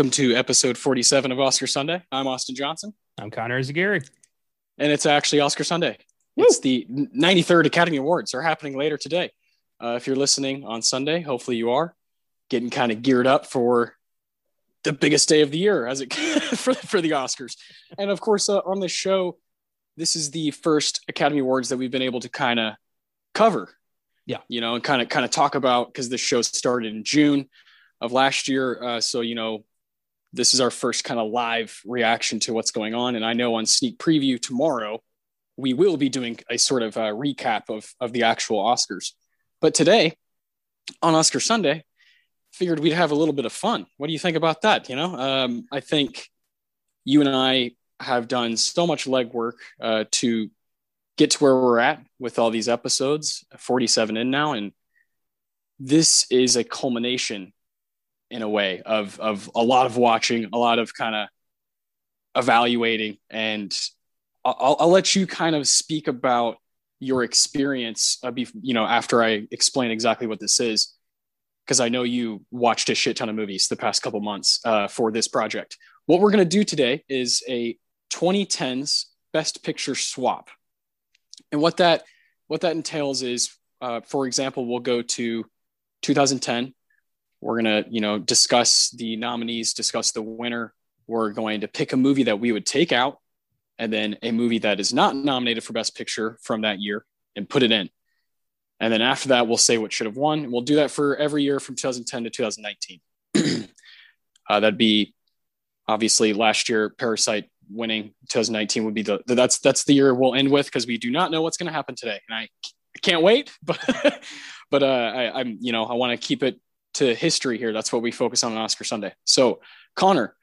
Welcome to episode 47 of Oscar Sunday. I'm Austin Johnson, I'm Connor Eyzaguirre. and it's actually Oscar Sunday. It's the 93rd Academy Awards are happening later today. Uh, if you're listening on Sunday, hopefully you are getting kind of geared up for the biggest day of the year as it for, for the Oscars. And of course, uh, on the show, this is the first Academy Awards that we've been able to kind of cover. Yeah. You know, and kind of kind of talk about because the show started in June of last year. Uh, so, you know, this is our first kind of live reaction to what's going on. And I know on sneak preview tomorrow, we will be doing a sort of a recap of, of the actual Oscars. But today, on Oscar Sunday, figured we'd have a little bit of fun. What do you think about that? You know, um, I think you and I have done so much legwork uh, to get to where we're at with all these episodes, 47 in now. And this is a culmination in a way of of a lot of watching, a lot of kind of evaluating, and I'll, I'll let you kind of speak about your experience. Uh, be, you know, after I explain exactly what this is, because I know you watched a shit ton of movies the past couple months uh, for this project. What we're to do today is a 2010s Best Picture swap, and what that what that entails is, uh, for example, we'll go to 2010 we're going to, you know, discuss the nominees, discuss the winner. We're going to pick a movie that we would take out and then a movie that is not nominated for Best Picture from that year and put it in. And then after that, we'll say what should have won. And we'll do that for every year from 2010 to 2019. uh, that'd be obviously last year, Parasite winning. 2019 would be the that's that's the year we'll end with because we do not know what's going to happen today, and I, I can't wait. But but uh, I, I'm you know I want to keep it to history here. That's what we focus on on Oscar Sunday. So, Connor,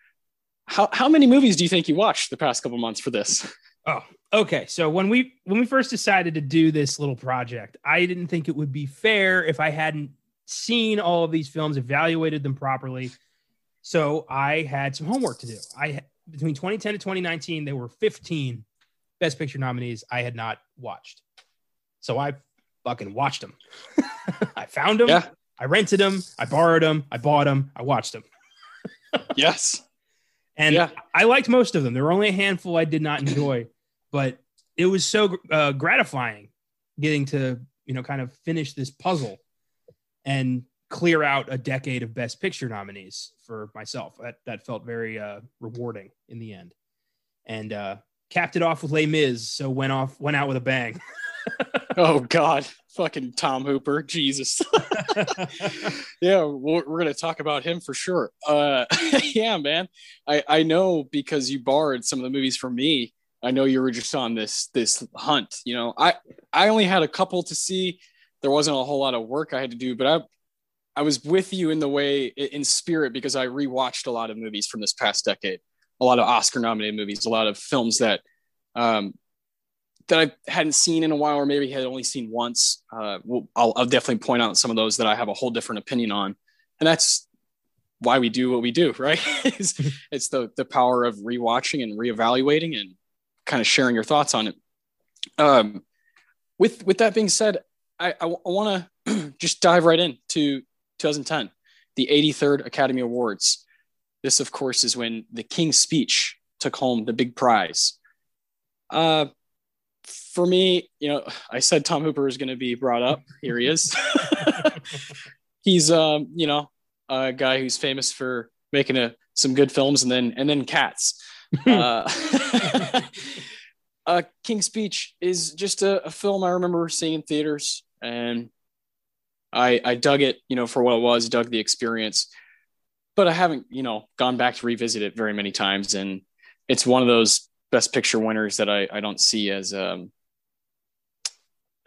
how, how many movies do you think you watched the past couple months for this? Oh, okay. So when we when we first decided to do this little project, I didn't think it would be fair if I hadn't seen all of these films, evaluated them properly. So I had some homework to do. I between 2010 to 2019, there were 15 Best Picture nominees I had not watched. So I fucking watched them. I found them. Yeah. I rented them. I borrowed them. I bought them. I watched them. yes. And Yeah. I liked most of them. There were only a handful I did not enjoy, but it was so uh, gratifying getting to, you know, kind of finish this puzzle and clear out a decade of best picture nominees for myself. That, that felt very uh, rewarding in the end. And uh, capped it off with Les Mis. So went off, went out with a bang. Oh God, fucking Tom Hooper, Jesus. yeah, we're, we're gonna talk about him for sure. Uh, yeah, man. I I know because you borrowed some of the movies from me. I know you were just on this this hunt. You know, I I only had a couple to see. There wasn't a whole lot of work I had to do, but I I was with you in the way in spirit because I rewatched a lot of movies from this past decade, a lot of Oscar nominated movies, a lot of films that um, that I hadn't seen in a while, or maybe had only seen once. Uh, well, I'll, I'll definitely point out some of those that I have a whole different opinion on, and that's why we do what we do, right? it's, it's the the power of rewatching and reevaluating and kind of sharing your thoughts on it. Um, with with that being said, I, I, I want to just dive right in to 2010, the 83rd Academy Awards. This, of course, is when the King's Speech took home the big prize. Uh, for me, you know, I said Tom Hooper is going to be brought up. Here he is. He's, um, you know, a guy who's famous for making a, some good films and then and then Cats. uh, uh, King's Speech is just a, a film I remember seeing in theaters, and I I dug it, you know, for what it was, dug the experience, but I haven't, you know, gone back to revisit it very many times, and it's one of those Best Picture winners that I I don't see as um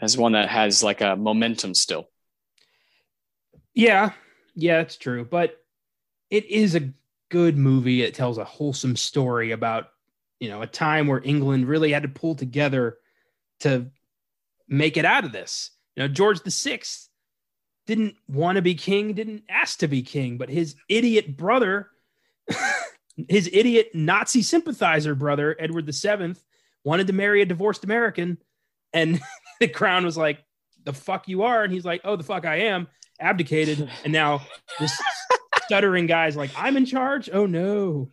as one that has like a momentum still. Yeah, yeah, it's true. But it is a good movie. It tells a wholesome story about, you know, a time where England really had to pull together to make it out of this. You know, George Sixth didn't want to be king, didn't ask to be king, but his idiot brother, his idiot Nazi sympathizer brother, Edward Seventh, wanted to marry a divorced American, and the crown was like, "The fuck you are," and he's like, "Oh, the fuck I am." Abdicated, and now this stuttering guys like I'm in charge. Oh no.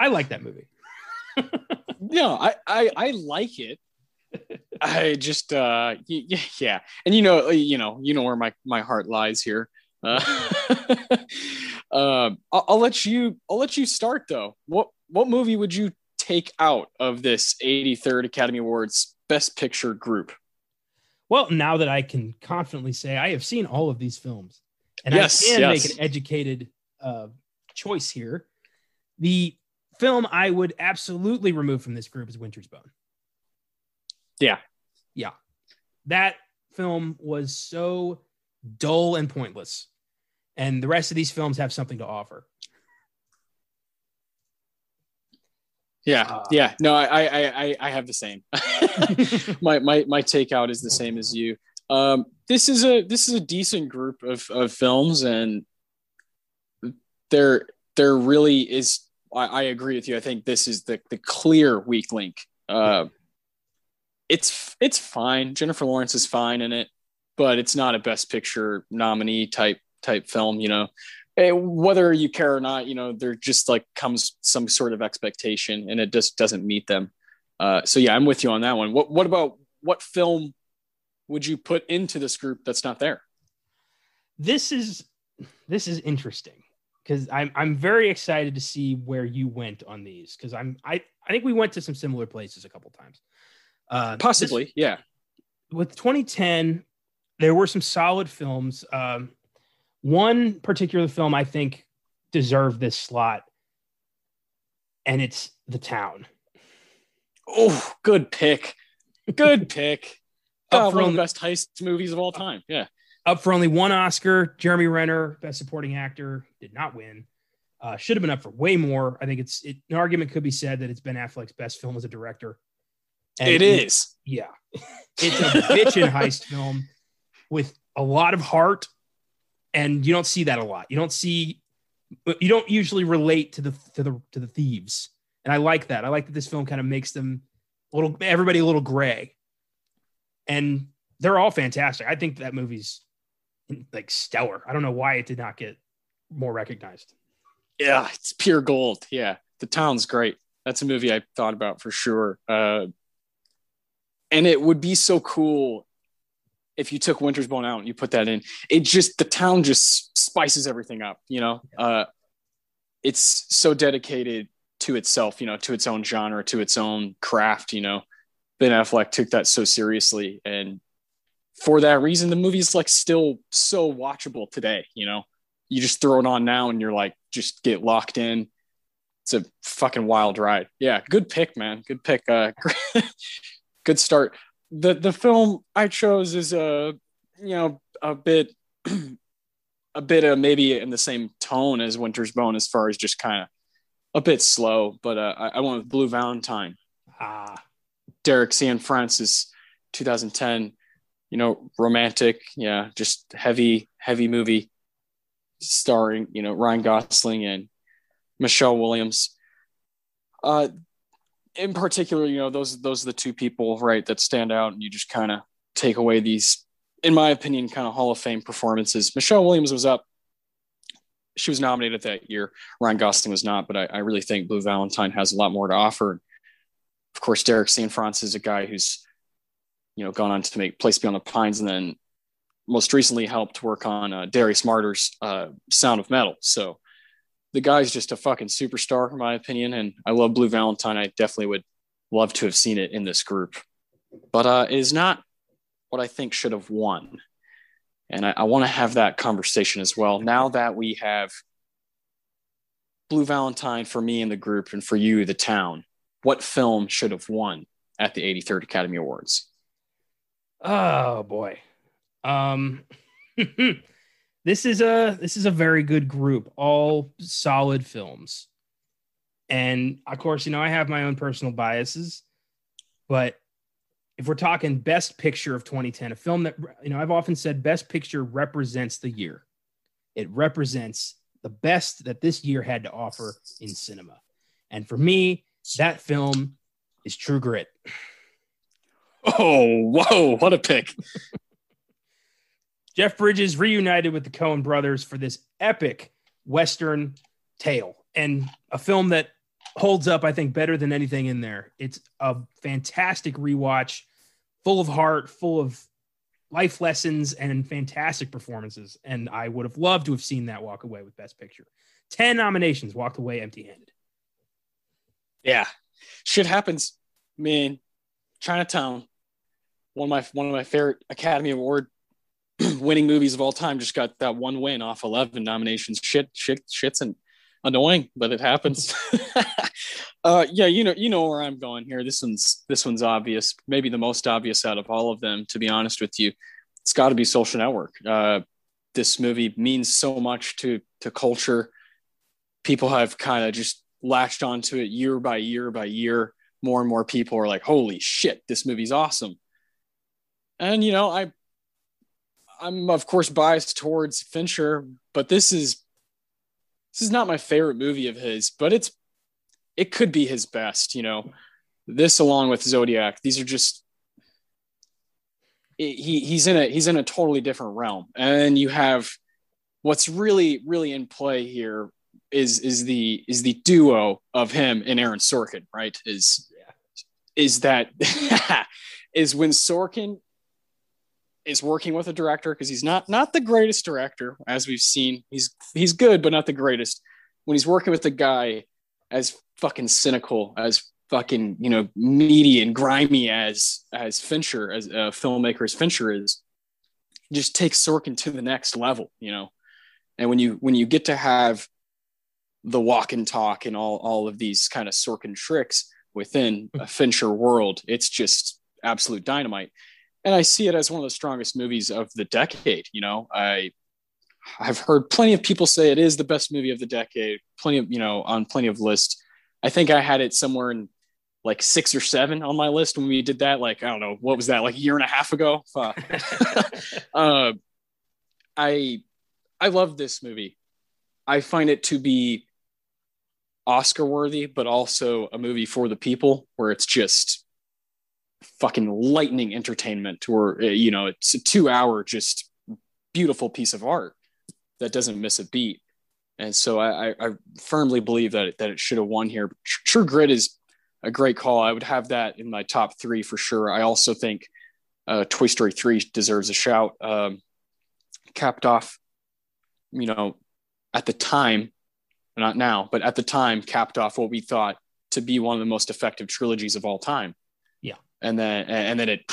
I like that movie. no, I, I I like it. I just uh yeah, yeah. And you know, you know, you know where my my heart lies here. Uh, uh, I'll, I'll let you I'll let you start though. What what movie would you take out of this 83rd Academy Awards Best Picture group? Well, now that I can confidently say I have seen all of these films, and Yes, I can yes. make an educated uh, choice here, the film I would absolutely remove from this group is Winter's Bone. Yeah. yeah, that film was so dull and pointless, and the rest of these films have something to offer. Yeah, Uh, yeah. No, I, I, I, I have the same. my, my, my takeout is the same as you. Um, this is a, this is a decent group of, of films, and there, there really is. I, I agree with you. I think this is the, the clear weak link. Uh, it's, it's fine. Jennifer Lawrence is fine in it, but it's not a Best Picture nominee type type film. You know, Eh, whether you care or not, you know, there just like comes some sort of expectation and it just doesn't meet them. Uh, so yeah, I'm with you on that one. What what about what film would you put into this group that's not there? this is this is interesting because I'm I'm very excited to see where you went on these because I'm I I think we went to some similar places a couple times. Uh, Possibly, yeah. with 2010, there were some solid films. Um, one particular film I think deserved this slot, and it's The Town. Oh, good pick. Good pick. Up Oh, for one of the best heist movies of all time. Yeah. up for only one Oscar. Jeremy Renner, Best Supporting Actor, did not win. Uh, should have been up for way more. I think it's it, an argument could be said that it's Ben Affleck's best film as a director. And it is. yeah. It's a bitchin' heist film with a lot of heart, and you don't see that a lot. You don't see, you don't usually relate to the to the to the thieves, and I like that. I like that this film kind of makes them a little everybody a little gray, and they're all fantastic. I think that movie's like stellar. I don't know why it did not get more recognized. Yeah, it's pure gold. Yeah. The town's great. That's a movie I thought about for sure. Uh, and it would be so cool if you took Winter's Bone out and you put that in. It just the town just spices everything up, you know. Uh, it's so dedicated to itself, you know, to its own genre, to its own craft. You know, Ben Affleck took that so seriously, and for that reason, the movie's like still so watchable today. You know, you just throw it on now and you're like, just get locked in. It's a fucking wild ride. Yeah, good pick, man. Good pick. Uh, good start. The the film I chose is a you know a bit a bit of maybe in the same tone as Winter's Bone as far as just kind of a bit slow, but uh, I, I went with Blue Valentine. Ah, Derek Cianfrance, 2010. You know, romantic, yeah, just heavy, heavy movie, starring you know Ryan Gosling and Michelle Williams. Uh, in particular, you know those those are the two people right that stand out, and you just kind of take away these, in my opinion, kind of Hall of Fame performances. Michelle Williams was up. She was nominated that year. Ryan Gosling was not, but I, I really think Blue Valentine has a lot more to offer. Of course, Derek Cianfrance is a guy who's, you know, gone on to make Place Beyond the Pines, and then most recently helped work on uh, Darius Marder's uh, Sound of Metal. So the guy's just a fucking superstar, in my opinion. And I love Blue Valentine. I definitely would love to have seen it in this group, but uh, it is not what I think should have won. And I, I want to have that conversation as well. Now that we have Blue Valentine for me in the group and for you, the town, what film should have won at the 83rd Academy Awards? Oh boy. Um this is a this is a very good group, all solid films. And of course, you know, I have my own personal biases, but if we're talking best picture of 2010, a film that you know, I've often said best picture represents the year. It represents the best that this year had to offer in cinema. And for me, that film is True Grit. Oh, whoa, what a pick. Jeff Bridges reunited with the Coen brothers for this epic Western tale and a film that holds up, I think, better than anything in there. It's a fantastic rewatch, full of heart, full of life lessons, and fantastic performances. And I would have loved to have seen that walk away with Best Picture. 10 nominations, walked away empty handed. Yeah. Shit happens. Man, Chinatown, one of my one of my favorite Academy Award winning movies of all time, just got that one win off eleven nominations. Shit, shit, shit's an annoying, but it happens. uh, yeah, you know, you know where I'm going here. This one's this one's obvious, maybe the most obvious out of all of them. To be honest with you, it's got to be Social Network. Uh, this movie means so much to to culture. People have kind of just latched onto it year by year by year. More and more people are like, "Holy shit, this movie's awesome!" And you know, I I'm of course biased towards Fincher, but this is this is not my favorite movie of his, but it's it could be his best, you know. This along with Zodiac, these are just he he's in a he's in a totally different realm. And you have what's really really in play here is is the is the duo of him and Aaron Sorkin, right? Is is that is when Sorkin is working with a director because he's not not the greatest director as we've seen. He's he's good, but not the greatest. When he's working with a guy as fucking cynical as fucking you know meaty and grimy as as Fincher as a filmmaker as Fincher is, just takes Sorkin to the next level. You know, and when you when you get to have the walk and talk and all all of these kind of Sorkin tricks within a Fincher world, it's just absolute dynamite and I see it as one of the strongest movies of the decade. You know, I I've heard plenty of people say it is the best movie of the decade. Plenty of you know on plenty of lists. I think I had it somewhere in like six or seven on my list when we did that. Like I don't know what was that like a year and a half ago. uh, I I love this movie. I find it to be Oscar worthy, but also a movie for the people where it's just fucking lightning entertainment or uh, you know it's a two hour just beautiful piece of art that doesn't miss a beat. And so i, I firmly believe that that it should have won here. True grit is a great call. I would have that in my top three for sure. I also think uh, toy story 3 deserves a shout. Um, capped off you know at the time not now but at the time capped off what we thought to be one of the most effective trilogies of all time and then and then it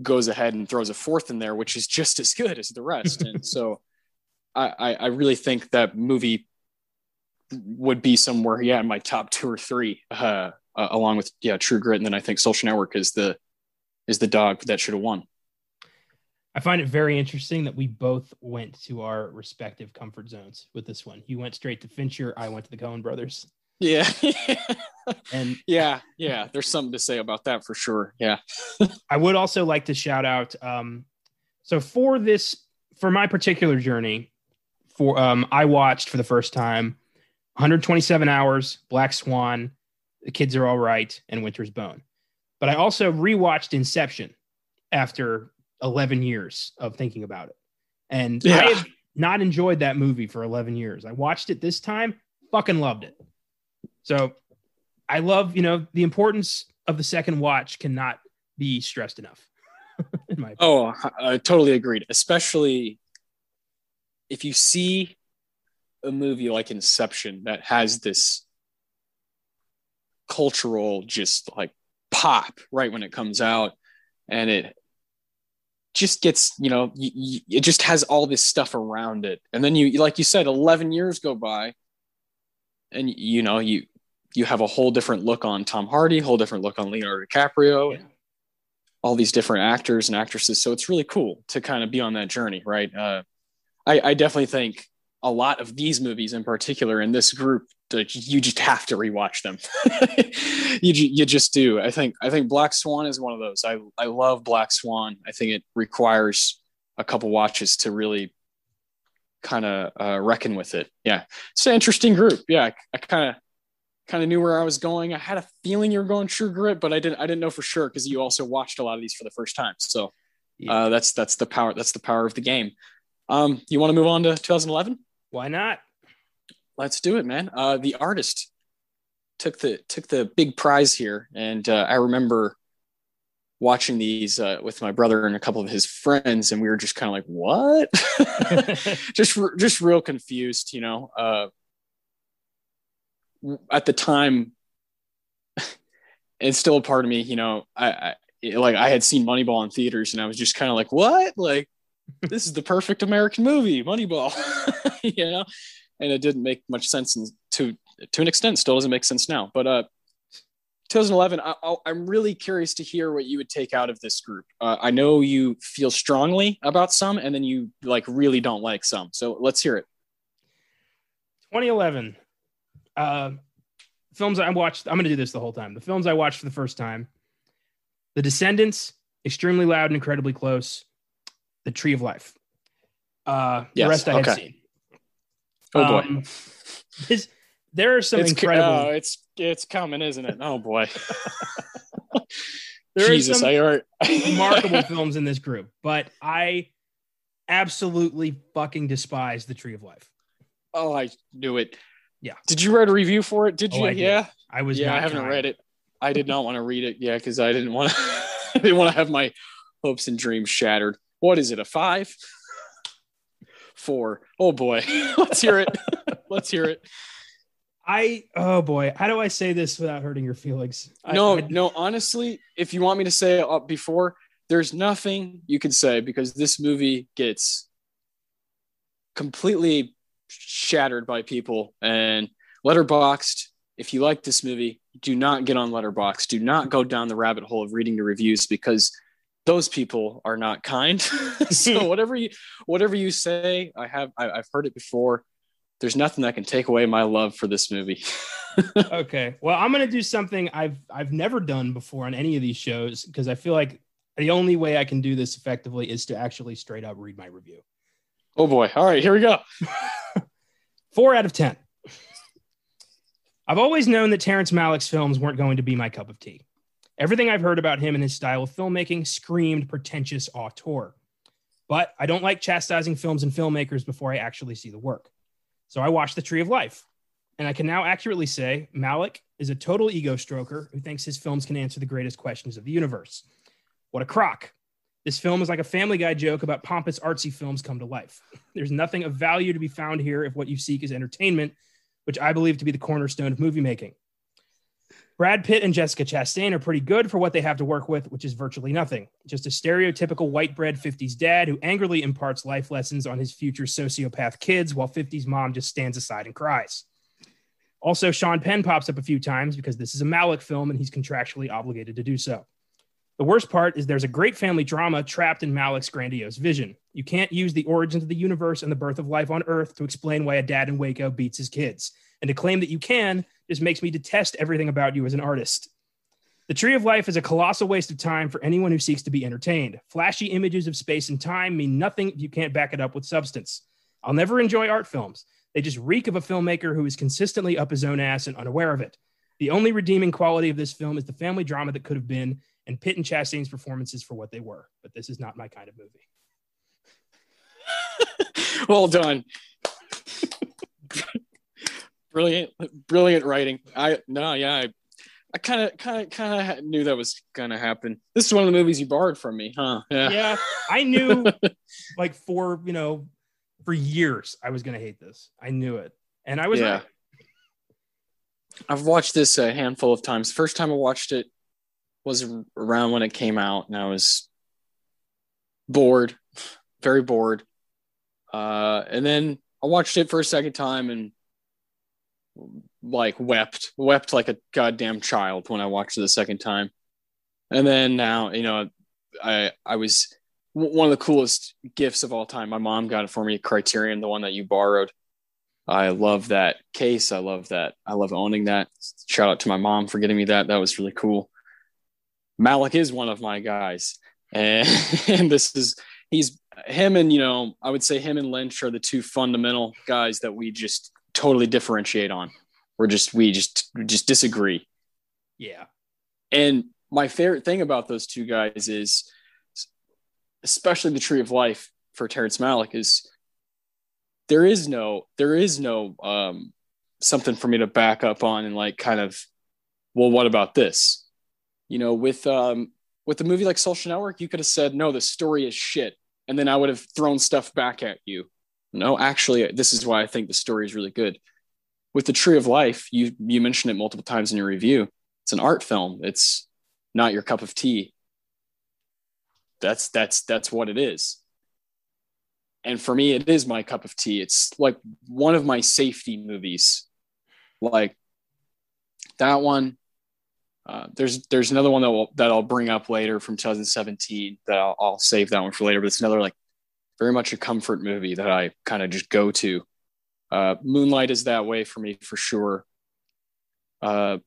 goes ahead and throws a fourth in there, which is just as good as the rest. and so I, I really think that movie would be somewhere, yeah, in my top two or three, uh, uh, along with yeah, True Grit, and then I think Social Network is the is the dog that should have won. I find it very interesting that we both went to our respective comfort zones with this one. You went straight to Fincher, I went to the Coen brothers. Yeah. and yeah, yeah, there's something to say about that for sure. Yeah. I would also like to shout out um so for this for my particular journey for um I watched for the first time 127 hours, Black Swan, The Kids Are All Right and Winter's Bone. But I also rewatched Inception after 11 years of thinking about it. And yeah. I have not enjoyed that movie for 11 years. I watched it this time, fucking loved it. So I love, you know, the importance of the second watch cannot be stressed enough. in my oh, I totally agreed. Especially if you see a movie like Inception that has this cultural just like pop right when it comes out and it just gets you know it just has all this stuff around it and then you like you said 11 years go by and you know you you have a whole different look on Tom Hardy, whole different look on Leonardo DiCaprio, yeah. all these different actors and actresses. So it's really cool to kind of be on that journey, right? Uh, I, I, definitely think a lot of these movies, in particular, in this group, you just have to rewatch them. you you just do. I think I think Black Swan is one of those. I I love Black Swan. I think it requires a couple watches to really kind of uh, reckon with it. Yeah, it's an interesting group. Yeah, I, I kind of kind of knew where I was going. I had a feeling you were going True Grit, but I didn't I didn't know for sure because you also watched a lot of these for the first time. So yeah. uh, that's that's the power that's the power of the game. Um, you want to move on to 2011? Why not? let's do it, man. Uh, the artist took the took the big prize here, and uh, I remember watching these uh, with my brother and a couple of his friends, and we were just kind of like, "What?" just just real confused, you know. Uh, at the time, it's still a part of me, you know. I, I like I had seen Moneyball in theaters, and I was just kind of like, "What?" Like, this is the perfect American movie, Moneyball, you know. And it didn't make much sense in, to to an extent. Still doesn't make sense now, but uh, 2011, I, am really curious to hear what you would take out of this group. Uh, I know you feel strongly about some, and then you like really don't like some. So let's hear it. 2011, uh, films I watched. I'm going to do this the whole time. The films I watched for the first time: The Descendants, extremely loud and incredibly close. The Tree of Life. Uh, yes. The rest I okay. had seen. Oh boy. Um, this, there are some it's, incredible. Oh, it's it's coming, isn't it? Oh boy. there Jesus, are some remarkable films in this group, but I absolutely fucking despise the Tree of Life. Oh, I knew it. Yeah. Did you write a review for it? Did oh, you? Oh, I yeah. Did. I was. Yeah, I haven't read it. I did not want to read it. Yeah, because I didn't want to. I didn't want to have my hopes and dreams shattered. What is it? A five? Four. Oh boy. Let's hear it. Let's hear it. I oh boy, how do I say this without hurting your feelings? No, I, I, no. Honestly, if you want me to say it uh, before, there's nothing you can say because this movie gets completely shattered by people and Letterboxd If you like this movie, do not get on Letterboxd Do not go down the rabbit hole of reading the reviews because those people are not kind. so whatever you whatever you say, I have I, have heard it before there's nothing that can take away my love for this movie. okay. Well, I'm going to do something I've I've never done before on any of these shows because I feel like the only way I can do this effectively is to actually straight up read my review. Oh boy. All right, here we go. 4 out of 10. I've always known that Terrence Malick's films weren't going to be my cup of tea. Everything I've heard about him and his style of filmmaking screamed pretentious auteur. But I don't like chastising films and filmmakers before I actually see the work. So I watched The Tree of Life. And I can now accurately say Malick is a total ego stroker who thinks his films can answer the greatest questions of the universe. What a crock. This film is like a family guy joke about pompous artsy films come to life. There's nothing of value to be found here if what you seek is entertainment, which I believe to be the cornerstone of movie making. Brad Pitt and Jessica Chastain are pretty good for what they have to work with, which is virtually nothing. Just a stereotypical white bread 50s dad who angrily imparts life lessons on his future sociopath kids while 50s mom just stands aside and cries. Also, Sean Penn pops up a few times because this is a Malick film and he's contractually obligated to do so. The worst part is there's a great family drama trapped in Malick's grandiose vision. You can't use the origins of the universe and the birth of life on Earth to explain why a dad in Waco beats his kids. And to claim that you can just makes me detest everything about you as an artist. The Tree of Life is a colossal waste of time for anyone who seeks to be entertained. Flashy images of space and time mean nothing if you can't back it up with substance. I'll never enjoy art films. They just reek of a filmmaker who is consistently up his own ass and unaware of it. The only redeeming quality of this film is the family drama that could have been, and Pitt and Chastain's performances for what they were. But this is not my kind of movie. well done brilliant, brilliant writing. I no, yeah, I, I kind of, kind of, kind of knew that was gonna happen. This is one of the movies you borrowed from me, huh? Yeah, yeah. I knew, like for you know, for years I was gonna hate this. I knew it, and I was yeah. Right. I've watched this a handful of times. First time I watched it was around when it came out, and I was bored, very bored. Uh, and then I watched it for a second time, and like wept, wept like a goddamn child when I watched it the second time. And then now, you know, I I was one of the coolest gifts of all time. My mom got it for me, Criterion, the one that you borrowed. I love that case. I love that. I love owning that. Shout out to my mom for getting me that. That was really cool. Malick is one of my guys. And, and this is he's him and you know, I would say him and Lynch are the two fundamental guys that we just totally differentiate on. We're just we just just disagree. Yeah. And my favorite thing about those two guys is especially the tree of life for Terrence Malick is there is no there is no um something for me to back up on and like kind of, well, what about this? You know, with um, with a movie like Social Network, you could have said, no, the story is shit, and then I would have thrown stuff back at you. No, actually, this is why I think the story is really good. With the Tree of Life, you you mentioned it multiple times in your review. It's an art film. It's not your cup of tea. That's that's that's what it is. And for me, it is my cup of tea. It's like one of my safety movies. Like that one. Uh, there's there's another one that will, that I'll bring up later from 2017 that I'll, I'll save that one for later. But it's another like very much a comfort movie that I kind of just go to. Uh, Moonlight is that way for me for sure. Uh,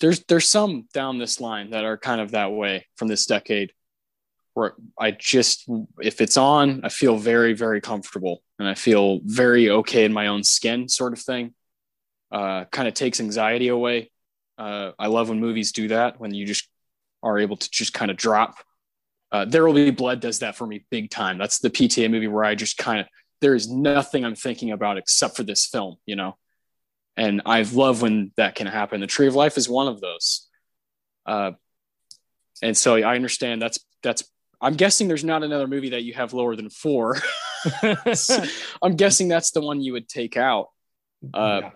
there's there's some down this line that are kind of that way from this decade where I just if it's on, I feel very very comfortable and I feel very okay in my own skin, sort of thing. Uh, kind of takes anxiety away. Uh, I love when movies do that when you just are able to just kind of drop. Uh, there will be blood does that for me big time. That's the PTA movie where I just kind of there is nothing I'm thinking about except for this film, you know. And I love when that can happen. The Tree of Life is one of those. Uh, and so I understand that's that's I'm guessing there's not another movie that you have lower than four. I'm guessing that's the one you would take out. Uh, yeah.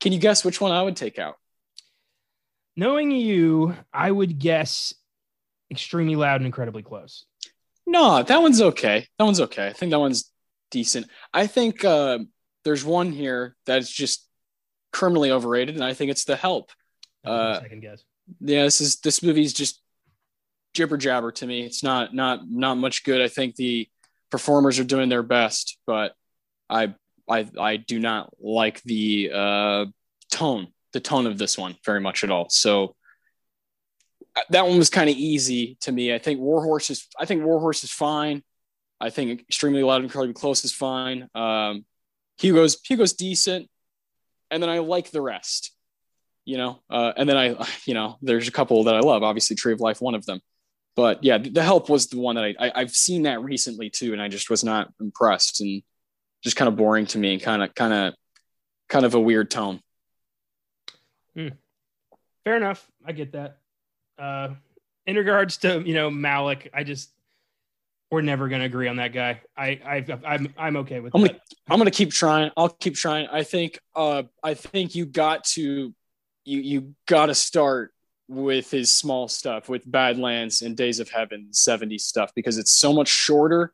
Can you guess which one I would take out? Knowing you, I would guess extremely loud and incredibly close. No, that one's okay. That one's okay. I think that one's decent. I think uh, there's one here that's just criminally overrated, and I think it's The Help. Uh, second guess. Yeah, this is this movie's just jibber jabber to me. It's not not not much good. I think the performers are doing their best, but I I I do not like the uh, tone the tone of this one very much at all. So uh, that one was kind of easy to me. I think Warhorse is I think Warhorse is fine. I think extremely loud and incredibly close is fine. Um, Hugo's Hugo's decent, and then I like the rest. You know, uh, and then I, you know, there's a couple that I love. Obviously, Tree of Life, one of them but yeah, the help was the one that I, I have seen that recently too, and I just was not impressed and just kind of boring to me and kind of kind of kind of a weird tone. Hmm. Fair enough, I get that. Uh, in regards to you know Malick, I just we're never going to agree on that guy. I, I I'm I'm okay with I'm that. Gonna, I'm going to keep trying. I'll keep trying. I think uh I think you got to you you got to start with his small stuff with Badlands and Days of Heaven 70 stuff because it's so much shorter.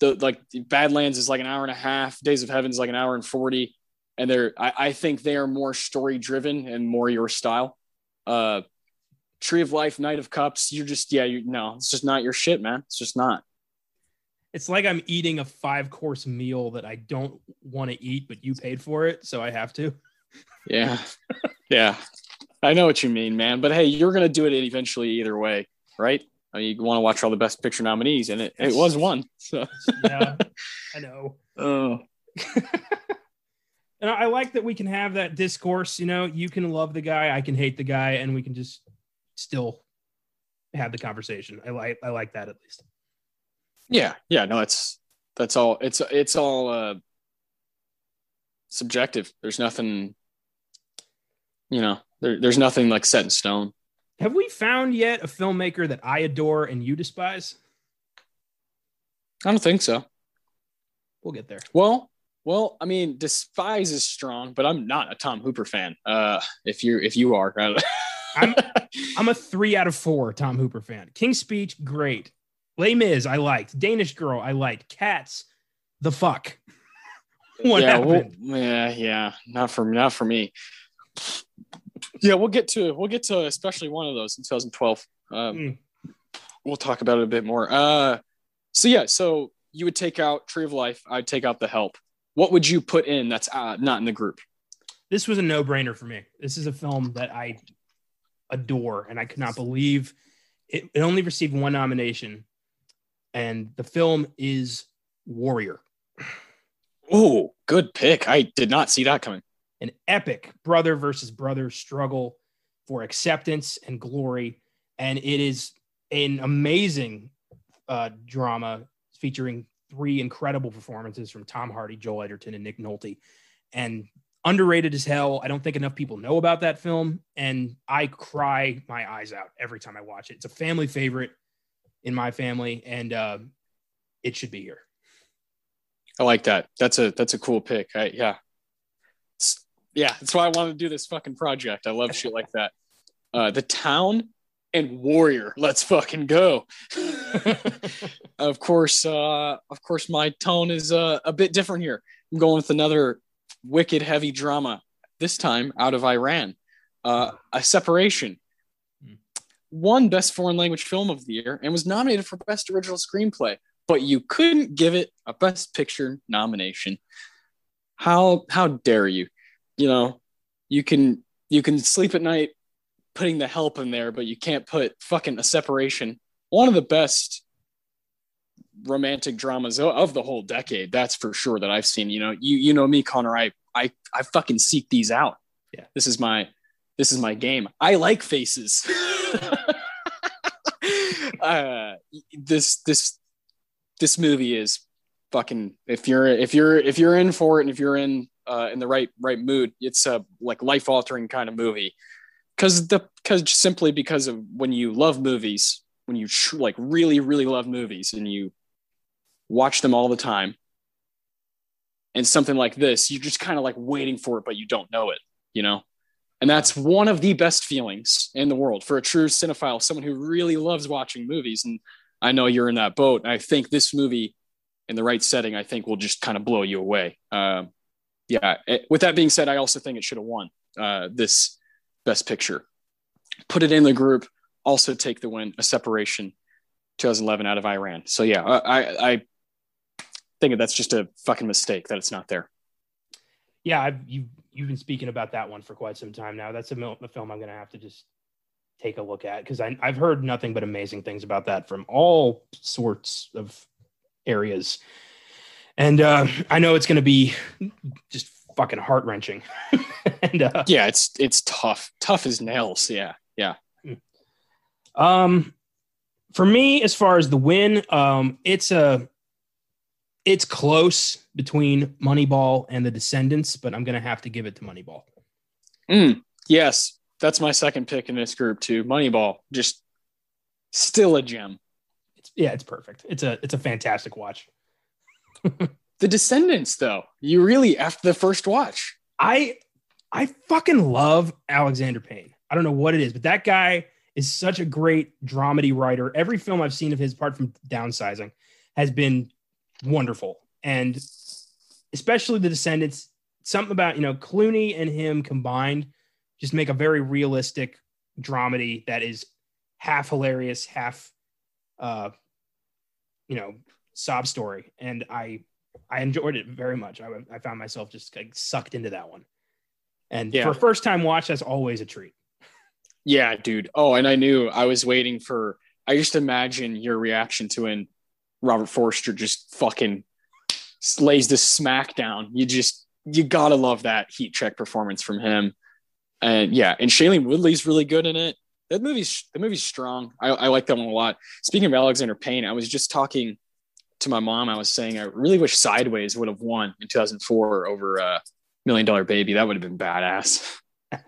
The like Badlands is like an hour and a half, Days of Heaven is like an hour and 40. And they're I, I think they are more story driven and more your style. Uh Tree of Life, Knight of Cups, you're just yeah, you no, it's just not your shit, man. It's just not. It's like I'm eating a five course meal that I don't want to eat, but you paid for it, so I have to. Yeah. yeah. I know what you mean, man. But hey, you're gonna do it eventually either way, right? I mean, you want to watch all the best picture nominees, and it, it was one. So yeah, I know. Oh. and I like that we can have that discourse. You know, you can love the guy, I can hate the guy, and we can just still have the conversation. I like I like that at least. Yeah, yeah, no, that's that's all. It's it's all uh, subjective. There's nothing, you know. There, there's nothing like set in stone. Have we found yet a filmmaker that I adore and you despise? I don't think so. We'll get there. Well, well, I mean, despise is strong, but I'm not a Tom Hooper fan. Uh, if you if you are, I'm I'm a three out of four Tom Hooper fan. King's Speech, great. Les Mis, I liked. Danish Girl, I liked. Cats, the fuck. what yeah, happened? Well, yeah, yeah, not for not for me yeah, we'll get to we'll get to especially one of those in 2012. Um, mm. We'll talk about it a bit more. Uh, so yeah, so you would take out Tree of Life. I'd take out The Help. What would you put in that's uh, not in the group? This was a no brainer for me. This is a film that I adore, and I could not believe it, it only received one nomination, and the film is Warrior. Oh, good pick. I did not see that coming an epic brother versus brother struggle for acceptance and glory. And it is an amazing uh, drama featuring three incredible performances from Tom Hardy, Joel Edgerton, and Nick Nolte. And underrated as hell. I don't think enough people know about that film, and I cry my eyes out every time I watch it. It's a family favorite in my family, and uh, it should be here. I like that. That's a that's a cool pick. I, yeah, it's, yeah. That's why I wanted to do this fucking project. I love shit like that. Uh, the town and Warrior. Let's fucking go. of course, uh, of course, my tone is uh, a bit different here. I'm going with another wicked heavy drama. This time out of Iran, uh, a separation. Won Best Foreign Language Film of the Year and was nominated for Best Original Screenplay, but you couldn't give it a Best Picture nomination. How how dare you? You know, you can you can sleep at night putting the help in there, but you can't put fucking a separation. One of the best romantic dramas of the whole decade. That's for sure that I've seen. You know, you you know me, Connor. I I I fucking seek these out. Yeah, this is my this is my game. I like faces. uh, this this this movie is fucking. If you're if you're if you're in for it and if you're in uh, in the right right mood, it's a like life altering kind of movie because the because simply because of when you love movies when you tr- like really really love movies and you watch them all the time and something like this you're just kind of like waiting for it but you don't know it you know? And that's one of the best feelings in the world for a true cinephile someone who really loves watching movies. And i know you're in that boat. I think this movie in the right setting i think will just kind of blow you away. Uh, yeah it, with that being said i also think it should have won uh, this Best Picture. Put it in the group. Also take the win, a separation, 2011 out of Iran. So yeah, I I think that's just a fucking mistake that it's not there. Yeah, I've, you you've been speaking about that one for quite some time now. That's a, a film I'm going to have to just take a look at because I've heard nothing but amazing things about that from all sorts of areas. And uh, I know it's going to be just fucking heart wrenching. and uh, yeah, it's it's tough, tough as nails. Yeah, yeah. Um, for me, as far as the win, um, it's a it's close between Moneyball and The Descendants, but I'm gonna have to give it to Moneyball. Mm, yes, that's my second pick in this group too. Moneyball, just still a gem. It's, yeah, it's perfect. It's a it's a fantastic watch. The Descendants, though, you really after the first watch. I I fucking love Alexander Payne. I don't know what it is, but that guy is such a great dramedy writer. Every film I've seen of his, apart from Downsizing, has been wonderful. And especially The Descendants, something about, you know, Clooney and him combined just make a very realistic dramedy that is half hilarious, half, uh, you know, sob story. And I I enjoyed it very much. I, I found myself just like sucked into that one. And yeah. for a first time watch, that's always a treat. Yeah, dude. Oh, and I knew I was waiting for, I just imagine your reaction to when Robert Forster just fucking lays the smack down. You just, you gotta love that heat check performance from him. And yeah, and Shailene Woodley's really good in it. That movie's, the movie's strong. I, I like that one a lot. Speaking of Alexander Payne, I was just talking to my mom, I was saying I really wish Sideways would have won in 2004 over uh, Million Dollar Baby. That would have been badass. Love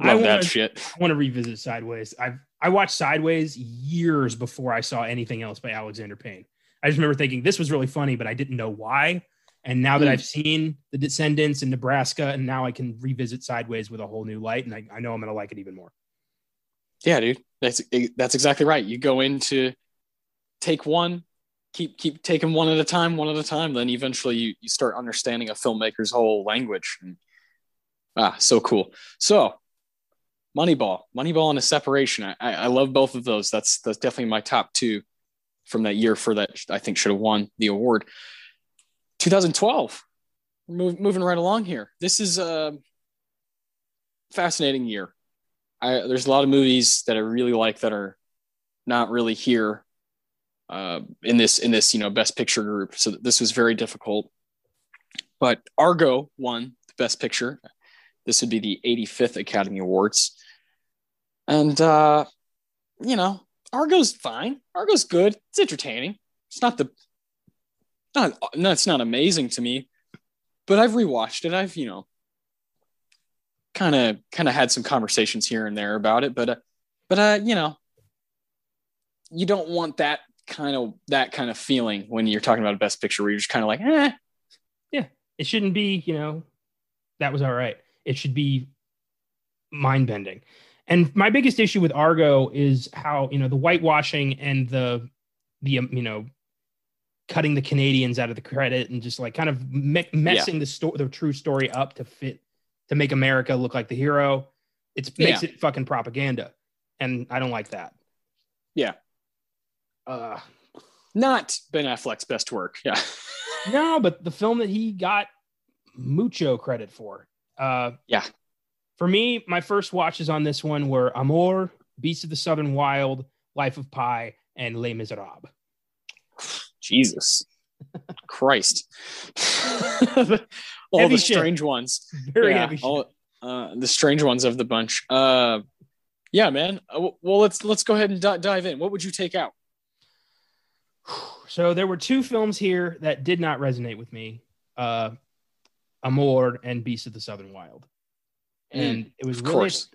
I wanna, that shit. I want to revisit Sideways. I I watched Sideways years before I saw anything else by Alexander Payne. I just remember thinking this was really funny, but I didn't know why. And now that mm. I've seen The Descendants in Nebraska, and now I can revisit Sideways with a whole new light, and I, I know I'm going to like it even more. Yeah, dude, that's that's exactly right. You go into take one, keep keep taking one at a time, one at a time. Then eventually you you start understanding a filmmaker's whole language. And, ah, so cool. So Moneyball, Moneyball and a separation. I, I love both of those. That's that's definitely my top two from that year for that I think should have won the award. 2012. Move, moving right along here. This is a fascinating year. I, there's a lot of movies that I really like that are not really here uh, in this in this you know best picture group. So this was very difficult. But Argo won the best picture. This would be the 85th Academy Awards, and uh, you know Argo's fine. Argo's good. It's entertaining. It's not the not no, it's not amazing to me, but I've rewatched it. I've you know kind of kind of had some conversations here and there about it, but uh, but uh, you know, you don't want that kind of that kind of feeling when you're talking about a best picture where you're just kind of like, eh. Yeah, it shouldn't be. You know, that was all right. It should be mind bending. And my biggest issue with Argo is how you know the whitewashing and the the um, you know cutting the Canadians out of the credit and just like kind of me- messing yeah. the story, the true story up to fit to make America look like the hero. It makes yeah. it fucking propaganda, and I don't like that. Yeah. Uh, not Ben Affleck's best work. Yeah. no, but the film that he got mucho credit for. Uh, yeah. For me, my first watches on this one were Amour, Beast of the Southern Wild, Life of Pi, and Les Miserables. Jesus Christ. all heavy the strange shit. ones. Very yeah, heavy all, uh, the strange ones of the bunch. Uh, yeah, man. Uh, well, let's let's go ahead and d- dive in. What would you take out? So there were two films here that did not resonate with me. Uh, Amour and Beast of the Southern Wild. Hmm. And mm, it was of really course.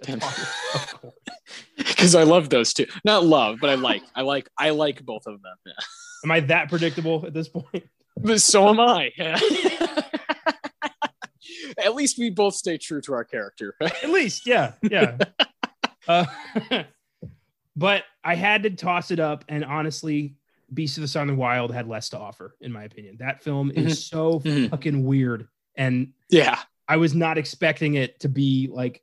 Because I love those two. Not love, but I like. I like. I like both of them. Yeah. Am I that predictable at this point? But so am I. At least we both stay true to our character. At least, yeah, yeah. uh, but I had to toss it up, and honestly, Beast of the Sun Southern Wild had less to offer, in my opinion. That film is mm-hmm. so mm-hmm. fucking weird, and yeah, I was not expecting it to be like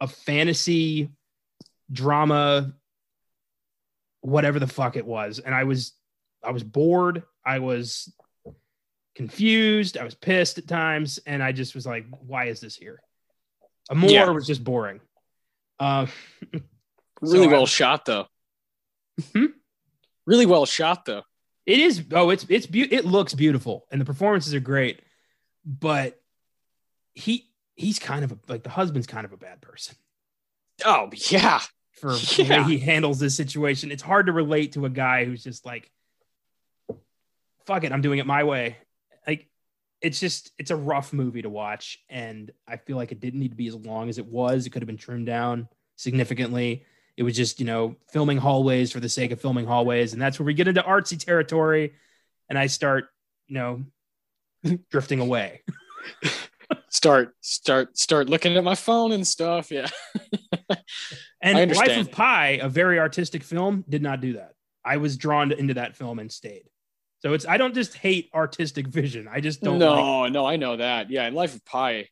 a fantasy drama, whatever the fuck it was, and I was I was bored. I was confused. I was pissed at times, and I just was like, "Why is this here?" Amour yeah. was just boring. Uh, really so well I, shot, though. Hmm? Really well shot, though. It is. Oh, it's it's be- it looks beautiful, and the performances are great. But he he's kind of a, like the husband's kind of a bad person. Oh yeah, for yeah. the way he handles this situation, it's hard to relate to a guy who's just like fuck it, I'm doing it my way. Like it's just it's a rough movie to watch, and I feel like it didn't need to be as long as it was. It could have been trimmed down significantly. It was just you know filming hallways for the sake of filming hallways, and that's where we get into artsy territory, and I start you know drifting away. start start start looking at my phone and stuff. Yeah. and Life of Pi, a very artistic film, did not do that. I was drawn into that film and stayed. So it's I don't just hate artistic vision. I just don't. No, like no, I know that. Yeah, in Life of Pi,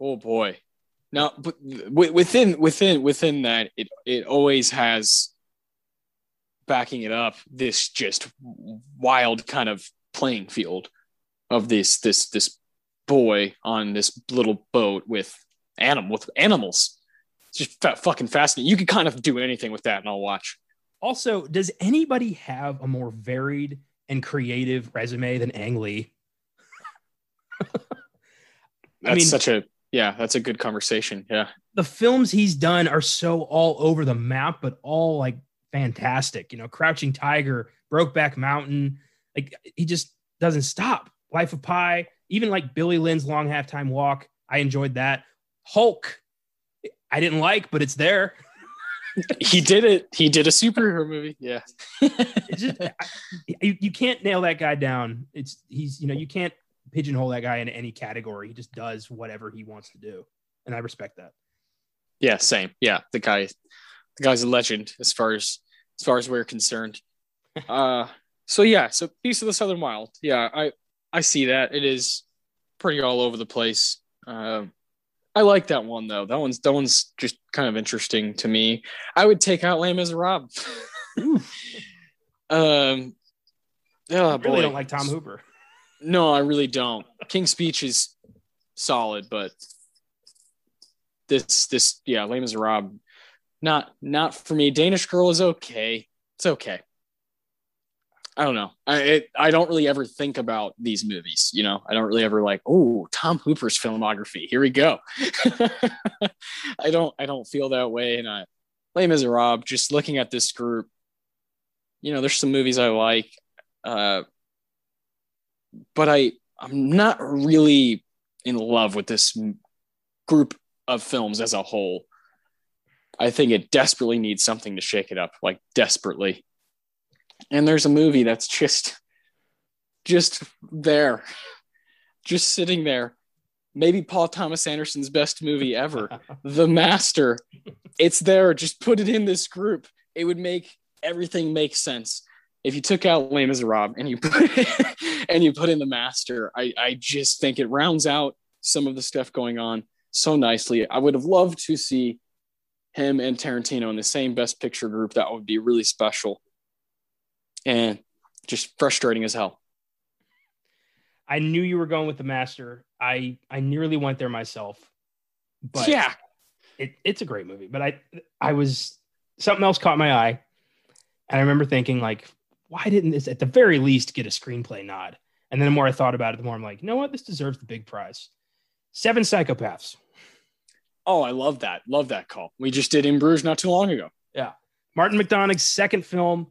oh boy. Now, but within within within that, it it always has backing it up this just wild kind of playing field of this this this boy on this little boat with animal with animals. It's just f- fucking fascinating. You can kind of do anything with that, and I'll watch. Also, does anybody have a more varied and creative resume than Ang Lee. that's mean, such a yeah, that's a good conversation. Yeah. The films he's done are so all over the map, but all like fantastic. You know, Crouching Tiger, Brokeback Mountain. Like he just doesn't stop. Life of Pi, even like Billy Lynn's Long Halftime Walk. I enjoyed that. Hulk, I didn't like, but it's there. he did it. He did a superhero movie. Yeah. just, I, you, you can't nail that guy down. It's he's you know you can't pigeonhole that guy in any category. He just does whatever he wants to do, and I respect that. Yeah, same. Yeah, the guy, the guy's a legend as far as as far as we're concerned. uh, so yeah, so Beast of the Southern Wild. Yeah, I I see that it is pretty all over the place. Um, I like that one though. That one's that one's just kind of interesting to me. I would take out Les Rob. um, oh, I really boy. don't like Tom Hooper. No, I really don't. King's Speech is solid, but this this yeah, Les Miserables, not not for me. Danish Girl is okay. It's okay. I don't know. I it, I don't really ever think about these movies. You know, I don't really ever like, oh, Tom Hooper's filmography. Here we go. I don't I don't feel that way. And I, Les Miserables, just looking at this group, you know, there's some movies I like, uh, but I I'm not really in love with this group of films as a whole. I think it desperately needs something to shake it up, like desperately. And there's a movie that's just just there. Just sitting there. Maybe Paul Thomas Anderson's best movie ever, The Master. It's there. Just put it in this group. It would make everything make sense. If you took out Les Miserables and you put and you put in The Master, I, I just think it rounds out some of the stuff going on so nicely. I would have loved to see him and Tarantino in the same best picture group. That would be really special and just frustrating as hell. I knew you were going with the master. I I nearly went there myself. But yeah, it, it's a great movie. But I I was something else caught my eye. And I remember thinking, like, why didn't this at the very least get a screenplay nod? And then the more I thought about it, the more I'm like, you know what? This deserves the big prize. Seven psychopaths. Oh, I love that. Love that call. We just did in Bruges not too long ago. Yeah. Martin McDonagh's second film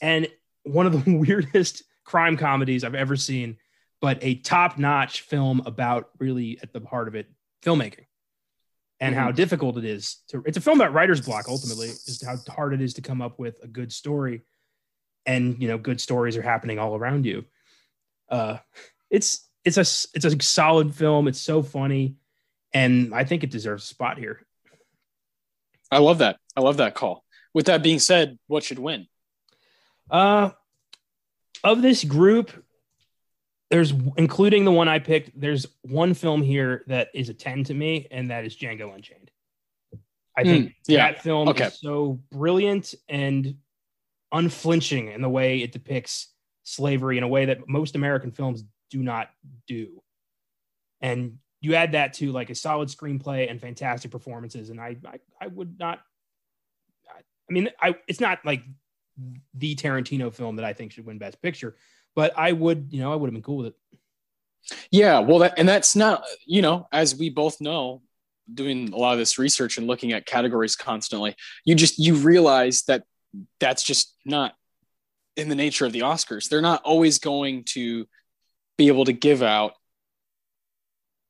and one of the weirdest crime comedies I've ever seen, but a top notch film about really at the heart of it filmmaking and how Mhm. difficult it is to. It's a film about writer's block ultimately, just how hard it is to come up with a good story, and you know, good stories are happening all around you. Uh, it's it's a it's a solid film. It's so funny, and I think it deserves a spot here. I love that. I love that call. With that being said, what should win? Uh, of this group, there's including the one I picked. There's one film here that is a ten to me, and that is Django Unchained. I think Mm, yeah. that film Okay. is so brilliant and unflinching in the way it depicts slavery in a way that most American films do not do. And you add that to like a solid screenplay and fantastic performances, and I I, I would not. I, I mean, I it's not like the Tarantino film that I think should win Best Picture, but I would, you know, I would have been cool with it. Yeah, well, that, and that's not, you know, as we both know, doing a lot of this research and looking at categories constantly, you just you realize that that's just not in the nature of the Oscars. They're not always going to be able to give out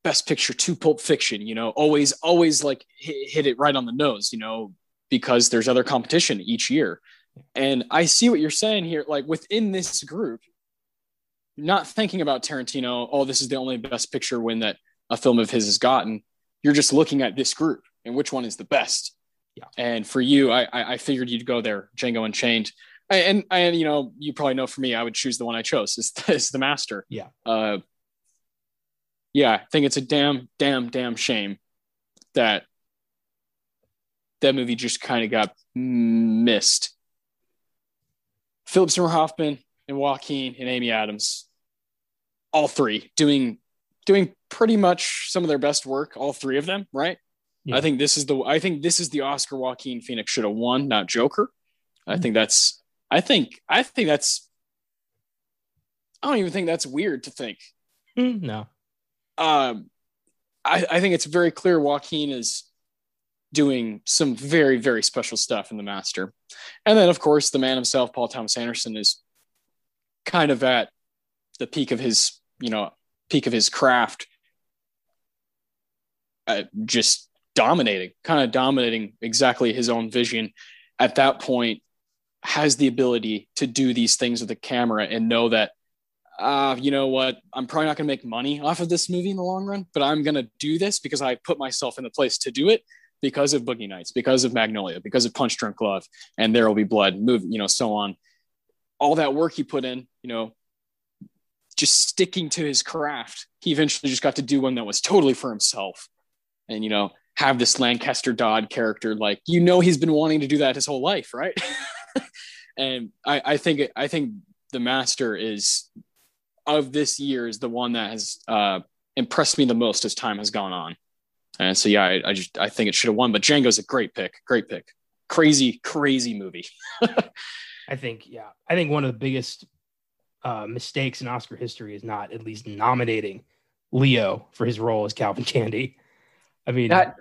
best picture to Pulp Fiction, you know, always always like hit, hit it right on the nose, you know, because there's other competition each year. And I see what you're saying here like within this group not thinking about Tarantino, oh, this is the only best picture win that a film of his has gotten. You're just looking at this group and which one is the best. Yeah. And for you, I, I figured you'd go there, Django Unchained. And, and, and you know, you probably know for me, I would choose the one I chose. Is is the master. Yeah. Uh, yeah, I think it's a damn, damn, damn shame that that movie just kind of got missed. Philip Seymour Hoffman and Joaquin and Amy Adams, all three doing doing pretty much some of their best work. All three of them, right? Yeah. I think this is the I think this is the Oscar Joaquin Phoenix should have won, not Joker. I think that's I think I think that's I don't even think that's weird to think. Hmm, no, Um, I, I think it's very clear Joaquin is doing some very, very special stuff in The Master. And then, of course, the man himself, Paul Thomas Anderson, is kind of at the peak of his, you know, peak of his craft, uh, just dominating, kind of dominating exactly his own vision. At that point, has the ability to do these things with the camera and know that uh, you know what? I'm probably not going to make money off of this movie in the long run, but I'm going to do this because I put myself in the place to do it because of Boogie Nights, because of Magnolia, because of Punch Drunk Love, and There Will Be Blood, move, you know, so on. All that work he put in, you know, just sticking to his craft. He eventually just got to do one that was totally for himself, and you know, have this Lancaster Dodd character. Like, you know, he's been wanting to do that his whole life, right? and I, I think, I think the master is of this year is the one that has uh, impressed me the most as time has gone on. And so, yeah, I, I just I think it should have won. But Django's a great pick, great pick. Crazy, crazy movie. I think yeah, I think one of the biggest uh, mistakes in Oscar history is not at least nominating Leo for his role as Calvin Candie. I mean, That,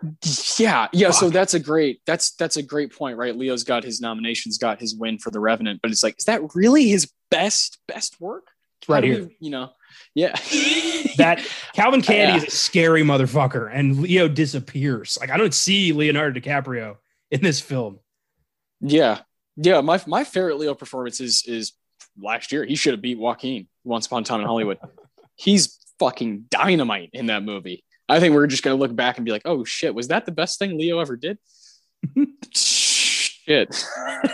yeah, yeah. So that's a great that's that's a great point, right? Leo's got his nominations, got his win for The Revenant, but it's like, is that really his best best work? it's right here. we- you know, Yeah. that Calvin Candie Yeah. is a scary motherfucker, and Leo disappears. Like I don't see Leonardo DiCaprio in this film. Yeah. Yeah. My my favorite Leo performance is is last year. He should have beat Joaquin once upon a time in Hollywood. He's fucking dynamite in that movie. I think we're just gonna look back and be like, oh shit, was that the best thing Leo ever did? shit.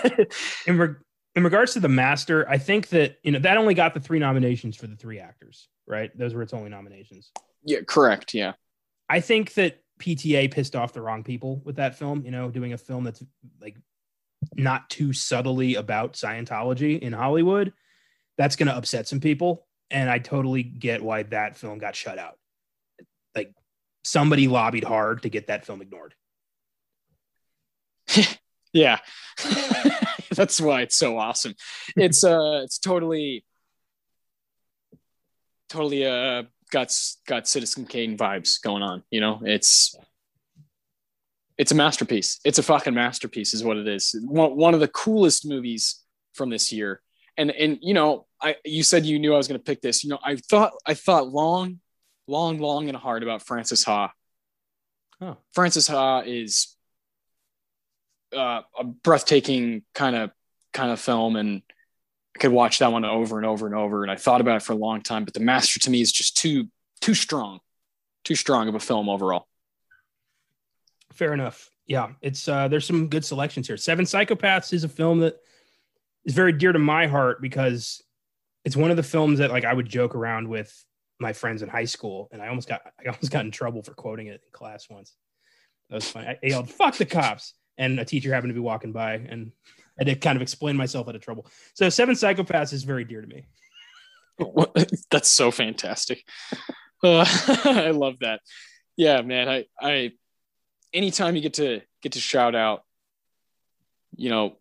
In re- in regards to the master, I think that you know that only got the three nominations for the three actors, right? Those were its only nominations. yeah, correct. Yeah. I think that PTA pissed off the wrong people with that film. You know, doing a film that's like not too subtly about Scientology in Hollywood, that's going to upset some people. And I totally get why that film got shut out. Somebody lobbied hard to get that film ignored. Yeah. That's why it's so awesome. It's uh it's totally totally uh got got Citizen Kane vibes going on, you know? It's it's a masterpiece. It's a fucking masterpiece is what it is. One, one of the coolest movies from this year. And and you know, I you said you knew I was going to pick this. You know, I thought I thought long long long and hard about Frances Ha. Oh. Frances Ha is uh, a breathtaking kind of kind of film and I could watch that one over and over and over and I thought about it for a long time but the master to me is just too too strong too strong of a film overall Fair enough. Yeah, it's uh there's some good selections here. Seven Psychopaths is a film that is very dear to my heart because it's one of the films that like I would joke around with my friends in high school, and I almost got I almost got in trouble for quoting it in class once. That was funny. I yelled "fuck the cops," and a teacher happened to be walking by, and I did kind of explain myself out of trouble. So Seven Psychopaths is very dear to me. that's so fantastic Uh, I love that yeah man I I anytime you get to get to shout out you know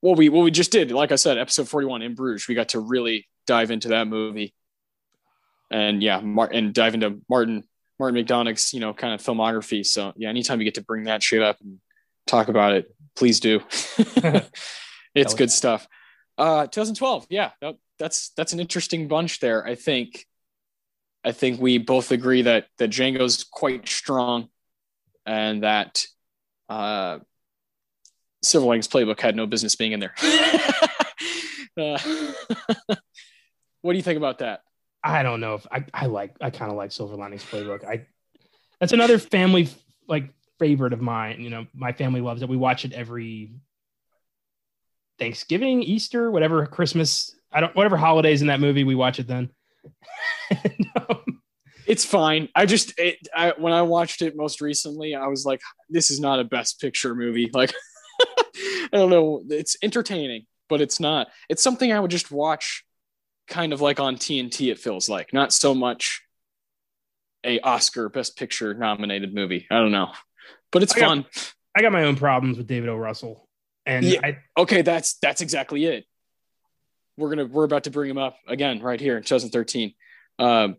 what we what we just did like I said episode 41 in Bruges we got to really dive into that movie and yeah Mar- and dive into Martin Martin McDonagh's you know kind of filmography. So yeah anytime you get to bring that shit up and talk about it please do. It's good stuff. Uh 2012 yeah that, that's that's an interesting bunch there. I think i think we both agree that that django's quite strong and that uh silver linings playbook had no business being in there. Uh, what do you think about that I don't know if I, I like I kind of like Silver Linings Playbook. I that's another family like favorite of mine. You know, my family loves it. We watch it every Thanksgiving, Easter, whatever Christmas. I don't whatever holidays in that movie we watch it then. Um, it's fine i just it, I, when i watched it most recently i was like this is not a best picture movie like i don't know it's entertaining but it's not it's something i would just watch kind of like on tnt it feels like not so much a oscar best picture nominated movie i don't know but it's I got- fun I got my own problems with David O. Russell, and Yeah. I, okay that's that's exactly it we're gonna we're about to bring him up again right here in 2013 um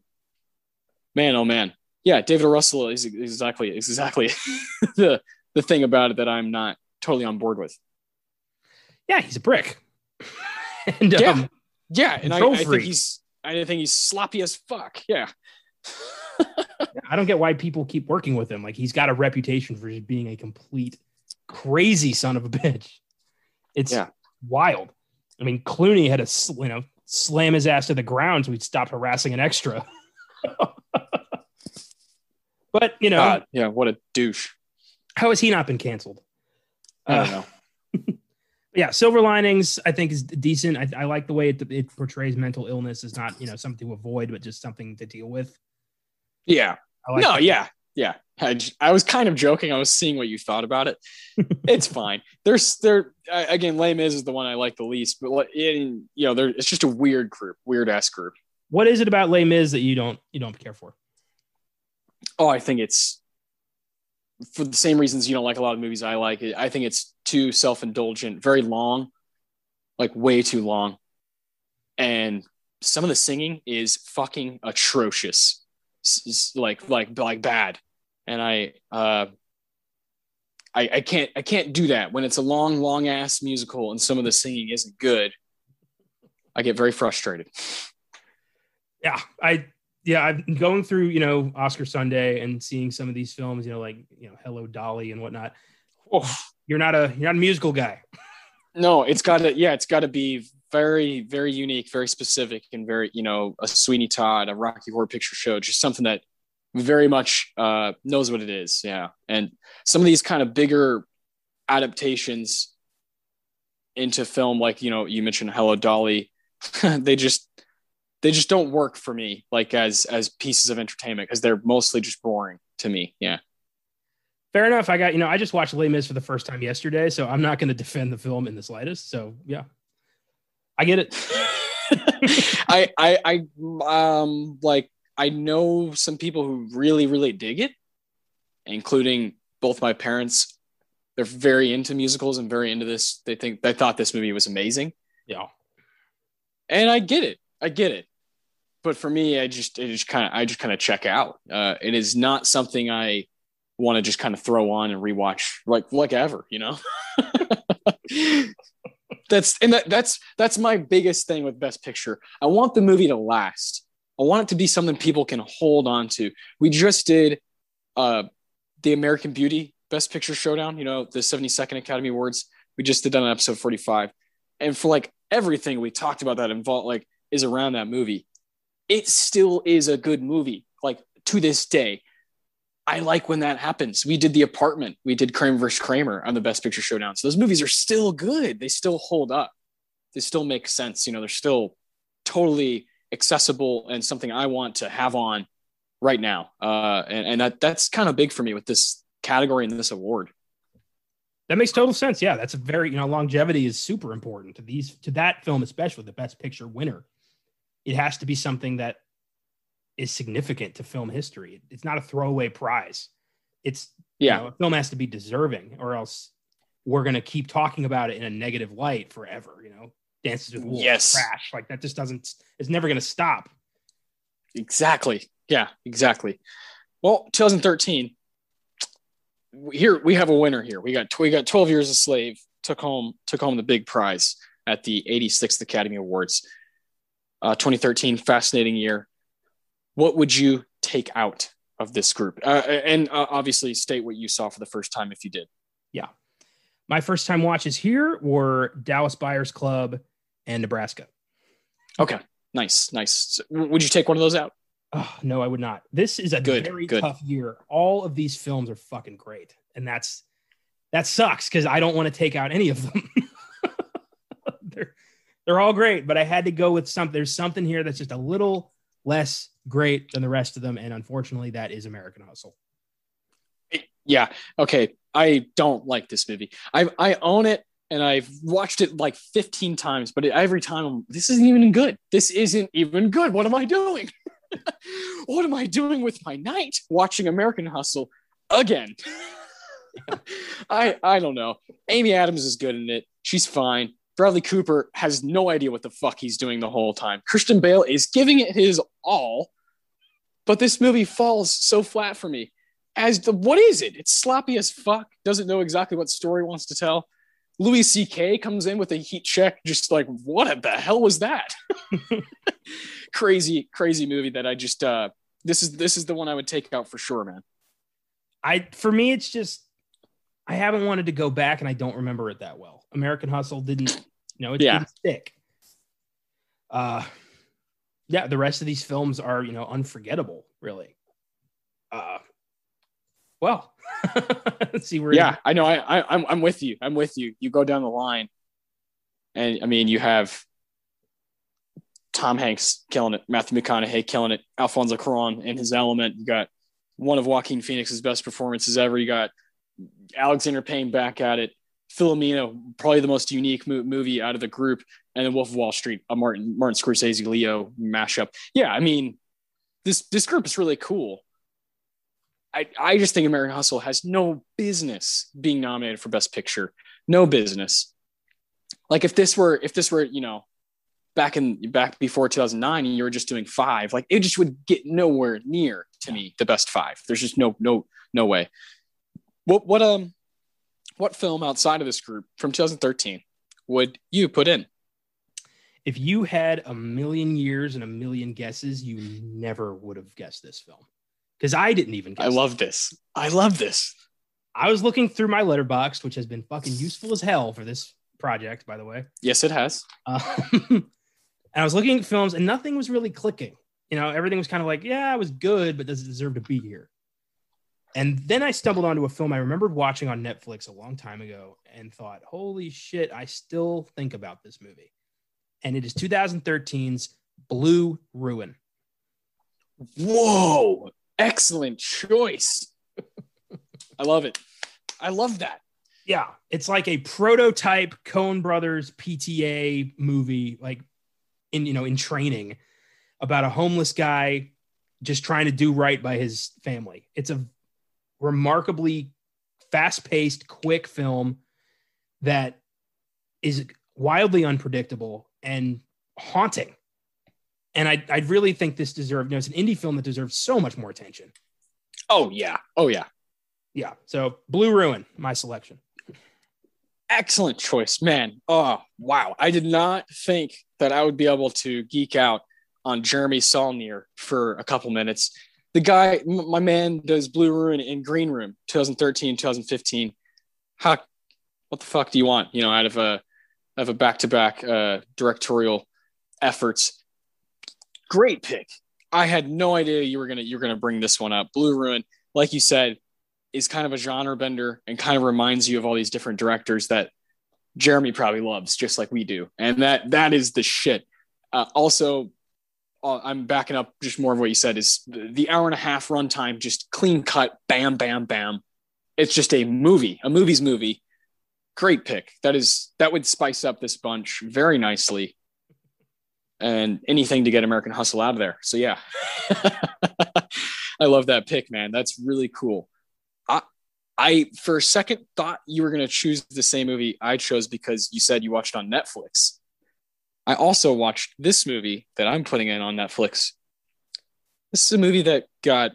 man oh man yeah david O. russell is exactly is exactly the the thing about it that i'm not totally on board with yeah, he's a brick. and Yeah. um, yeah and I, I think he's i think he's sloppy as fuck yeah I don't get why people keep working with him. Like he's got a reputation for just being a complete crazy son of a bitch. It's Yeah. wild. I mean, Clooney had to you know slam his ass to the ground so he'd stop harassing an extra. but you know, God, yeah what a douche how has he not been canceled? i don't Uh, know yeah, Silver Linings I think is decent. I, I like the way it, it portrays mental illness as not you know something to avoid, but just something to deal with. yeah like no that. yeah yeah I, j- I was kind of joking i was seeing what you thought about it it's fine there's there again Les Mis is the one i like the least but in, you know there it's just a weird group weird ass group What is it about Les Mis that you don't you don't care for? oh i think it's for the same reasons you don't like a lot of movies i like i think it's too self-indulgent very long like way too long and some of the singing is fucking atrocious S- s- like like like bad and i uh I, I can't I can't do that when it's a long long ass musical and some of the singing isn't good. I get very frustrated. Yeah, I yeah, I'm going through, you know, Oscar Sunday and seeing some of these films, you know, like, you know, Hello Dolly and whatnot. You're not a you're not a musical guy. No, it's got to yeah, it's got to be very very unique, very specific and very, you know, a Sweeney Todd, a Rocky Horror Picture Show, just something that very much uh knows what it is. Yeah. And some of these kind of bigger adaptations into film like, you know, you mentioned Hello Dolly, they just they just don't work for me like as as pieces of entertainment because they're mostly just boring to me. Yeah. Fair enough. I got you know I just watched Les Mis for the first time yesterday, so I'm not going to defend the film in the slightest. So yeah, I get it. I I I um like I know some people who really really dig it, including both my parents. They're very into musicals and very into this. They think they thought this movie was amazing. Yeah. And I get it. I get it. But for me, I just, it just kind of, I just kind of check out. Uh, it is not something I want to just kind of throw on and rewatch like, like ever, you know? that's, and that, that's, that's my biggest thing with best picture. I want the movie to last. I want it to be something people can hold on to. We just did, uh, the American Beauty Best Picture Showdown, you know, the 72nd Academy Awards. We just did that on episode 45. And for like everything we talked about that involved, like is around that movie, it still is a good movie. Like to this day, I like when that happens. We did The Apartment, we did Kramer versus Kramer on the Best Picture Showdown. So those movies are still good. They still hold up. They still make sense. You know, they're still totally accessible and something I want to have on right now. Uh, and, and that that's kind of big for me with this category and this award. That makes total sense. Yeah, that's a very you know longevity is super important to these to that film, especially the Best Picture winner. It has to be something that is significant to film history. It's not a throwaway prize. It's yeah, you know, a film has to be deserving, or else we're gonna keep talking about it in a negative light forever. You know, Dances with Wolves, yes, trash. Like that just doesn't. It's never gonna stop. Exactly. Yeah. Exactly. Well, 2013 here we have a winner here. We got we got 12 years a slave took home took home the big prize at the 86th Academy Awards. Uh, 2013 fascinating year. What would you take out of this group? Uh, and uh, obviously state what you saw for the first time if you did. Yeah. My first time watches here were Dallas Buyers Club and Nebraska. Okay. Nice. Nice. Would you take one of those out? Oh, no, I would not. This is a good, very good. tough year. All of these films are fucking great. And that's that sucks because I don't want to take out any of them. they're they're all great, but I had to go with something. There's something here that's just a little less great than the rest of them. And unfortunately, that is American Hustle. Yeah. Okay. I don't like this movie. I I own it and I've watched it like 15 times, but every time I'm, this isn't even good. This isn't even good. What am I doing? what am I doing with my night watching American Hustle again? I I don't know. Amy Adams is good in it. She's fine. Bradley Cooper has no idea what the fuck he's doing the whole time. Christian Bale is giving it his all, but this movie falls so flat for me. As the what is it? It's sloppy as fuck. Doesn't know exactly what story wants to tell. Louis C.K. comes in with a heat check, just like, what the hell was that? crazy, crazy movie that I just uh this is this is the one I would take out for sure, man. I for me, it's just I haven't wanted to go back and I don't remember it that well. American Hustle didn't, you know, it yeah. didn't stick. Uh yeah, the rest of these films are, you know, unforgettable, really. Uh well, Let's see where. Yeah, I know. I, I I'm I'm with you. I'm with you. You go down the line, and I mean, you have Tom Hanks killing it, Matthew McConaughey killing it, Alfonso Cuarón in his element. You got one of Joaquin Phoenix's best performances ever. You got Alexander Payne back at it. Philomena, probably the most unique mo- movie out of the group, and then Wolf of Wall Street, a Martin Martin Scorsese Leo mashup. Yeah, I mean, this this group is really cool. I, I just think American Hustle has no business being nominated for Best Picture. No business. Like if this were if this were you know back in back before 2009 and you were just doing five, like it just would get nowhere near to me the best five. There's just no no no way. What what um what film outside of this group from 2013 would you put in? if you had a million years and a million guesses, you never would have guessed this film. Because I didn't even guess I it. love this. I love this. I was looking through my Letterboxd, which has been fucking useful as hell for this project, by the way. Yes, it has. Um, and I was looking at films, and nothing was really clicking. You know, everything was kind of like, yeah, it was good, but does it deserve to be here? And then I stumbled onto a film I remembered watching on Netflix a long time ago and thought, holy shit, I still think about this movie. And it is 2013's Blue Ruin. Whoa. Excellent choice. I love it. I love that. Yeah, it's like a prototype Coen Brothers PTA movie, like in you know in training, about a homeless guy just trying to do right by his family. It's a remarkably fast-paced, quick film that is wildly unpredictable and haunting. And I, I really think this deserved, you know, it's an indie film that deserves so much more attention. Oh, yeah. Oh, yeah. Yeah. So Blue Ruin, my selection. Excellent choice, man. Oh, wow. I did not think that I would be able to geek out on Jeremy Saulnier for a couple minutes. The guy, my man, does Blue Ruin in Green Room, 2013, 2015. How, what the fuck do you want? You know, out of a, of a back-to-back uh, directorial efforts. Great pick. I had no idea you were gonna you're gonna bring this one up. Blue Ruin, like you said, is kind of a genre bender and kind of reminds you of all these different directors that Jeremy probably loves, just like we do. And that that is the shit. Uh, also, uh, I'm backing up just more of what you said is the, the hour and a half runtime, just clean cut, bam, bam, bam. It's just a movie, a movie's movie. Great pick. That is that would spice up this bunch very nicely. And anything to get American Hustle out of there. So yeah, I love that pick, man. That's really cool. I, I for a second thought you were to choose the same movie I chose because you said you watched on Netflix. I also watched this movie that I'm putting in on Netflix. This is a movie that got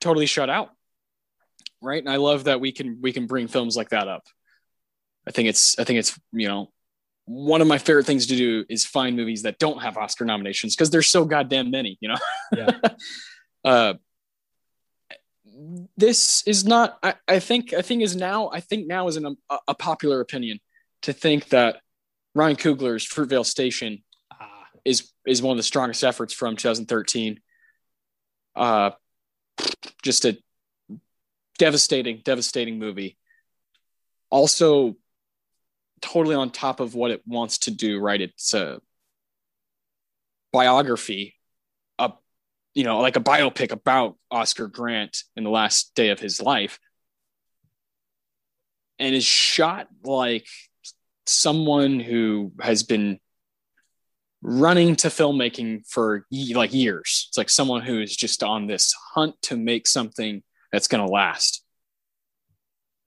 totally shut out. Right? And I love that we can we can bring films like that up. I think it's I think it's, you know, one of my favorite things to do is find movies that don't have Oscar nominations because there's so goddamn many, you know. Yeah. uh this is not I, I think i think is now i think now is an, a, a popular opinion to think that ryan coogler's fruitvale station Ah, is is one of the strongest efforts from 2013 uh just a devastating devastating movie. Also totally on top of what it wants to do right? It's a biography a you know like a biopic about oscar grant in the last day of his life. And is shot like someone who has been running to filmmaking for like years. It's like someone who is just on this hunt to make something that's going to last.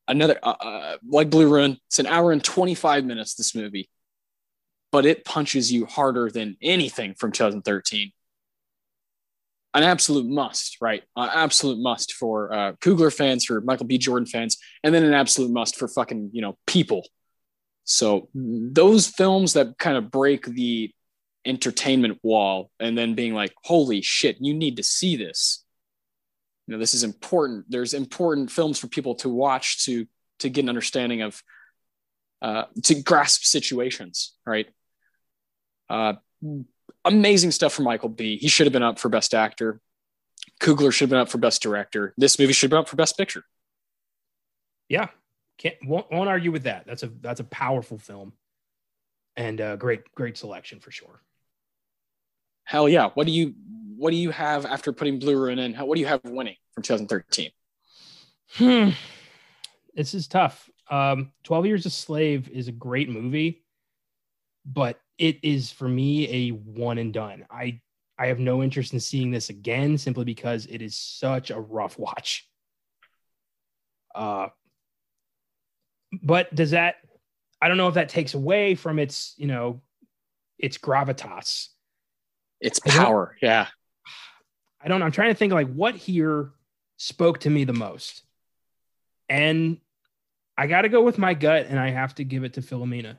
Another, uh, uh, like Blue Ruin, it's an hour and 25 minutes, this movie, but it punches you harder than anything from 2013. An absolute must, right? An absolute must for uh, Coogler fans, for Michael B. Jordan fans, and then an absolute must for fucking, you know, people. So those films that kind of break the entertainment wall and then being like, holy shit, you need to see this. You know, this is important. There's important films for people to watch to to get an understanding of uh, to grasp situations, right? Uh, amazing stuff from Michael B. He should have been up for Best Actor. Coogler should have been up for Best Director. This movie should have been up for Best Picture. yeah. Can't won't, won't argue with that. That's a that's a powerful film, and a great great selection for sure. Hell yeah! What do you what do you have after putting Blue Ruin in? How, what do you have winning from 2013? Hmm. This is tough. Um, 12 Years a Slave is a great movie, but it is for me a one and done. I I have no interest in seeing this again simply because it is such a rough watch. Uh, but does that? I don't know if that takes away from its you know its gravitas. It's I power. Yeah. I don't know. I'm trying to think like what here spoke to me the most. And I got to go with my gut and I have to give it to Philomena.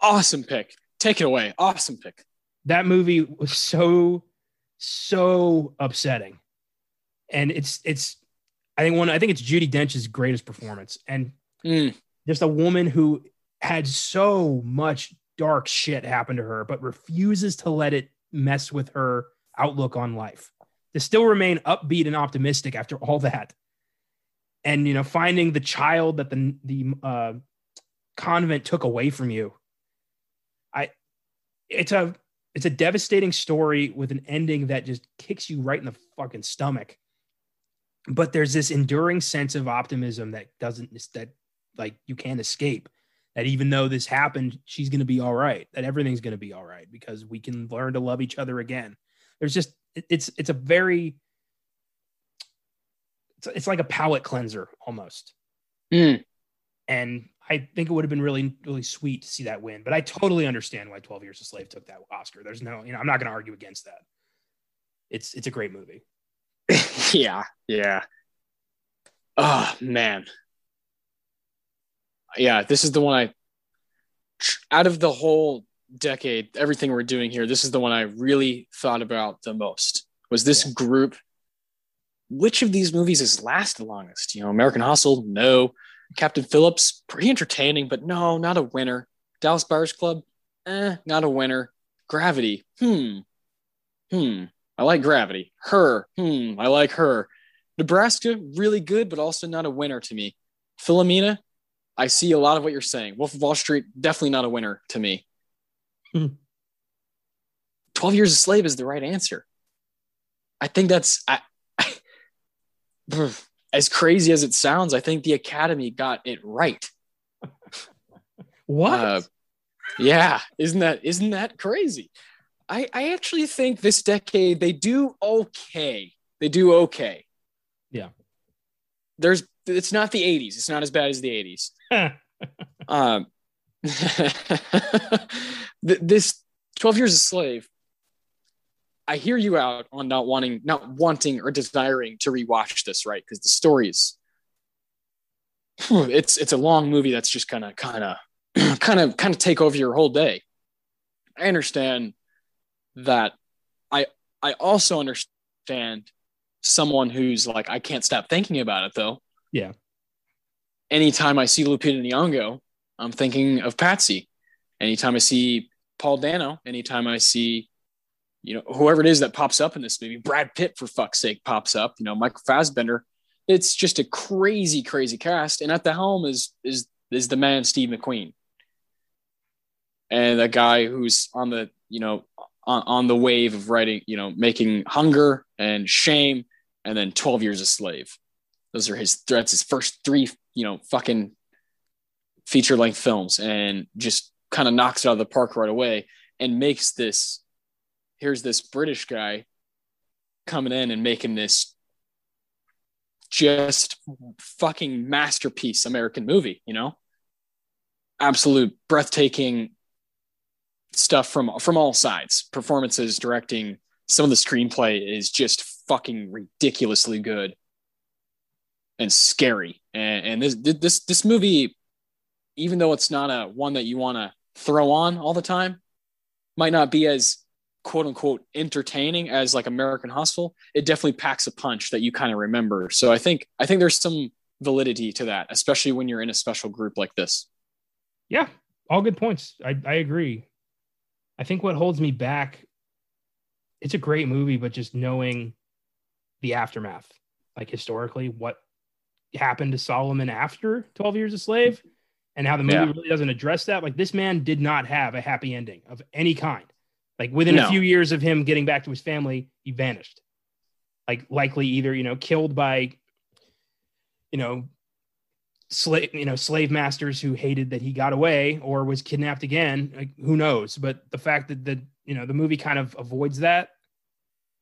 Awesome pick. take it away. Awesome pick. That movie was so so upsetting, and it's it's. I think one. I think it's Judi Dench's greatest performance, and Mm. just a woman who had so much dark shit happen to her, but refuses to let it mess with her outlook on life. To still remain upbeat and optimistic after all that, and you know, finding the child that the the uh, convent took away from you. I, it's a it's a devastating story with an ending that just kicks you right in the fucking stomach. But there's this enduring sense of optimism that doesn't that like you can't escape that even though this happened she's going to be all right that everything's going to be all right because we can learn to love each other again. There's just it's it's a very it's, it's like a palate cleanser almost. Mm. and i think it would have been really really sweet to see that win but i totally understand why 12 years a slave took that oscar. There's no you know i'm not going to argue against that. It's it's a great movie yeah, yeah. Oh man. Yeah, this is the one I out of the whole decade, everything we're doing here, this is the one I really thought about the most. Was this Yeah. group which of these movies has lasted the longest? You know, American Hustle, no. Captain Phillips, pretty entertaining, but no, not a winner. Dallas Buyers Club, eh, not a winner. Gravity, hmm, hmm. I like Gravity. Her, hmm, I like her. Nebraska, really good, but also not a winner to me. Philomena, I see a lot of what you're saying. Wolf of Wall Street, definitely not a winner to me. Hmm. 12 Years a Slave is the right answer. I think that's I, as crazy as it sounds. I think the Academy got it right. what Uh, yeah, isn't that isn't that crazy? I I actually think this decade they do okay. They do okay. Yeah. There's it's not the 80s. It's not as bad as the 80s. Um this 12 years a slave I hear you out on not wanting not wanting or desiring to rewatch this, right? Because the story is it's it's a long movie that's just gonna kind of kind of kind of take over your whole day. I understand that. I I also understand someone who's like I can't stop thinking about it though. Yeah. Anytime I see Lupita Nyong'o, I'm thinking of Patsey. Anytime I see Paul Dano, anytime I see you know whoever it is that pops up in this movie, Brad Pitt for fuck's sake pops up. You know Michael Fassbender. It's just a crazy, crazy cast, and at the helm is is is the man Steve McQueen, and a guy who's on the you know on, on the wave of writing, you know, making Hunger and Shame, and then Twelve Years a Slave. Those are his threats. His first three, you know, fucking feature length films, and just kind of knocks it out of the park right away, and makes this. Here's this British guy coming in and making this just fucking masterpiece American movie, you know? Absolute breathtaking stuff from from all sides. Performances, directing, some of the screenplay is just fucking ridiculously good and scary. And, and this this this movie, even though it's not a one that you want to throw on all the time, might not be as quote unquote entertaining as like American Hustle, it definitely packs a punch that you kind of remember. So I think I think there's some validity to that, especially when you're in a special group like this. Yeah, all good points. I, I agree. I think what holds me back, it's a great movie, but just knowing the aftermath, like historically, what happened to Solomon after 12 Years a Slave and how the movie Yeah. really doesn't address that. Like this man did not have a happy ending of any kind. Like within No. a few years of him getting back to his family, he vanished. Like likely either, you know, killed by, you know, slave, you know, slave masters who hated that he got away or was kidnapped again. Like who knows? But the fact that the, you know, the movie kind of avoids that,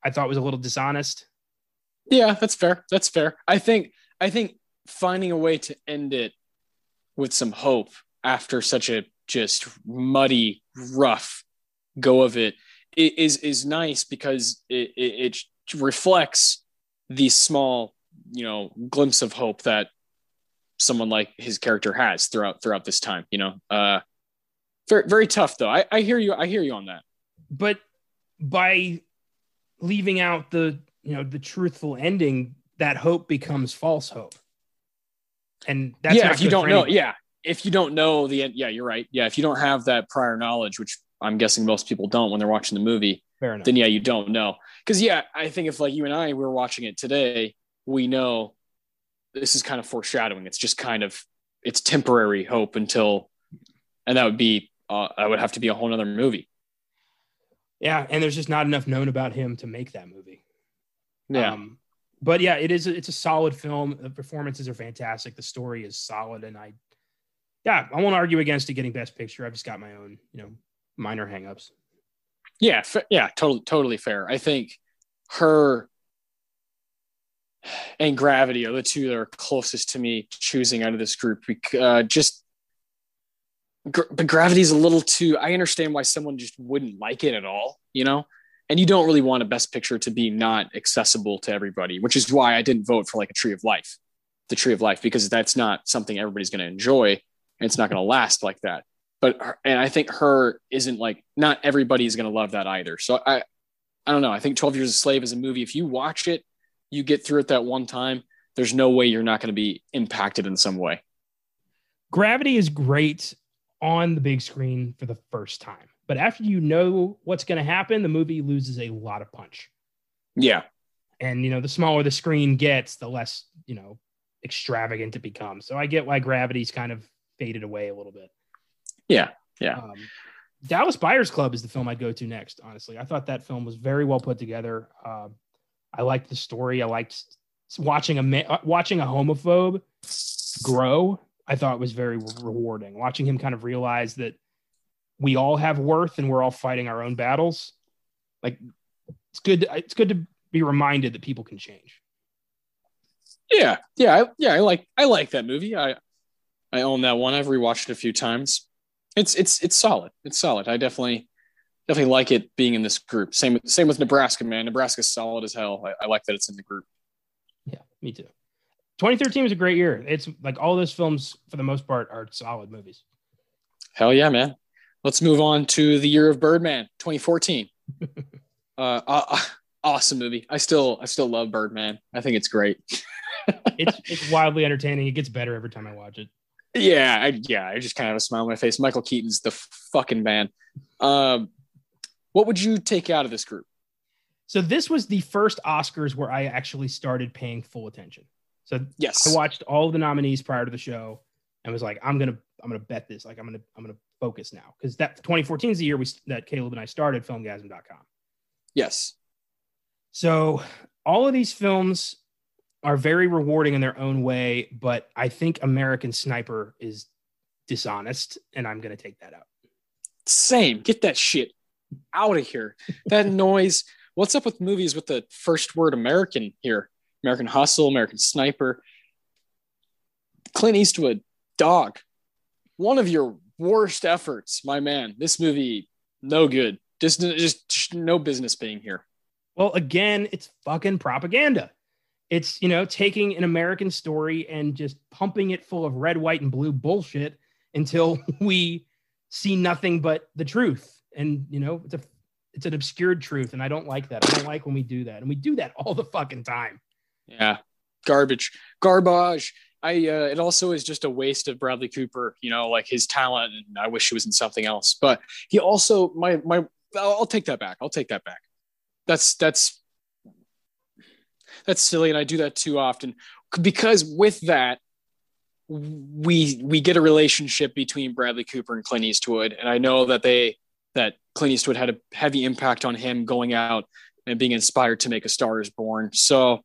I thought was a little dishonest. Yeah, that's fair. That's fair. I think I think finding a way to end it with some hope after such a just muddy, rough go of it is is nice because it, it, it reflects the small, you know, glimpse of hope that someone like his character has throughout throughout this time. You know, uh, Very, very tough though. I, I hear you. I hear you on that. But by leaving out the you know the truthful ending, that hope becomes false hope. And that's yeah. If you don't know, anyone. yeah. If you don't know the end, yeah, you're right. Yeah. If you don't have that prior knowledge, which I'm guessing most people don't when they're watching the movie, fair then yeah, you don't know. Because yeah, I think if like you and I we were watching it today, we know this is kind of foreshadowing. It's just kind of it's temporary hope until, and that would be uh, that would have to be a whole other movie. yeah, and there's just not enough known about him to make that movie. Yeah, Um, but yeah, it is. It's a solid film. The performances are fantastic. The story is solid, and I, yeah, I won't argue against it getting Best Picture. I've just got my own, you know, minor hangups. yeah, fa- yeah, totally, totally fair. I think her and Gravity are the two that are closest to me choosing out of this group. Uh, just, but Gravity's a little too. I understand why someone just wouldn't like it at all, you know. And you don't really want a Best Picture to be not accessible to everybody, which is why I didn't vote for like a Tree of Life, the Tree of Life, because that's not something everybody's going to enjoy, and it's not going to last like that. But and I think her isn't like not everybody's going to love that either. So I, I don't know. I think Twelve Years a Slave is a movie. If you watch it, you get through it that one time. There's no way you're not going to be impacted in some way. Gravity is great on the big screen for the first time, but after you know what's going to happen, the movie loses a lot of punch. Yeah, And you know, the smaller the screen gets, the less you know extravagant it becomes. So I get why Gravity's kind of faded away a little bit. yeah, yeah. Um, Dallas Buyers Club is the film I'd go to next. Honestly, I thought that film was very well put together. Uh, I liked the story. I liked watching a uh, watching a homophobe grow. I thought was very rewarding. Watching him kind of realize that we all have worth and we're all fighting our own battles. Like it's good. It's good to be reminded that people can change. Yeah, yeah, I, yeah. I like I like that movie. I I own that one. I've rewatched it a few times. It's it's it's solid. It's solid. I definitely definitely like it being in this group. Same with same with Nebraska, man. Nebraska's solid as hell. I, I like that it's in the group. Yeah, me too. 2013 was a great year. It's like all those films, for the most part, are solid movies. Hell yeah, man. Let's move on to the year of Birdman, 2014. uh, uh, awesome movie. I still I still love Birdman. I think it's great. It's it's wildly entertaining. It gets better every time I watch it. Yeah, I, yeah. I just kind of have a smile on my face. Michael Keaton's the fucking man. Um, what would you take out of this group? So this was the first Oscars where I actually started paying full attention. So Yes. I watched all of the nominees prior to the show and was like, I'm gonna I'm gonna bet this. Like I'm gonna I'm gonna focus now because that 2014 is the year we that Caleb and I started filmgazm.com. Yes. So all of these films are very rewarding in their own way, but I think American Sniper is dishonest, and I'm gonna take that out. Same. Get that shit out of here. That noise. What's up with movies with the first word American here? American Hustle, American Sniper. Clint Eastwood, dog. One of your worst efforts, my man. This movie, no good. Just, just no business being here. Well, again, it's fucking propaganda. It's, you know, taking an American story and just pumping it full of red, white, and blue bullshit until we see nothing but the truth. And, you know, it's a it's an obscured truth. And I don't like that. I don't like when we do that. And we do that all the fucking time. Yeah, garbage, garbage. I. Uh, it also is just a waste of Bradley Cooper. You know, like his talent. And I wish he was in something else. But he also my my. I'll, I'll take that back. I'll take that back. That's that's that's silly, and I do that too often because with that we we get a relationship between Bradley Cooper and Clint Eastwood, and I know that they that Clint Eastwood had a heavy impact on him going out and being inspired to make A Star Is Born. So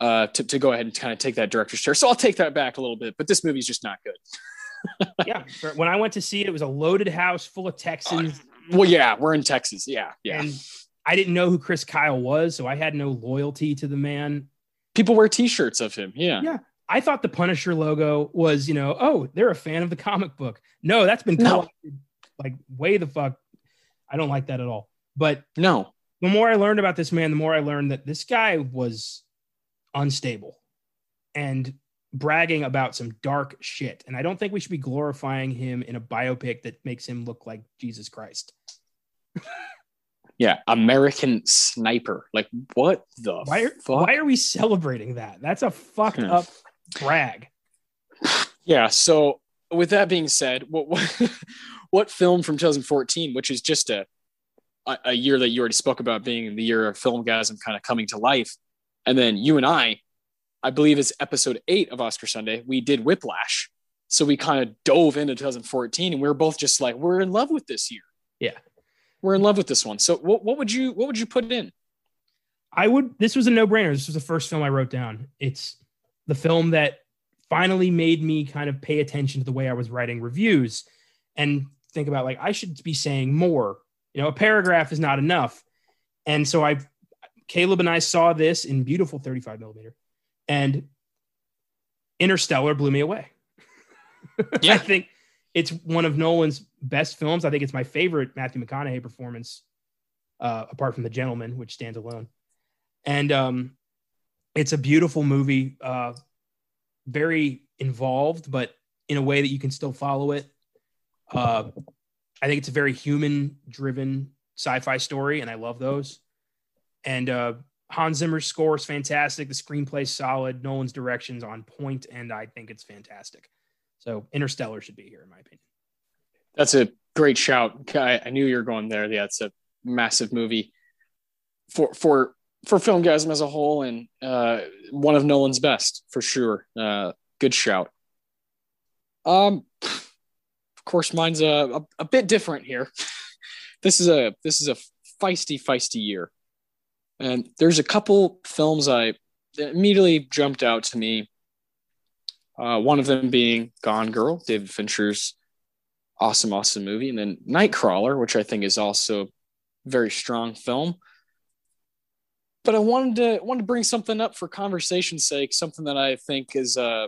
uh, to, to go ahead and kind of take that director's chair. So I'll take that back a little bit, but this movie's just not good. yeah. When I went to see it, it was a loaded house full of Texans. Well, yeah, we're in Texas. Yeah, yeah. And I didn't know who Chris Kyle was, so I had no loyalty to the man. People wear T-shirts of him. Yeah. Yeah. I thought the Punisher logo was, you know, oh, they're a fan of the comic book. No, that's been No. like way the fuck. I don't like that at all. But No. the more I learned about this man, the more I learned that this guy was unstable. And bragging about some dark shit. And I don't think we should be glorifying him in a biopic that makes him look like Jesus Christ. yeah, American Sniper. Like, what the why are, fuck? Why are we celebrating that? That's a fucked Yeah. up brag. Yeah. So, with that being said, what what, what film from 2014, which is just a, a a year that you already spoke about being the year of film filmgazm kind of coming to life, and then you and I, I believe it's episode eight of Oscar Sunday, we did Whiplash. So we kind of dove into 2014, and we were both just like, we're in love with this year. Yeah. we're in love with this one. So what, what would you what would you put in? I would. This was a no-brainer. This was the first film I wrote down. It's the film that finally made me kind of pay attention to the way I was writing reviews and think about like I should be saying more. You know, a paragraph is not enough. And so I, Caleb and I saw this in beautiful 35 millimeter, and Interstellar blew me away. Yeah. I think it's one of Nolan's best films. I think it's my favorite Matthew McConaughey performance, uh, apart from The Gentlemen, which stands alone. And um, it's a beautiful movie, uh, very involved, but in a way that you can still follow it. Uh, I think it's a very human-driven sci-fi story, and I love those. And uh, Hans Zimmer's score is fantastic. The screenplay's solid. Nolan's direction's on point, and I think it's fantastic. So Interstellar should be here, in my opinion. That's a great shout. I, I knew you were going there. Yeah, it's a massive movie for for for filmgazm as a whole, and uh, one of Nolan's best for sure. Uh, good shout. Um, course, mine's a, a a bit different here. This is a this is a feisty feisty year, and there's a couple films I that immediately jumped out to me. Uh, one of them being Gone Girl, David Fincher's awesome, awesome movie, and then Nightcrawler, which I think is also a very strong film. But I wanted to wanted to bring something up for conversation's sake, something that I think is uh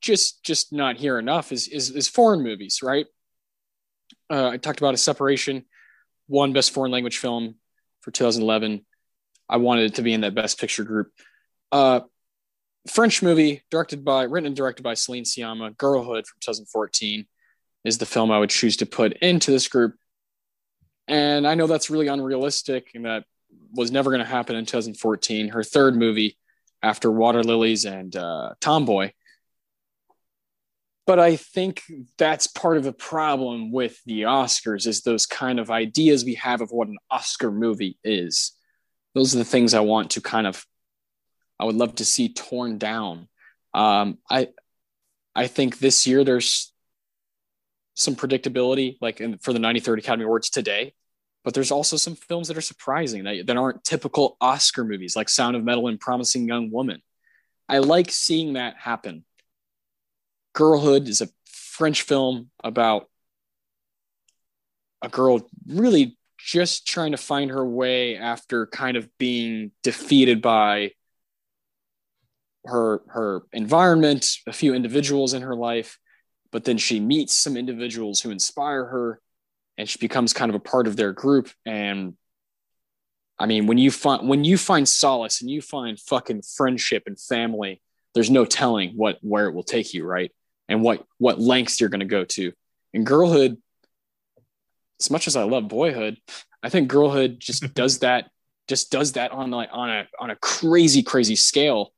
just just not here enough is is, is foreign movies, right? Uh, I talked about a separation, won best foreign language film for 2011. I wanted it to be in that best picture group. Uh, French movie directed by, written and directed by Celine Sciamma, Girlhood from 2014 is the film I would choose to put into this group. And I know that's really unrealistic and that was never going to happen in 2014. Her third movie after Water Lilies and uh, Tomboy. But I think that's part of the problem with the Oscars is those kind of ideas we have of what an Oscar movie is. Those are the things I want to kind of I would love to see torn down. Um, I I think this year there's some predictability, like in, for the 93rd Academy Awards today, but there's also some films that are surprising that, that aren't typical Oscar movies, like Sound of Metal and Promising Young Woman. I like seeing that happen. Girlhood is a French film about a girl really just trying to find her way after kind of being defeated by her her environment, a few individuals in her life, but then she meets some individuals who inspire her and she becomes kind of a part of their group and I mean, when you find when you find solace and you find fucking friendship and family, there's no telling what where it will take you, right? And what what lengths you're going to go to. In girlhood, as much as I love boyhood, I think girlhood just does that just does that on like on a on a crazy crazy scale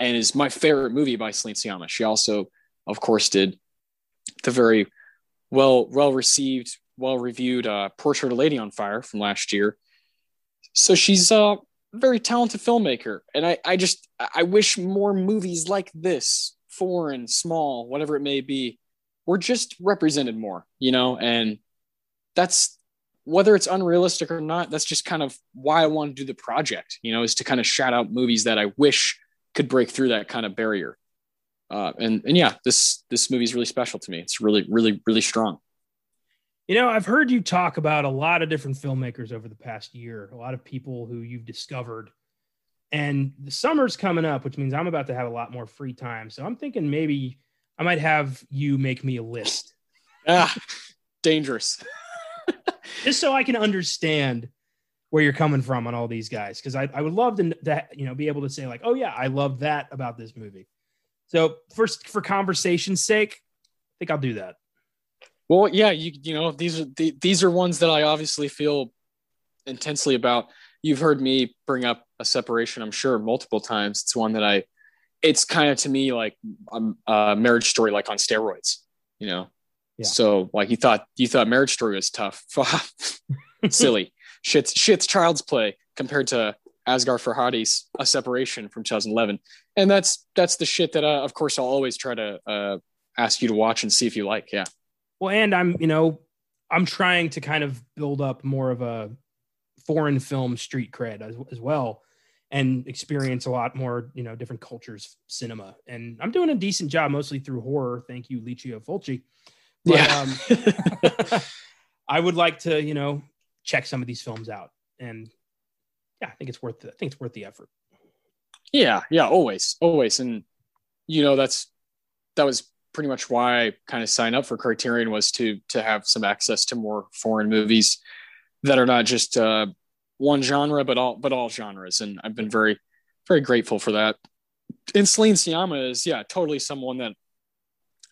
and is my favorite movie by Celine Sciamma. She also, of course, did the very well well received, well reviewed uh, Portrait of a Lady on Fire from last year. So she's a very talented filmmaker, and I I just I wish more movies like this, foreign, small, whatever it may be, we're just represented more, you know, and that's whether it's unrealistic or not. That's just kind of why I want to do the project, you know, is to kind of shout out movies that I wish could break through that kind of barrier. Uh, and and yeah, this this movie is really special to me. It's really really really strong. You know, I've heard you talk about a lot of different filmmakers over the past year, a lot of people who you've discovered. And the summer's coming up, which means I'm about to have a lot more free time. So I'm thinking maybe I might have you make me a list Ah, dangerous. just so I can understand where you're coming from on all these guys because I, I would love to, to you know be able to say like oh yeah I love that about this movie. So first for conversation's sake, I think I'll do that. Well, yeah, you you know these are the, these are ones that I obviously feel intensely about. You've heard me bring up a separation, I'm sure, multiple times. It's one that I, it's kind of to me like um, a marriage story, like on steroids, you know. Yeah. So like you thought you thought marriage story was tough, silly shit's shit's child's play compared to Asghar Farhadi's A Separation from 2011, and that's that's the shit that uh, of course I'll always try to uh, ask you to watch and see if you like. Yeah. Well, and I'm you know I'm trying to kind of build up more of a foreign film street cred as, as well and experience a lot more you know different cultures cinema and i'm doing a decent job mostly through horror thank you lucio fulci but, yeah um, i would like to you know check some of these films out. And yeah, I think it's worth. The, I think it's worth the effort. Yeah, yeah, always, always, and you know that's that was pretty much why I kind of signed up for Criterion was to to have some access to more foreign movies that are not just uh, one genre, but all but all genres, and I've been very very grateful for that. And Celine Sciamma is yeah totally someone that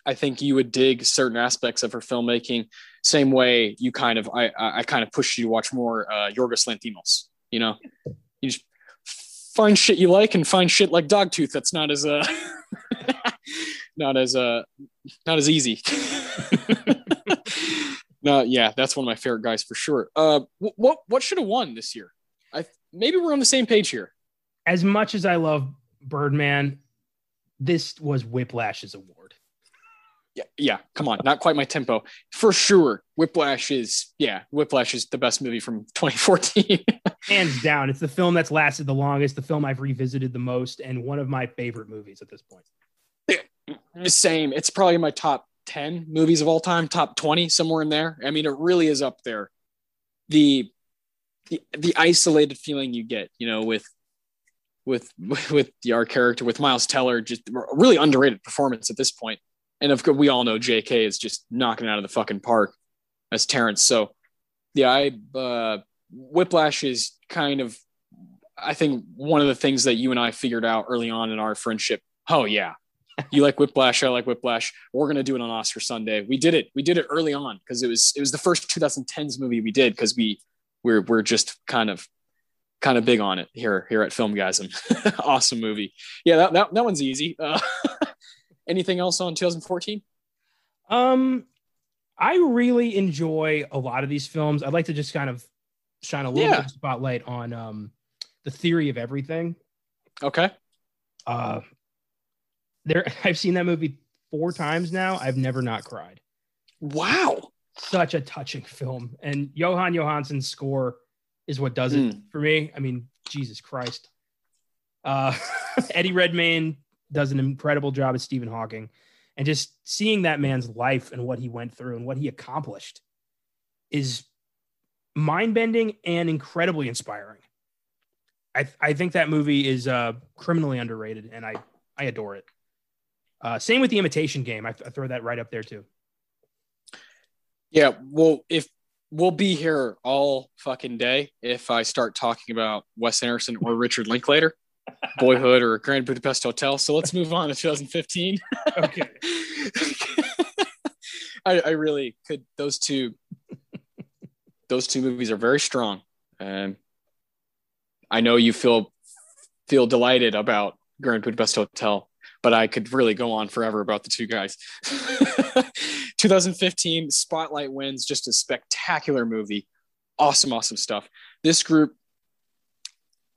I think you would dig certain aspects of her filmmaking. Same way you kind of I I kind of push you to watch more uh, Yorgos Lanthimos. You know, you just find shit you like and find shit like Dogtooth that's not as uh not as uh not as easy. no, yeah, that's one of my favorite guys for sure. Uh, what what should have won this year? I maybe we're on the same page here. As much as I love Birdman, this was Whiplash's award yeah, yeah, come on, not quite my tempo for sure. Whiplash is, yeah, Whiplash is the best movie from 2014. Hands down, it's the film that's lasted the longest, the film I've revisited the most, and one of my favorite movies at this point. Same. It's probably my top 10 movies of all time, top 20, somewhere in there. I mean, it really is up there. The the, the isolated feeling you get, you know, with with with the, our character with Miles Teller, just really underrated performance at this point and of course we all know J.K. is just knocking out of the fucking park as Terence. So yeah, I uh, Whiplash is kind of I think one of the things that you and I figured out early on in our friendship. Oh yeah, you like Whiplash, I like Whiplash. We're gonna do it on Oscar Sunday. We did it. We did it early on because it was it was the first 2010s movie we did because we we're we're just kind of kind of big on it here here at Filmgazm. awesome movie. Yeah, that, that, that one's easy. Uh, Anything else on 2014? Um, I really enjoy a lot of these films. I'd like to just kind of shine a little yeah. bit of spotlight on um, the theory of everything. Okay. Uh, there, I've seen that movie four times now. I've never not cried. Wow. Such a touching film, and Jóhann Jóhannsson's score is what does it mm. for me. I mean, Jesus Christ. Uh, Eddie Redmayne does an incredible job as Stephen Hawking. And just seeing that man's life and what he went through and what he accomplished is mind bending and incredibly inspiring. I, th- I think that movie is uh, criminally underrated and I, I adore it. Uh, same with the imitation game. I, th- I throw that right up there too. Yeah. Well, if we'll be here all fucking day if I start talking about Wes Anderson or Richard Linklater. Boyhood or Grand Budapest Hotel. So let's move on to 2015. okay. I, I really could. Those two, those two movies are very strong, and I know you feel feel delighted about Grand Budapest Hotel, but I could really go on forever about the two guys. 2015 Spotlight wins, just a spectacular movie. Awesome, awesome stuff. This group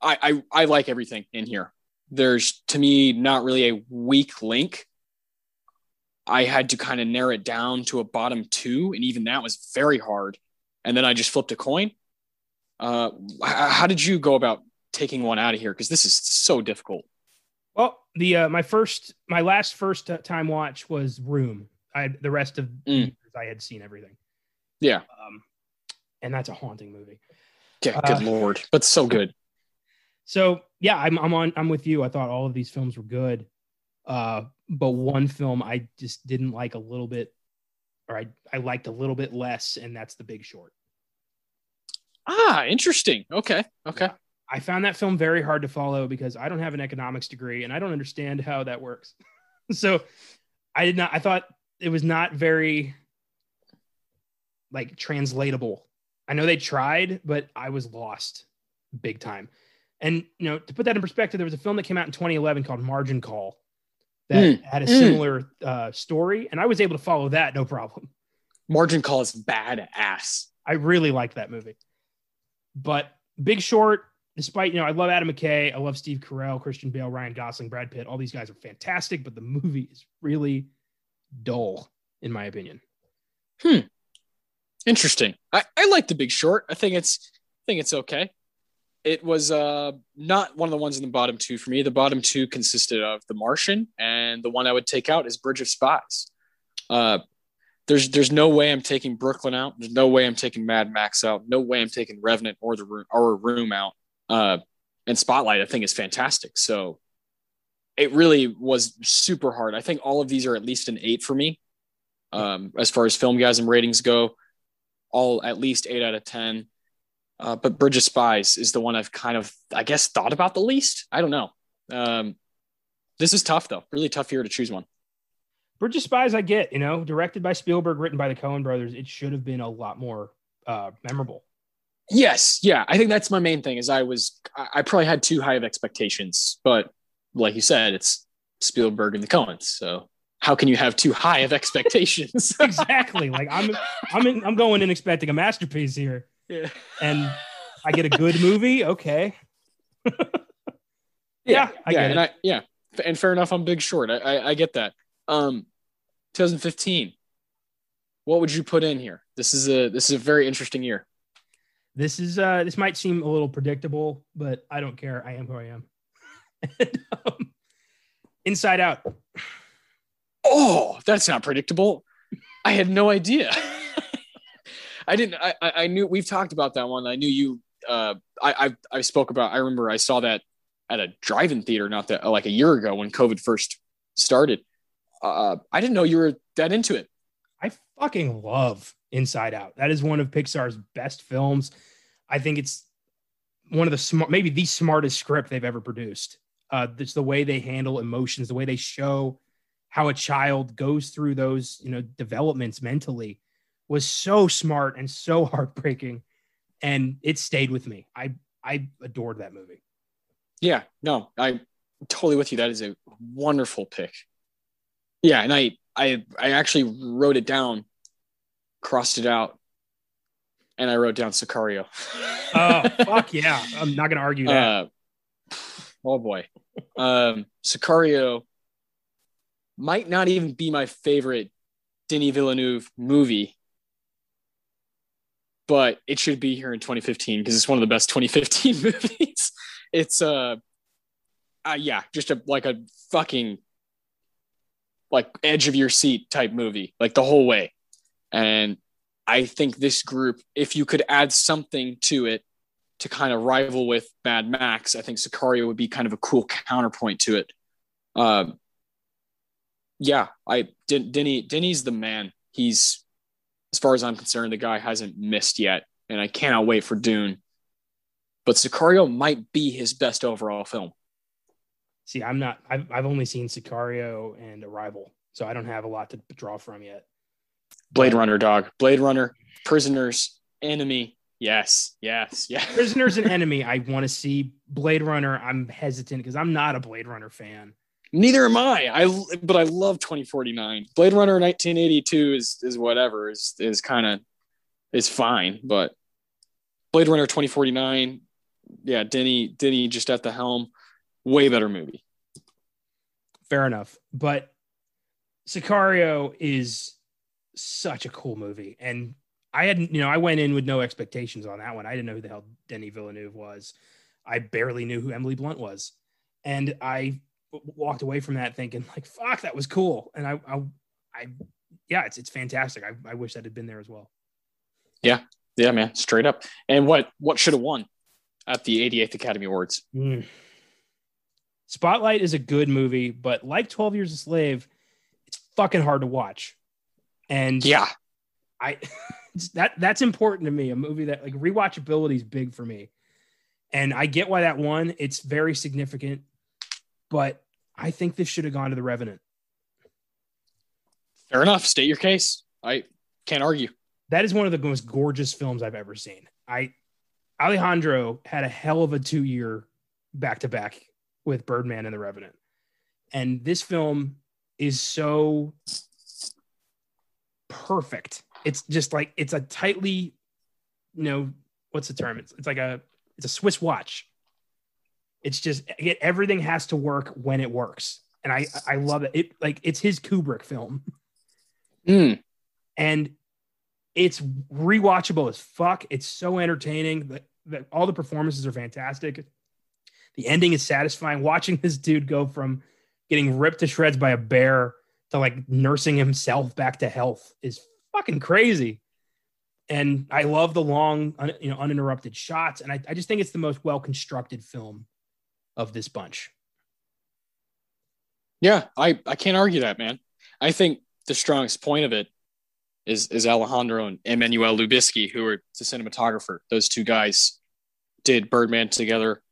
I, I, I like everything in here. There's to me not really a weak link. I had to kind of narrow it down to a bottom two, and even that was very hard. And then I just flipped a coin. Uh, how did you go about taking one out of here? Because this is so difficult. Well, the uh, my first, my last first time watch was Room. I the rest of mm. I had seen everything. Yeah, um, and that's a haunting movie. Yeah, good uh, lord, but so good. So yeah, I'm I'm on I'm with you. I thought all of these films were good. Uh, but one film I just didn't like a little bit, or I, I liked a little bit less, and that's The Big Short. Ah, interesting. Okay. Okay. Yeah. I found that film very hard to follow because I don't have an economics degree and I don't understand how that works. so I did not, I thought it was not very like translatable. I know they tried, but I was lost big time. And you know, to put that in perspective, there was a film that came out in 2011 called Margin Call that mm. had a similar mm. uh, story, and I was able to follow that no problem. Margin Call is badass. I really liked that movie. But Big Short, despite you know, I love Adam McKay, I love Steve Carell, Christian Bale, Ryan Gosling, Brad Pitt. All these guys are fantastic, but the movie is really dull, in my opinion. Hmm. Interesting. I, I like The Big Short. I think it's I think it's okay. It was uh not one of the ones in the bottom two for me. The bottom two consisted of The Martian, and the one I would take out is Bridge of Spies. Uh, there's there's no way I'm taking Brooklyn out. There's no way I'm taking Mad Max out. No way I'm taking Revenant or the room or Room out. Uh, and Spotlight I think is fantastic. So it really was super hard. I think all of these are at least an eight for me. Um, as far as Filmgazm ratings go, all at least eight out of ten. Uh, but Bridge of Spies is the one I've kind of, I guess, thought about the least. I don't know. Um, this is tough though. Really tough here to choose one. Bridge of Spies, I get, you know, directed by Spielberg, written by the Coen brothers. It should have been a lot more uh, memorable. Yes, yeah, I think that's my main thing. Is I was, I probably had too high of expectations, but like you said, it's Spielberg and the Coens, so how can you have too high of expectations? exactly. Like I'm, I'm, in, I'm going in expecting a masterpiece here, yeah. and I get a good movie. Okay. yeah, yeah, I yeah, and I, yeah, and fair enough. I'm Big Short. I, I, I get that. Um, 2015. What would you put in here? This is a this is a very interesting year. This is uh this might seem a little predictable, but I don't care. I am who I am. and, um, Inside Out. Oh, that's not predictable. I had no idea. I didn't. I, I knew we've talked about that one. I knew you. Uh, I, I I spoke about. I remember I saw that at a drive-in theater not that like a year ago when COVID first started uh, I didn't know you were that into it. I fucking love Inside Out. That is one of Pixar's best films. I think it's one of the smart, maybe the smartest script they've ever produced. Uh, it's the way they handle emotions, the way they show how a child goes through those, you know, developments mentally was so smart and so heartbreaking. And it stayed with me. I I adored that movie. Yeah, no, I'm totally with you. That is a wonderful pick. Yeah, and I I I actually wrote it down, crossed it out, and I wrote down Sicario. oh fuck yeah! I'm not gonna argue that. Uh, oh boy, um, Sicario might not even be my favorite Denis Villeneuve movie, but it should be here in 2015 because it's one of the best 2015 movies. It's uh, uh yeah, just a like a fucking like edge of your seat type movie, like the whole way. And I think this group, if you could add something to it to kind of rival with Mad Max, I think Sicario would be kind of a cool counterpoint to it. Um, yeah, I Denny Denny's the man. He's as far as I'm concerned, the guy hasn't missed yet, and I cannot wait for Dune. But Sicario might be his best overall film. See, I'm not. I've I've only seen Sicario and Arrival, so I don't have a lot to draw from yet. Blade Runner, dog. Blade Runner, Prisoners, Enemy. Yes, yes, yeah. Prisoners and Enemy. I want to see Blade Runner. I'm hesitant because I'm not a Blade Runner fan. Neither am I. I but I love 2049. Blade Runner 1982 is is whatever is is kind of is fine, but Blade Runner 2049. Yeah, Denny Denny just at the helm way better movie. Fair enough. But Sicario is such a cool movie. And I hadn't, you know, I went in with no expectations on that one. I didn't know who the hell Denis Villeneuve was. I barely knew who Emily Blunt was. And I walked away from that thinking, like, fuck, that was cool. And I, I, I yeah, it's, it's fantastic. I, I wish that had been there as well. Yeah. Yeah, man. Straight up. And what, what should have won at the 88th Academy Awards? Mm. Spotlight is a good movie, but like 12 Years a Slave, it's fucking hard to watch. And yeah, I that that's important to me. A movie that like rewatchability is big for me, and I get why that won. It's very significant, but I think this should have gone to The Revenant. Fair enough. State your case. I can't argue. That is one of the most gorgeous films I've ever seen. I Alejandro had a hell of a two year back to back with Birdman and The Revenant, and this film is so perfect. It's just like it's a tightly, you know, what's the term? It's, it's like a it's a Swiss watch. It's just it, everything has to work when it works, and I I love it. It like it's his Kubrick film, Mm. and it's rewatchable as fuck. It's so entertaining. That that all the performances are fantastic. The ending is satisfying. Watching this dude go from getting ripped to shreds by a bear to like nursing himself back to health is fucking crazy. And I love the long, un, you know, uninterrupted shots. And I, I just think it's the most well constructed film of this bunch. Yeah, I, I can't argue that, man. I think the strongest point of it is is Alejandro and Emmanuel Lubezki, who are the cinematographer. Those two guys did Birdman together,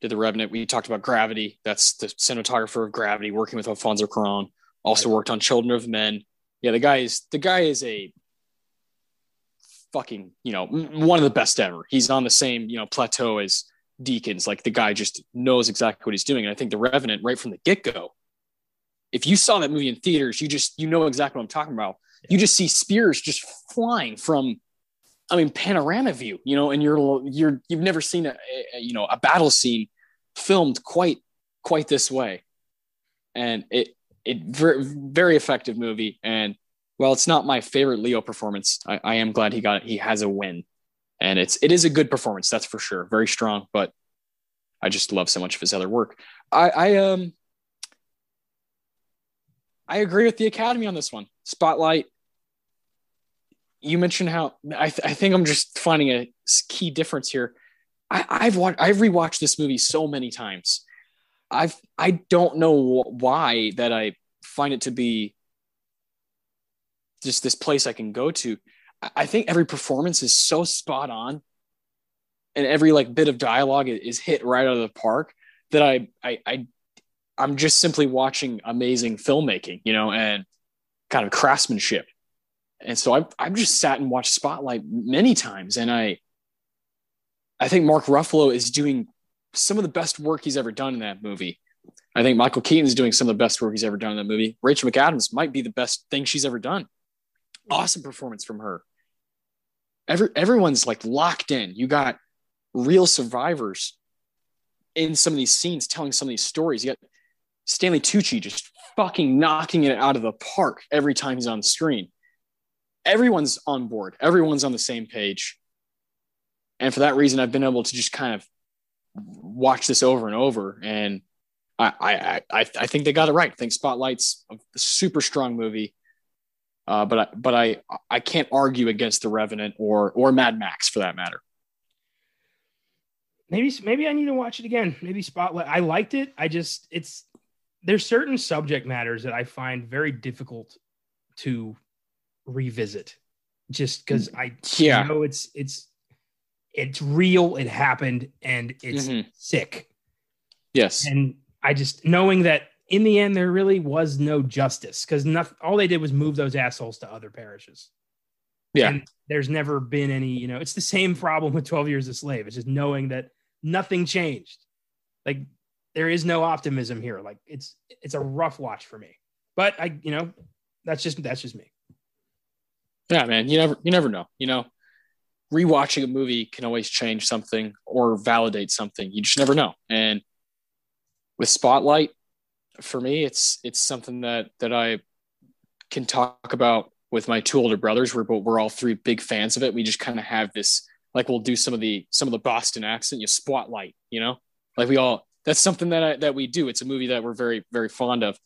did The Revenant. We talked about Gravity. That's the cinematographer of Gravity, working with Alfonso Cuarón. Also worked on Children of Men. Yeah, the guy is the guy is a fucking you know one of the best ever. He's on the same you know plateau as Deakins. Like the guy just knows exactly what he's doing. And I think The Revenant, right from the get go, if you saw that movie in theaters, you just you know exactly what I'm talking about. You just see spears just flying from, I mean, panorama view. You know, and you're you're you've never seen a, a you know a battle scene filmed quite quite this way, and it it very effective movie. And well, it's not my favorite Leo performance. I, I am glad he got. He has a win, and it's it is a good performance. That's for sure. Very strong, but I just love so much of his other work. I, I um I agree with the Academy on this one. Spotlight. You mentioned how I, th- I think I'm just finding a key difference here. I, I've watched I've rewatched this movie so many times. I've I don't know why that I find it to be just this place I can go to. I think every performance is so spot on, and every like bit of dialogue is hit right out of the park that I I, I I'm just simply watching amazing filmmaking, you know, and kind of craftsmanship. And so I've, I've just sat and watched Spotlight many times. And I, I think Mark Ruffalo is doing some of the best work he's ever done in that movie. I think Michael Keaton's doing some of the best work he's ever done in that movie. Rachel McAdams might be the best thing she's ever done. Awesome performance from her. Every, everyone's like locked in. You got real survivors in some of these scenes telling some of these stories. You got Stanley Tucci just fucking knocking it out of the park every time he's on the screen. Everyone's on board. Everyone's on the same page. And for that reason, I've been able to just kind of watch this over and over. And I, I, I, I think they got it right. I think Spotlight's a super strong movie. Uh, but I, but I, I can't argue against The Revenant or, or Mad Max for that matter. Maybe, maybe I need to watch it again. Maybe Spotlight. I liked it. I just, it's, there's certain subject matters that I find very difficult to revisit just because I yeah. know it's it's it's real, it happened, and it's Mhm. sick. Yes. And I just knowing that in the end there really was no justice because nothing all they did was move those assholes to other parishes. Yeah. And there's never been any, you know, it's the same problem with 12 years a slave. It's just knowing that nothing changed. Like there is no optimism here. Like it's it's a rough watch for me. But I, you know, that's just that's just me. Yeah, man. You never you never know. You know, rewatching a movie can always change something or validate something. You just never know. And with Spotlight, for me, it's it's something that that I can talk about with my two older brothers. We're we're all three big fans of it. We just kind of have this like we'll do some of the some of the Boston accent, you spotlight, you know, like we all that's something that I, that we do. It's a movie that we're very very fond of.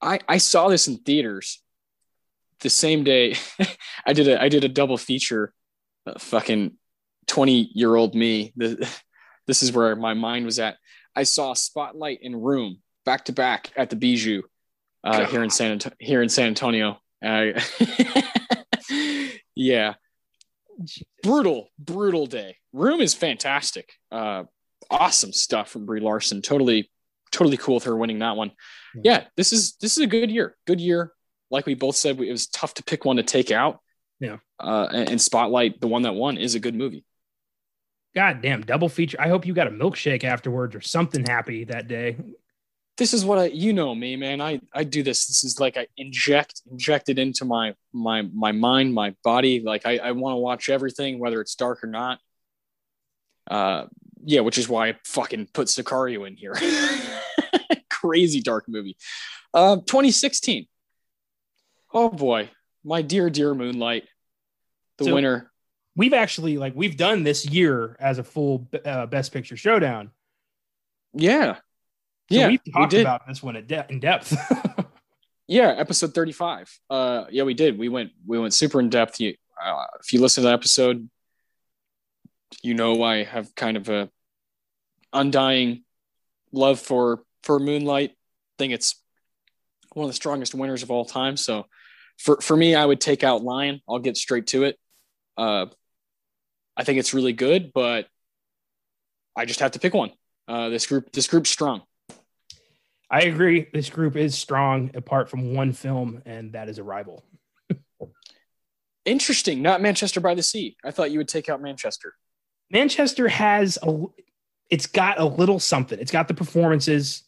I I saw this in theaters the same day. I did a I did a double feature. Fucking twenty year old me. The, this is where my mind was at. I saw Spotlight and Room back to back at the Bijou uh, here in San Anto- here in San Antonio. Uh, yeah. Brutal, brutal day. Room is fantastic. Uh, awesome stuff from Brie Larson. Totally, totally cool with her winning that one. Yeah, this is this is a good year. Good year. Like we both said, it was tough to pick one to take out. Yeah. Uh, and, and Spotlight, the one that won, is a good movie. God damn, double feature. I hope you got a milkshake afterwards or something happy that day. This is what I, you know me, man. I, I do this. This is like I inject, inject it into my, my, my mind, my body. Like I, I want to watch everything, whether it's dark or not. Uh, yeah, which is why I fucking put Sicario in here. Crazy dark movie. Uh, 2016. Oh boy, my dear, dear Moonlight, the So- winner. We've actually like we've done this year as a full uh, best picture showdown. Yeah, So yeah, we've we talked did. about this one in, de- in depth. Yeah, episode 35. Uh yeah, we did. We went we went super in depth. You uh, if you listen to that episode, you know I have kind of a undying love for for Moonlight. I think it's one of the strongest winners of all time. So for for me, I would take out Lion. I'll get straight to it. Uh I think it's really good, but I just have to pick one. Uh this group this group's strong. I agree. This group is strong, apart from one film, and that is Arrival. Interesting. Not Manchester by the Sea. I thought you would take out Manchester. Manchester has a. It's got a little something. It's got the performances.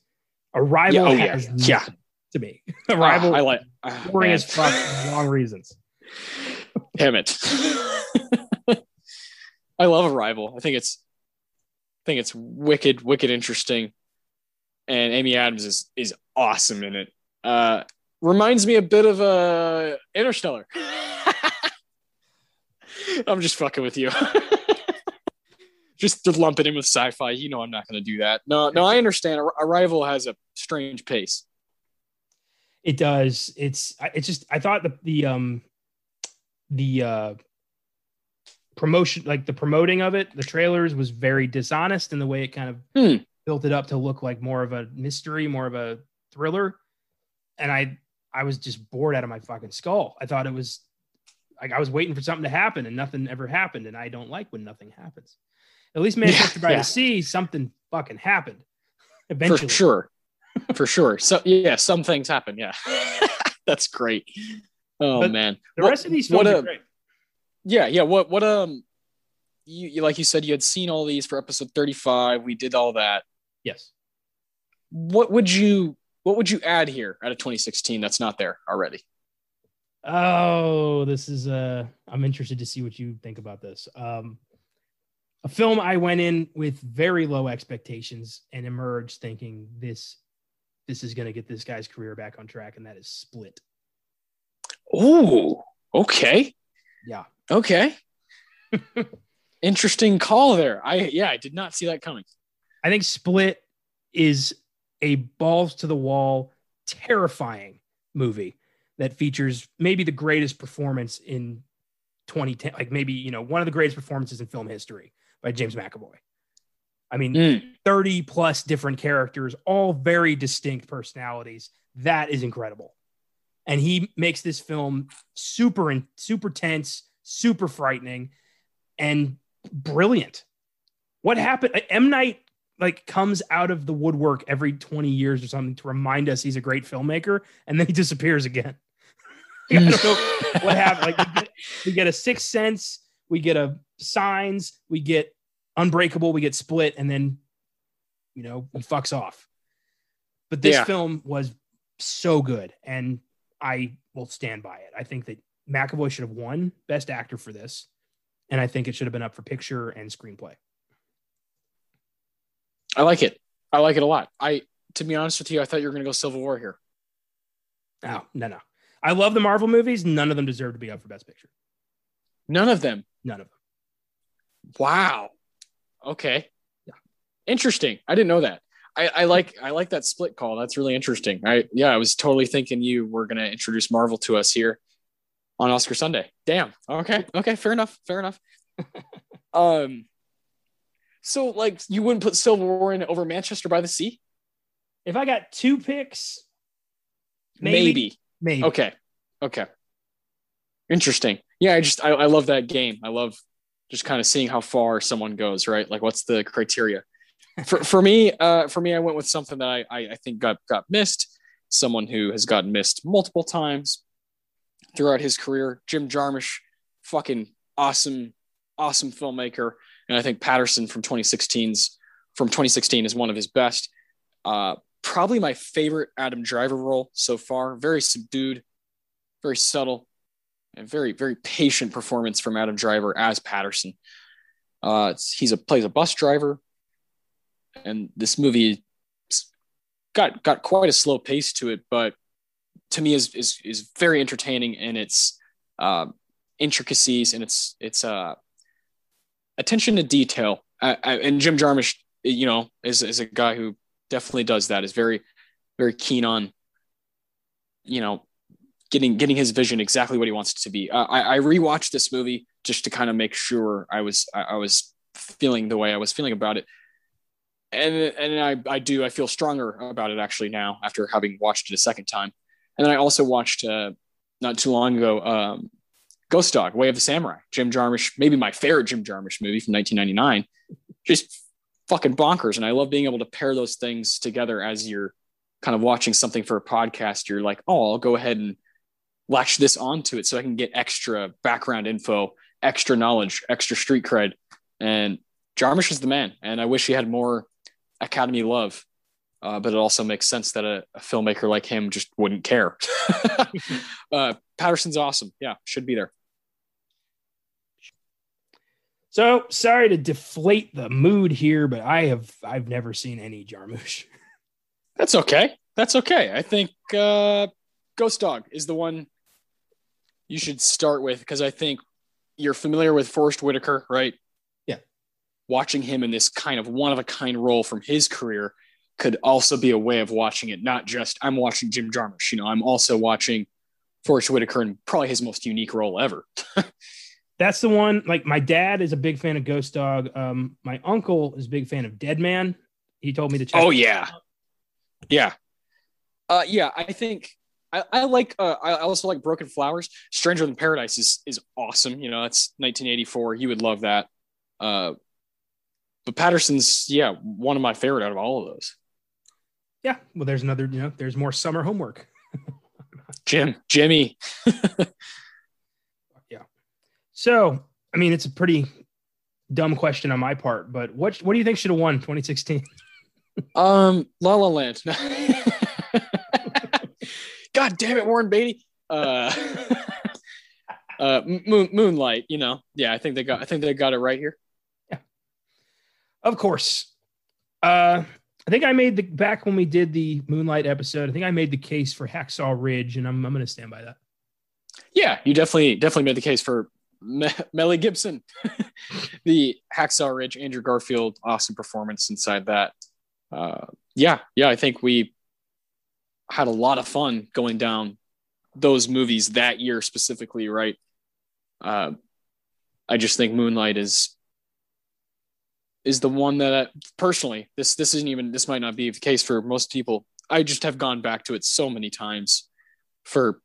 Arrival Yeah, oh, yeah, has yeah. nothing to me. Arrival, Ah, I like. ah, boring as fuck for wrong reasons. Damn it. I love Arrival. I think it's. I think it's wicked, wicked interesting, and Amy Adams is is awesome in it. Uh, reminds me a bit of uh, Interstellar. I'm just fucking with you. just lumping lump in with sci-fi. You know, I'm not going to do that. No, no, I understand. Ar- Arrival has a strange pace. It does. It's. It's just. I thought the the um, the uh, promotion, like the promoting of it, the trailers was very dishonest in the way it kind of Hmm. built it up to look like more of a mystery, more of a thriller, and I I was just bored out of my fucking skull. I thought it was like I was waiting for something to happen and nothing ever happened, and I don't like when nothing happens. At least Manchester by yeah. the Sea, something fucking happened. Eventually, For sure. For sure. So yeah, some things happen. Yeah. That's great. Oh But man. The What- rest of these what films a- are great. Yeah, yeah. What what um you, you like you said you had seen all these for episode 35. We did all that. Yes. What would you what would you add here out of 2016 that's not there already? Oh, this is uh I'm interested to see what you think about this. Um a film I went in with very low expectations and emerged thinking this this is going to get this guy's career back on track and that is Split. Oh, okay. Yeah. Okay. Interesting call there. I yeah, I did not see that coming. I think Split is a balls to the wall terrifying movie that features maybe the greatest performance in 2010 like maybe you know one of the greatest performances in film history by James McAvoy. I mean Mm. 30 plus different characters, all very distinct personalities. That is incredible. And he makes this film super and super tense, super frightening, and brilliant. What happened? M. Night like comes out of the woodwork every 20 years or something to remind us he's a great filmmaker, and then he disappears again. I don't know what happened. Like we get, we get a sixth sense, we get a signs, we get unbreakable, we get split, and then you know he fucks off. But this Yeah. film was so good, and I will stand by it. I think that McAvoy should have won Best Actor for this, and I think it should have been up for picture and screenplay. I like it. I like it a lot. I to be honest with you, I thought you were gonna go Civil War here. No, no, no. I love the Marvel movies. None of them deserve to be up for Best Picture. None of them. None of them. Wow. Okay. Yeah. Interesting. I didn't know that. I, I like I like that split call. That's really interesting. I yeah, I was totally thinking you were gonna introduce Marvel to us here on Oscar Sunday. Damn. Okay. Okay. Fair enough. Fair enough. um. So like you wouldn't put Civil War in over Manchester by the Sea? If I got two picks, Maybe. maybe. Okay. Okay. Interesting. yeah, I just I, I love that game. I love just kind of seeing how far someone goes, right? Like what's the criteria? for for me, uh, for me, I went with something that I, I I think got got missed. Someone who has gotten missed multiple times throughout his career. Jim Jarmusch, fucking awesome, awesome filmmaker, and I think Paterson from 2016's from 2016 is one of his best. Uh, probably my favorite Adam Driver role so far. Very subdued, very subtle, and very very patient performance from Adam Driver as Paterson. Uh, he's a plays a bus driver, and this movie got got quite a slow pace to it, but to me is is is very entertaining in its uh, intricacies and its its uh, attention to detail. I, I, and Jim Jarmusch, you know, is is a guy who definitely does that. Is very very keen on, you know, getting getting his vision exactly what he wants it to be. Uh, I, I rewatched this movie just to kind of make sure I was I, I, was feeling the way I was feeling about it, and and I I do I feel stronger about it actually now after having watched it a second time, and then I also watched uh, not too long ago um, Ghost Dog Way of the Samurai Jim Jarmusch maybe my favorite Jim Jarmusch movie from 1999, just fucking bonkers, and I love being able to pair those things together as you're kind of watching something for a podcast. You're like, oh, I'll go ahead and latch this onto it so I can get extra background info, extra knowledge, extra street cred. And Jarmusch is the man. And I wish he had more Academy love. Uh, but it also makes sense that a, a filmmaker like him just wouldn't care. uh, Paterson's awesome. Yeah, should be there. So sorry to deflate the mood here, but I have I've never seen any Jarmusch. That's okay. That's okay. I think uh, Ghost Dog is the one you should start with because I think you're familiar with Forest Whitaker, right? Yeah. Watching him in this kind of one of a kind role from his career could also be a way of watching it, not just I'm watching Jim Jarmusch, you know, I'm also watching Forest Whitaker in probably his most unique role ever. That's the one. Like my dad is a big fan of Ghost Dog. Um, my uncle is a big fan of Dead Man. He told me to check. Oh yeah, yeah, uh, yeah. I think I, I like uh, I also like Broken Flowers. Stranger Than Paradise is is awesome. You know, that's 1984. You would love that. Uh, but Paterson's yeah one of my favorite out of all of those. Yeah, well, there's another. You know, there's more summer homework. Jim, Jimmy. yeah. So, I mean, it's a pretty dumb question on my part, but what what do you think should have won 2016? um, La La Land. God damn it, Warren Beatty. Uh, uh, moon, Moonlight. You know, yeah, I think they got. I think they got it right here. Yeah, of course. Uh, I think I made the back when we did the Moonlight episode. I think I made the case for Hacksaw Ridge, and I'm I'm going to stand by that. Yeah, you definitely definitely made the case for Me- Melly Gibson, the Hacksaw Ridge, Andrew Garfield, awesome performance inside that. Uh, yeah, yeah, I think we had a lot of fun going down those movies that year specifically, right? Uh, I just think Moonlight is is the one that personally this this isn't even this might not be the case for most people. I just have gone back to it so many times for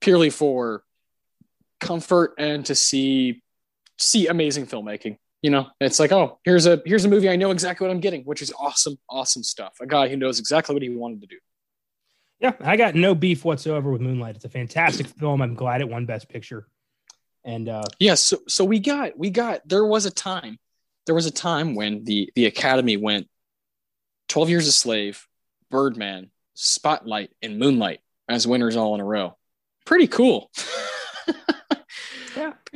purely for comfort and to see see amazing filmmaking you know it's like oh here's a here's a movie. I know exactly what i'm getting which is awesome awesome stuff. A guy who knows exactly what he wanted to do. Yeah i got no beef whatsoever with moonlight. It's a fantastic film. I'm glad it won best picture. And uh yeah so so we got we got there was a time there was a time when the the academy went 12 years a slave birdman spotlight and moonlight as winners all in a row. Pretty cool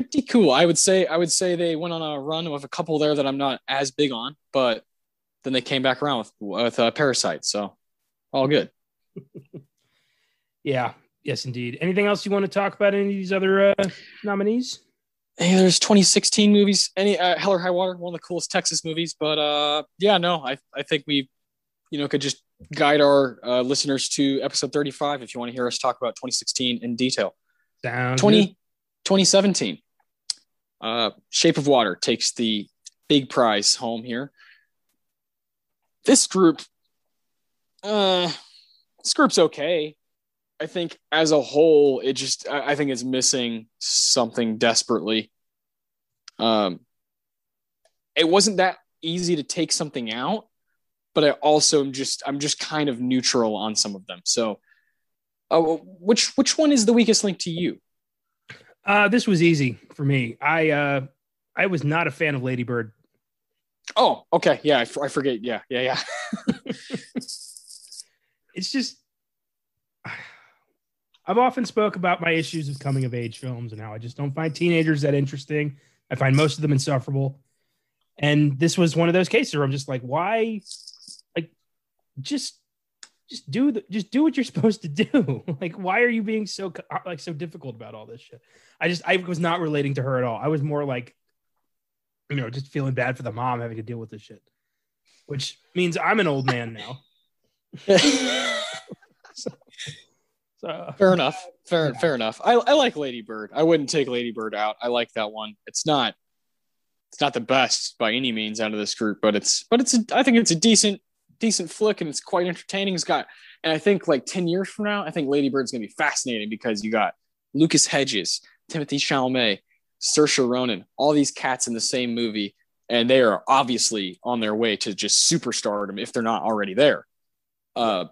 pretty cool. I would say I would say they went on a run with a couple there that I'm not as big on, but then they came back around with with uh, Parasite, so all good. yeah, yes, indeed. Anything else you want to talk about? Any of these other uh, nominees? Hey, there's 2016 movies. Any uh, Hell or High Water, one of the coolest Texas movies. But uh, yeah, no, I I think we, you know, could just guide our uh, listeners to episode 35 if you want to hear us talk about 2016 in detail. Sounds 20, good. 2017, uh, Shape of Water takes the big prize home here. This group, uh, this group's okay. I think as a whole, it just I, think it's missing something desperately. Um, it wasn't that easy to take something out, but I also am just I'm just kind of neutral on some of them. So, uh, which which one is the weakest link to you? Uh, this was easy for me. I uh, I was not a fan of Lady Bird. Oh, okay, yeah, I, f- I forget. Yeah, yeah, yeah. it's just I've often spoke about my issues with coming of age films and how I just don't find teenagers that interesting. I find most of them insufferable. And this was one of those cases where I'm just like, why? Like, just, just do the, just do what you're supposed to do. like, why are you being so uh, like so difficult about all this shit? I just, I was not relating to her at all. I was more like, you know, just feeling bad for the mom having to deal with this shit, which means I'm an old man now. so, so, fair enough. Fair, yeah. fair enough. I, I like Lady Bird. I wouldn't take Lady Bird out. I like that one. It's not it's not the best by any means out of this group, but it's but it's a, I think it's a decent decent flick and it's quite entertaining. It's got and I think like 10 years from now, I think Lady Bird's gonna be fascinating because you got Lucas Hedges, Timothée Chalamet, Saoirse Ronan, all these cats in the same movie, and they are obviously on their way to just superstardom if they're not already there. Uh,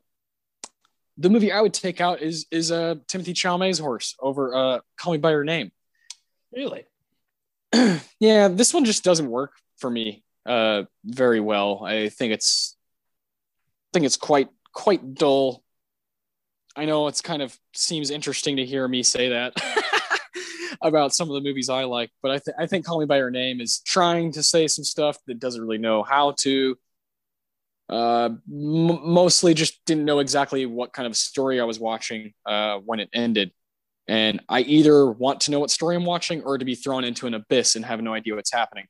the movie I would take out is is uh, Timothée Chalamet's horse over uh, Call Me by Your Name. Really? yeah, this one just doesn't work for me uh, very well. I think it's think it's quite quite dull. I know it's kind of seems interesting to hear me say that about some of the movies I like, but I, th- I think Call Me by Your Name is trying to say some stuff that doesn't really know how to. Uh, m- mostly just didn't know exactly what kind of story I was watching uh, when it ended. And I either want to know what story I'm watching or to be thrown into an abyss and have no idea what's happening.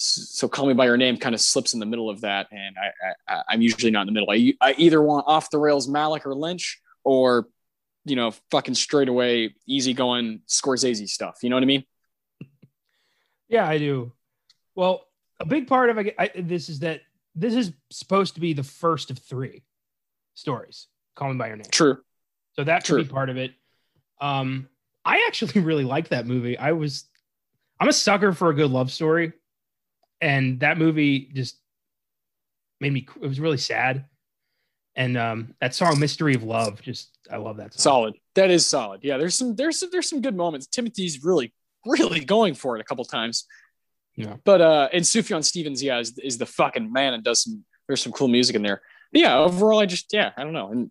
So Call Me by Your Name kind of slips in the middle of that. And I, I, am usually not in the middle. I, I either want off the rails Malick or Lynch or, you know, fucking straight away, easy going Scorsese stuff. You know what I mean? Yeah, I do. Well, a big part of I, this is that this is supposed to be the first of three stories. Call Me by Your Name. True. So that could True. be part of it. Um, I actually really liked that movie. I was, I'm a sucker for a good love story, and that movie just made me. It was really sad, and um, that song "Mystery of Love" just I love that. Song. Solid. That is solid. Yeah, there's some there's some, there's some good moments. Timothée's really really going for it a couple times. Yeah. But uh, and Sufjan Stevens, yeah, is, is the fucking man and does some. There's some cool music in there. But yeah, overall, I just yeah, I don't know, and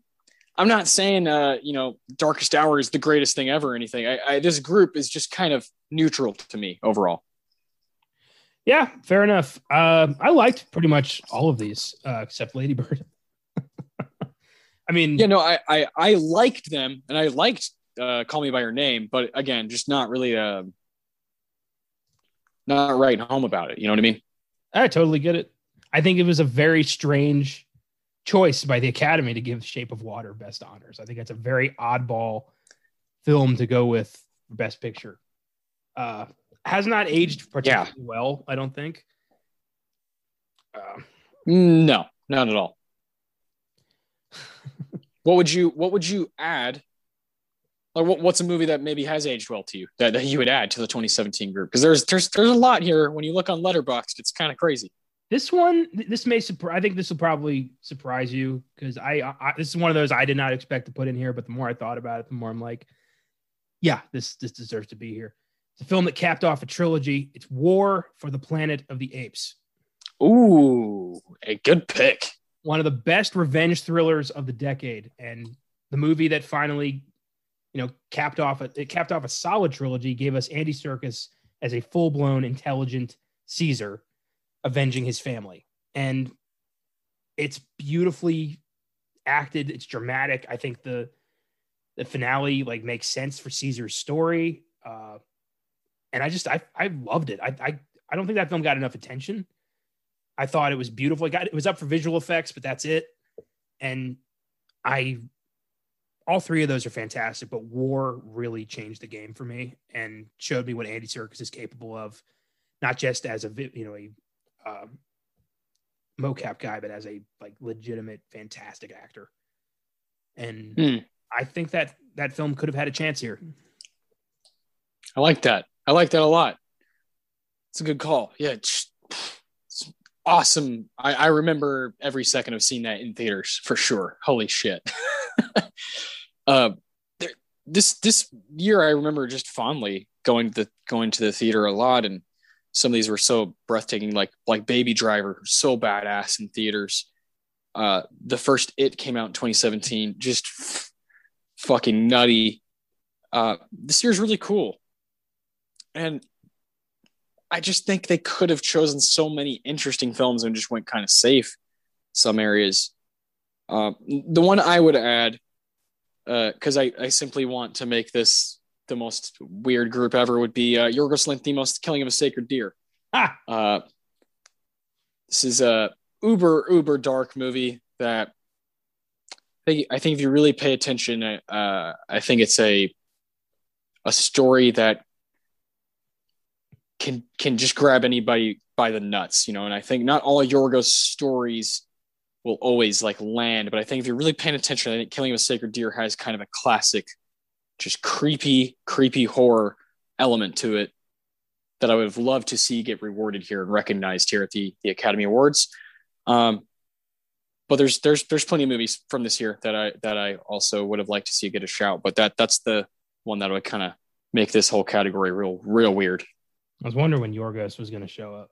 I'm not saying, uh, you know, Darkest Hour is the greatest thing ever or anything. I, I, this group is just kind of neutral to me overall. Yeah, fair enough. Uh, I liked pretty much all of these uh, except Lady Bird. I mean, yeah, know, I, I, I liked them and I liked uh, Call Me by Your Name, but again, just not really, uh, not writing home about it. You know what I mean? I totally get it. I think it was a very strange choice by the Academy to give Shape of Water Best Honors. I think that's a very oddball film to go with Best Picture. Uh, has not aged particularly yeah. well, I don't think. Uh, no, not at all. what would you What would you add? Like, what, what's a movie that maybe has aged well to you that, that you would add to the 2017 group? Because there's there's there's a lot here. When you look on Letterboxd, it's kind of crazy. This one, this may surprise. I think this will probably surprise you because I, I, this is one of those I did not expect to put in here. But the more I thought about it, the more I'm like, yeah, this this deserves to be here. It's a film that capped off a trilogy. It's War for the Planet of the Apes. Ooh, a good pick. One of the best revenge thrillers of the decade, and the movie that finally, you know, capped off a, it capped off a solid trilogy. Gave us Andy Serkis as a full blown intelligent Caesar avenging his family. And it's beautifully acted. It's dramatic. I think the the finale like makes sense for Caesar's story. Uh, and I just I I loved it. I I I don't think that film got enough attention. I thought it was beautiful. It got it was up for visual effects, but that's it. And I all three of those are fantastic, but War really changed the game for me and showed me what Andy Serkis is capable of, not just as a you know a um, mocap guy, but as a like legitimate fantastic actor. And mm. I think that that film could have had a chance here. I like that. I like that a lot. It's a good call. Yeah, it's, awesome. I, I remember every second of seeing that in theaters for sure. Holy shit. uh, this this year, I remember just fondly going to the going to the theater a lot, and some of these were so breathtaking. Like like Baby Driver, so badass in theaters. Uh, the first It came out in 2017, just f- fucking nutty. Uh, this year's really cool, and I just think they could have chosen so many interesting films and just went kind of safe some areas. Uh, the one I would add, because uh, I, I simply want to make this the most weird group ever, would be uh, Yorgos Lanthimos' Killing of a Sacred Deer. Ah. Uh, this is a uber uber dark movie that I think, I think if you really pay attention, uh, I think it's a a story that can can just grab anybody by the nuts, you know. And I think not all Yorgos stories will always like land, but I think if you're really paying attention, I think Killing of a Sacred Deer has kind of a classic, just creepy, creepy horror element to it that I would have loved to see get rewarded here and recognized here at the the Academy Awards. Um, but there's there's there's plenty of movies from this year that I that I also would have liked to see get a shout. But that that's the one that would kind of make this whole category real real weird. I was wondering when Yorgos was going to show up.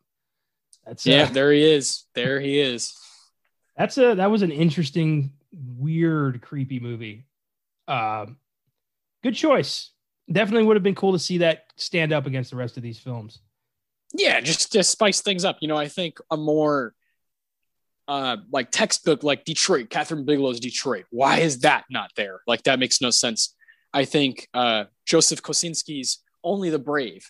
That's yeah, uh, there he is. There he is. That's a that was an interesting, weird, creepy movie. Uh, good choice. Definitely would have been cool to see that stand up against the rest of these films. Yeah, just to spice things up. You know, I think a more uh like textbook like Detroit, Kathryn Bigelow's Detroit. Why is that not there? Like that makes no sense. I think uh Joseph Kosinski's Only the Brave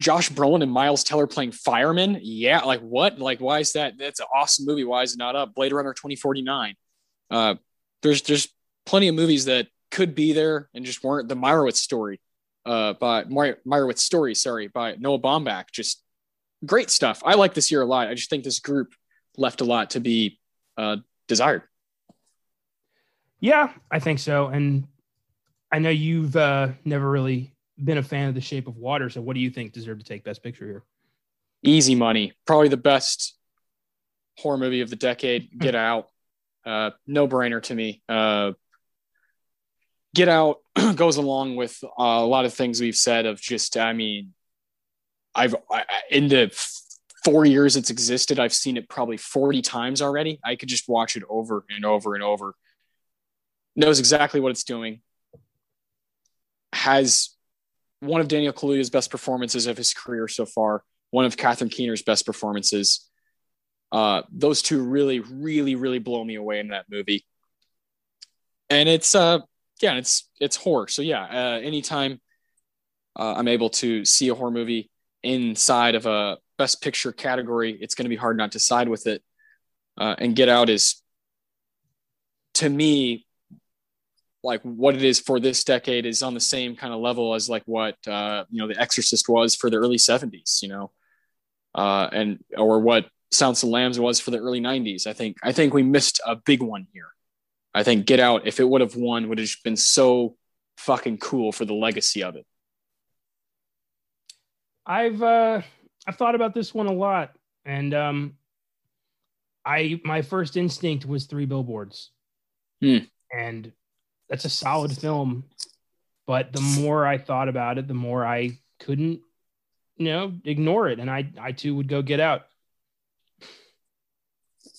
Josh Brolin and Miles Teller playing firemen. Yeah, like what? Like why is that? That's an awesome movie. Why is it not up? Blade Runner 2049. Uh, there's there's plenty of movies that could be there and just weren't. The Meyerowitz story, uh, by Meyerowitz story, sorry, by Noah Baumbach. Just great stuff. I like this year a lot. I just think this group left a lot to be uh, desired. Yeah, I think so. And I know you've uh, never really been a fan of The Shape of Water. So, what do you think deserved to take Best Picture here? Easy money. Probably the best horror movie of the decade. Get Out. Uh, no brainer to me. Uh, Get Out goes along with uh, a lot of things we've said of just, I mean, I've I, in the four years it's existed, I've seen it probably 40 times already. I could just watch it over and over and over. Knows exactly what it's doing. Has one of Daniel Kaluuya's best performances of his career so far, one of Catherine Keener's best performances. Uh, those two really, really, really blow me away in that movie. And it's uh, yeah, it's it's horror. So yeah, uh, anytime uh, I'm able to see a horror movie inside of a best picture category, it's going to be hard not to side with it. Uh, and Get Out is, to me, like what it is for this decade is on the same kind of level as like what uh, you know the Exorcist was for the early '70s, you know, uh, and or what Silence of Lambs was for the early '90s. I think I think we missed a big one here. I think Get Out, if it would have won, would have been so fucking cool for the legacy of it. I've uh, I've thought about this one a lot, and um, I my first instinct was Three Billboards, hmm. and that's a solid film. But the more I thought about it, the more I couldn't, you know, ignore it. And I, I too would go get out.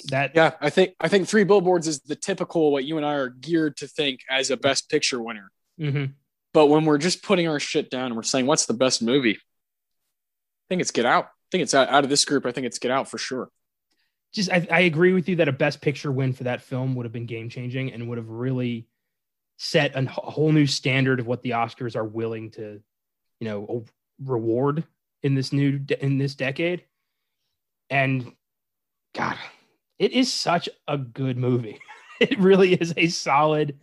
That yeah, I think I think Three Billboards is the typical what you and I are geared to think as a Best Picture winner. Mm-hmm. But when we're just putting our shit down and we're saying what's the best movie, I think it's Get Out. I think it's out, out of this group. I think it's Get Out for sure. Just I, I agree with you that a Best Picture win for that film would have been game changing and would have really set a whole new standard of what the Oscars are willing to, you know, reward in this new de- in this decade. And God, it is such a good movie. it really is a solid,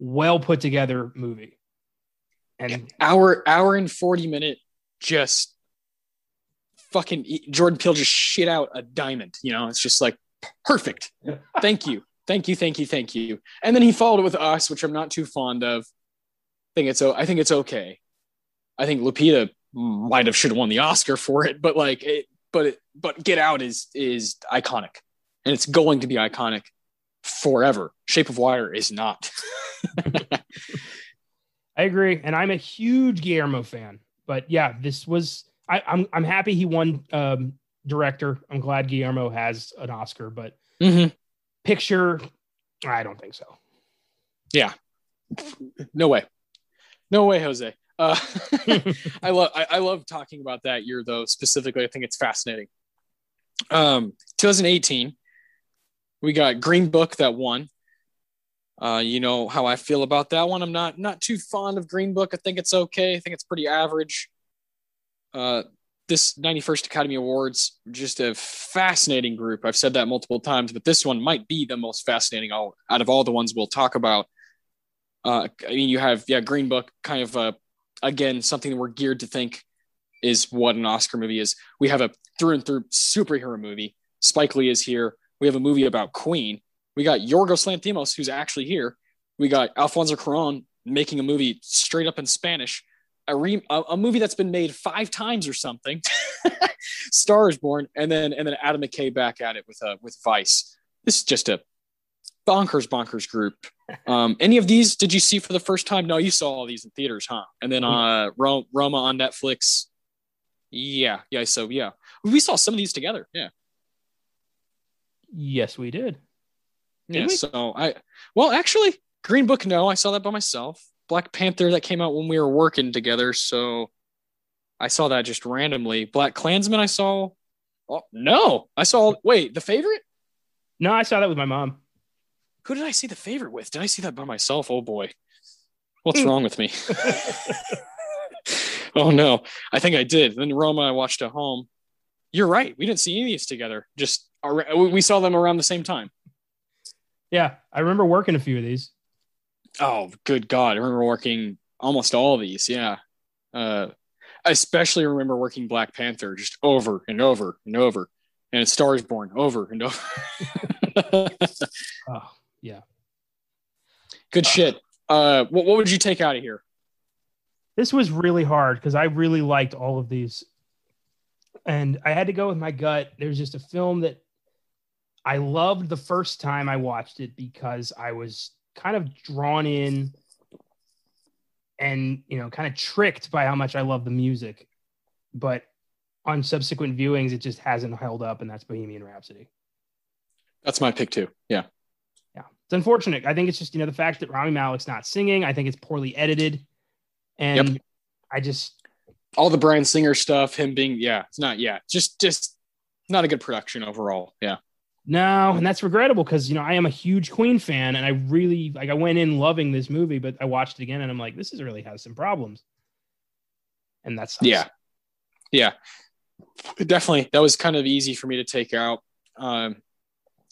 well put together movie. And hour hour and 40 minute just fucking Jordan Peele just shit out a diamond, you know, it's just like perfect. Thank you. Thank you, thank you, thank you. And then he followed it with Us, which I'm not too fond of. I think it's I think it's okay. I think Lupita might have should have won the Oscar for it, but like it, but it, but Get Out is is iconic, and it's going to be iconic forever. Shape of Water is not. I agree, and I'm a huge Guillermo fan. But yeah, this was I, am I'm, I'm happy he won um, director. I'm glad Guillermo has an Oscar, but mm-hmm. Picture, I don't think so. Yeah, no way, no way, Jose. Uh, I love I, I, love talking about that year though specifically. I think it's fascinating. Um, 2018, we got Green Book that won. Uh, you know how I feel about that one. I'm not not too fond of Green Book. I think it's okay. I think it's pretty average. Uh, this 91st Academy Awards, just a fascinating group. I've said that multiple times, but this one might be the most fascinating all, out of all the ones we'll talk about. Uh, I mean, you have yeah, Green Book, kind of uh, again something that we're geared to think is what an Oscar movie is. We have a through and through superhero movie. Spike Lee is here. We have a movie about Queen. We got Yorgos Lanthimos, who's actually here. We got Alfonso Cuarón making a movie straight up in Spanish, a, re- a, a movie that's been made five times or something. Star is Born, and then and then Adam McKay back at it with uh, with Vice. This is just a bonkers bonkers group. Um, any of these did you see for the first time? No, you saw all these in theaters, huh? And then uh, Roma on Netflix. Yeah, yeah. So yeah, we saw some of these together. Yeah. Yes, we did. Yeah. So I, well, actually, Green Book. No, I saw that by myself. Black Panther that came out when we were working together. So I saw that just randomly. BlacKkKlansman. I saw. Oh no, I saw. Wait, the favorite. No, I saw that with my mom. Who did I see the favorite with? Did I see that by myself? Oh boy, what's mm. wrong with me? oh no, I think I did. Then Roma, I watched at home. You're right. We didn't see any of these together. Just uh, we saw them around the same time. Yeah, I remember working a few of these. Oh, good God. I remember working almost all of these. Yeah. Uh, I especially remember working Black Panther just over and over and over. And Stars Born over and over. oh, yeah. Good shit. Uh, what, what would you take out of here? This was really hard because I really liked all of these. And I had to go with my gut. There's just a film that I loved the first time I watched it because I was kind of drawn in and you know kind of tricked by how much I love the music. But on subsequent viewings, it just hasn't held up, and that's Bohemian Rhapsody. That's my pick too. Yeah. Yeah. It's unfortunate. I think it's just, you know, the fact that Rami Malek's not singing. I think it's poorly edited. And yep. I just all the Bryan Singer stuff, him being, yeah, it's not, yeah, just just not a good production overall. Yeah. No, and that's regrettable because you know I am a huge Queen fan, and I really like I went in loving this movie, but I watched it again and I'm like, this is really has some problems, and that's yeah, yeah, definitely that was kind of easy for me to take out. Um,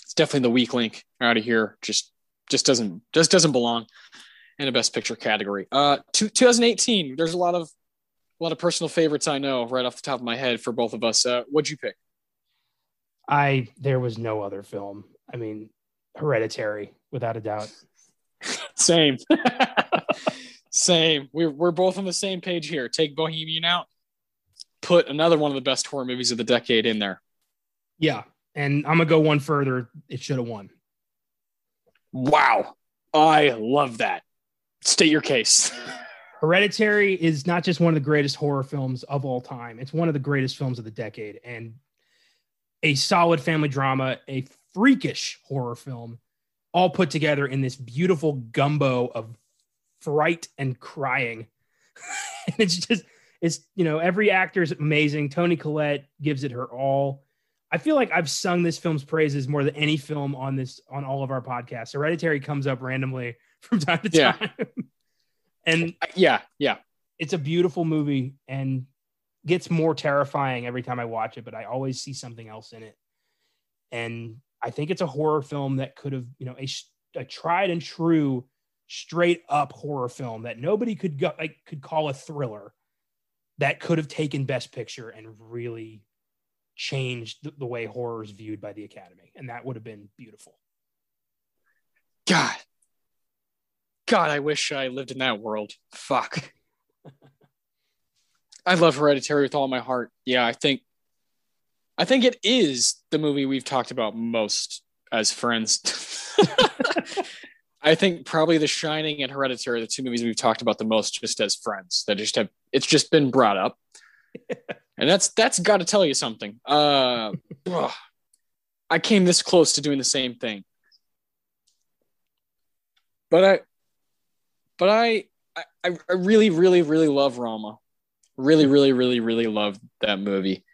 it's definitely the weak link out of here. Just just doesn't just doesn't belong in a best picture category. Uh, 2018. There's a lot of a lot of personal favorites I know right off the top of my head for both of us. Uh, what'd you pick? I there was no other film. I mean, Hereditary, without a doubt. Same. same. We're we're both on the same page here. Take Bohemian out. Put another one of the best horror movies of the decade in there. Yeah, and I'm gonna go one further. It should have won. Wow, I love that. State your case. Hereditary is not just one of the greatest horror films of all time. It's one of the greatest films of the decade, and a solid family drama, a freakish horror film, all put together in this beautiful gumbo of fright and crying. and it's just, it's, you know, every actor is amazing. Toni Collette gives it her all. I feel like I've sung this film's praises more than any film on this, on all of our podcasts. Hereditary comes up randomly from time to time. Yeah. and yeah, yeah. It's a beautiful movie. And gets more terrifying every time I watch it, but I always see something else in it. And I think it's a horror film that could have, you know, a, a tried and true, straight up horror film that nobody could go like could call a thriller that could have taken Best Picture and really changed the, the way horror is viewed by the Academy, and that would have been beautiful. God, God, I wish I lived in that world. Fuck. I love Hereditary with all my heart. Yeah, I think, I think it is the movie we've talked about most as friends. I think probably The Shining and Hereditary are the two movies we've talked about the most just as friends that just have it's just been brought up. and that's that's got to tell you something. Uh I came this close to doing the same thing. But I but I I, I really really really love Roma. Really really really really love that movie.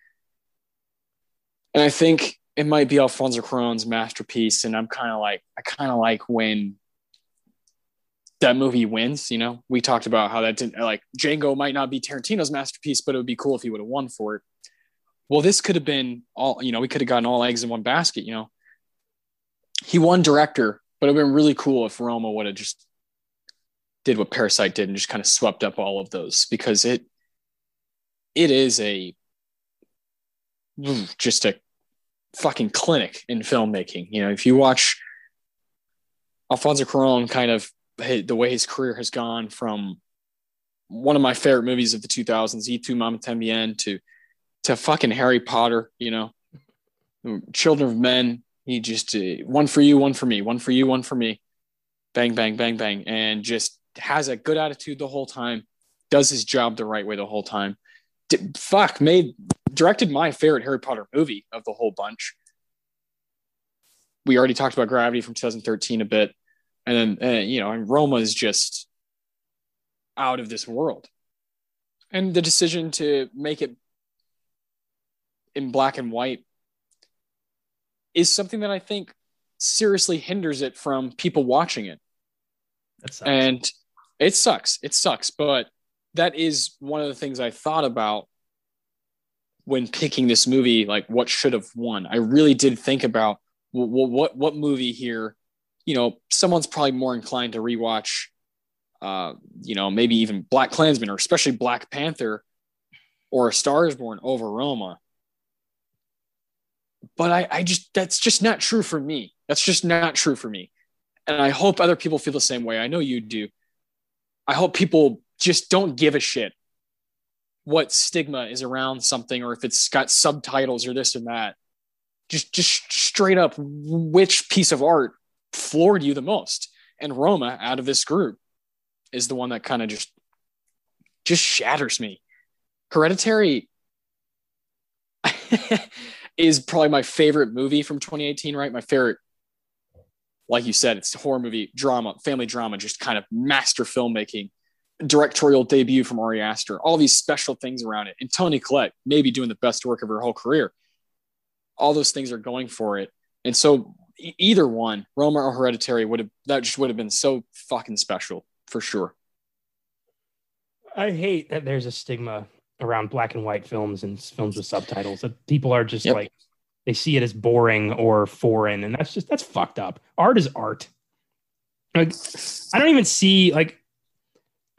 And I think it might be Alfonso Cuarón's masterpiece and I'm kind of like I kind of like when that movie wins. You know, we talked about how that didn't like Django might not be Tarantino's masterpiece, but it would be cool if he would have won for it. Well, this could have been all, you know, we could have gotten all eggs in one basket, you know. He won director, but it would have been really cool if Roma would have just did what Parasite did and just kind of swept up all of those because it it is a just a fucking clinic in filmmaking. You know, if you watch Alfonso Cuarón kind of the way his career has gone from one of my favorite movies of the 2000s, Y Tu Mamá También, to to fucking Harry Potter, you know, Children of Men. He just uh, one for you, one for me, one for you, one for me, bang, bang, bang, bang, and just has a good attitude the whole time. Does his job the right way the whole time. D- fuck, made directed my favorite Harry Potter movie of the whole bunch. We already talked about Gravity from 2013 a bit and then uh, you know, and Roma is just out of this world. And the decision to make it in black and white is something that I think seriously hinders it from people watching it. And it sucks. It sucks, but that is one of the things I thought about when picking this movie like what should have won. I really did think about what what what movie here you know, someone's probably more inclined to rewatch, uh, you know, maybe even BlacKkKlansman or especially Black Panther or A Star is Born over Roma. But I, I just, that's just not true for me. That's just not true for me. And I hope other people feel the same way. I know you do. I hope people just don't give a shit what stigma is around something or if it's got subtitles or this and that. Just, just straight up, which piece of art floored you the most. And Roma out of this group is the one that kind of just just shatters me. Hereditary is probably my favorite movie from 2018, right? My favorite, like you said, it's a horror movie, drama, family drama, just kind of master filmmaking, directorial debut from Ari Aster, all these special things around it. And Toni Collette, maybe doing the best work of her whole career. All those things are going for it. And so either one, Roma or Hereditary, would have that just would have been so fucking special for sure. I hate that there's a stigma around black and white films and films with subtitles that people are just yep. like they see it as boring or foreign, and that's just that's fucked up. Art is art. Like I don't even see like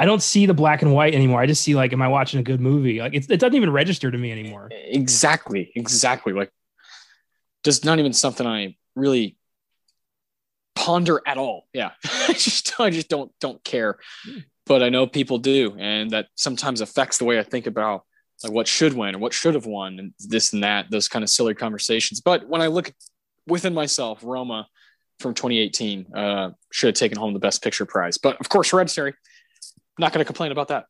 I don't see the black and white anymore. I just see like, am I watching a good movie? Like it, it doesn't even register to me anymore. Exactly, exactly. Like, just not even something I really ponder at all. Yeah, I just I just don't don't care. But I know people do, and that sometimes affects the way I think about like what should win or what should have won and this and that, those kind of silly conversations. But when I look within myself, Roma from 2018 uh, should have taken home the Best Picture prize. But of course, Hereditary. Not going to complain about that.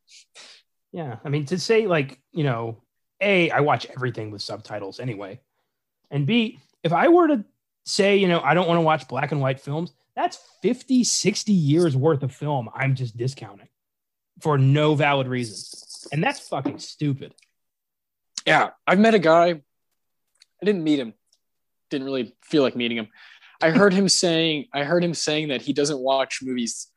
Yeah, I mean to say like you know, a I watch everything with subtitles anyway, and b if I were to say, you know, I don't want to watch black and white films, that's 50, 60 years worth of film I'm just discounting for no valid reason. And that's fucking stupid. Yeah. I've met a guy. I didn't meet him. Didn't really feel like meeting him. I heard him saying, I heard him saying that he doesn't watch movies.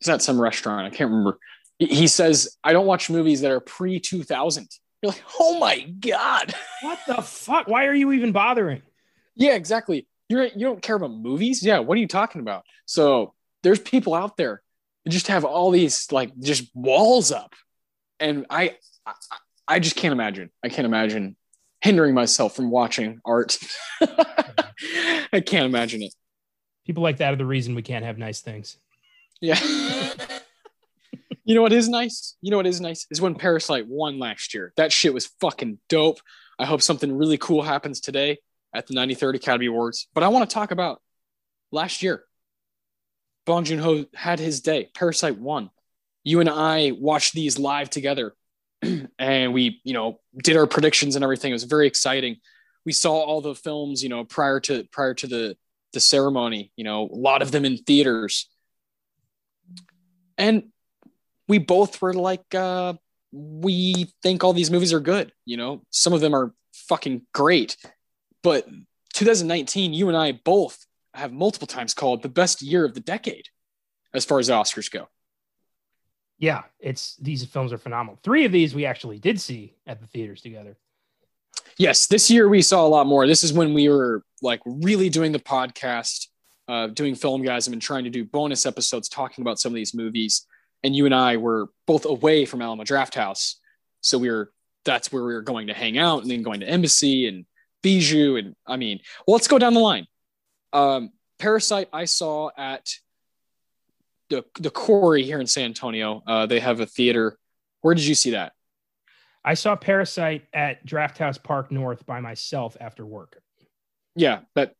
It's at some restaurant. I can't remember. He says, I don't watch movies that are pre 2000. You're like, oh my God. What the fuck? Why are you even bothering? Yeah, exactly. You're you don't care about movies? Yeah, what are you talking about? So there's people out there that just have all these like just walls up. And I I, I just can't imagine. I can't imagine hindering myself from watching art. I can't imagine it. People like that are the reason we can't have nice things. Yeah. you know what is nice? You know what is nice? Is when Parasite won last year. That shit was fucking dope. I hope something really cool happens today at the 93rd Academy Awards. But I want to talk about last year. Bong Joon Ho had his day. Parasite won. You and I watched these live together, and we, you know, did our predictions and everything. It was very exciting. We saw all the films, you know, prior to prior to the the ceremony. You know, a lot of them in theaters, and we both were like, uh, we think all these movies are good. You know, some of them are fucking great, but 2019, you and I both have multiple times called the best year of the decade as far as the Oscars go. Yeah, it's these films are phenomenal. Three of these we actually did see at the theaters together. Yes, this year we saw a lot more. This is when we were like really doing the podcast, uh, doing Filmgazm and trying to do bonus episodes talking about some of these movies. And you and I were both away from Alamo Drafthouse, so we were that's where we were going to hang out, and then going to Embassy and Bijou, and I mean, well, let's go down the line. Um, Parasite, I saw at the the Quarry here in San Antonio. Uh, they have a theater. Where did you see that? I saw Parasite at Drafthouse Park North by myself after work. Yeah, that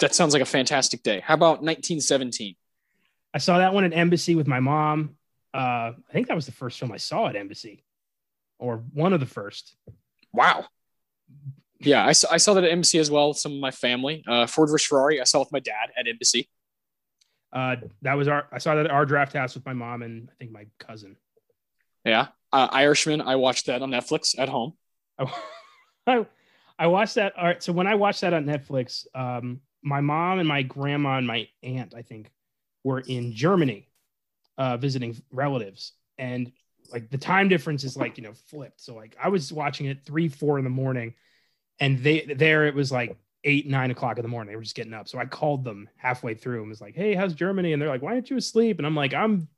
that sounds like a fantastic day. How about 1917? I saw that one at Embassy with my mom. Uh, I think that was the first film I saw at Embassy, or one of the first. Wow. Yeah, I saw, I saw that at Embassy as well. Some of my family, uh, Ford vs Ferrari. I saw with my dad at Embassy. Uh, that was our. I saw that at our Drafthouse with my mom and I think my cousin. Yeah, uh, Irishman. I watched that on Netflix at home. I, I watched that. All right, so when I watched that on Netflix, um, my mom and my grandma and my aunt, I think, were in Germany, uh, visiting relatives, and like the time difference is like you know flipped. So like I was watching it three, four in the morning, and they there it was like eight, nine o'clock in the morning. They were just getting up. So I called them halfway through and was like, Hey, how's Germany? And they're like, Why aren't you asleep? And I'm like, I'm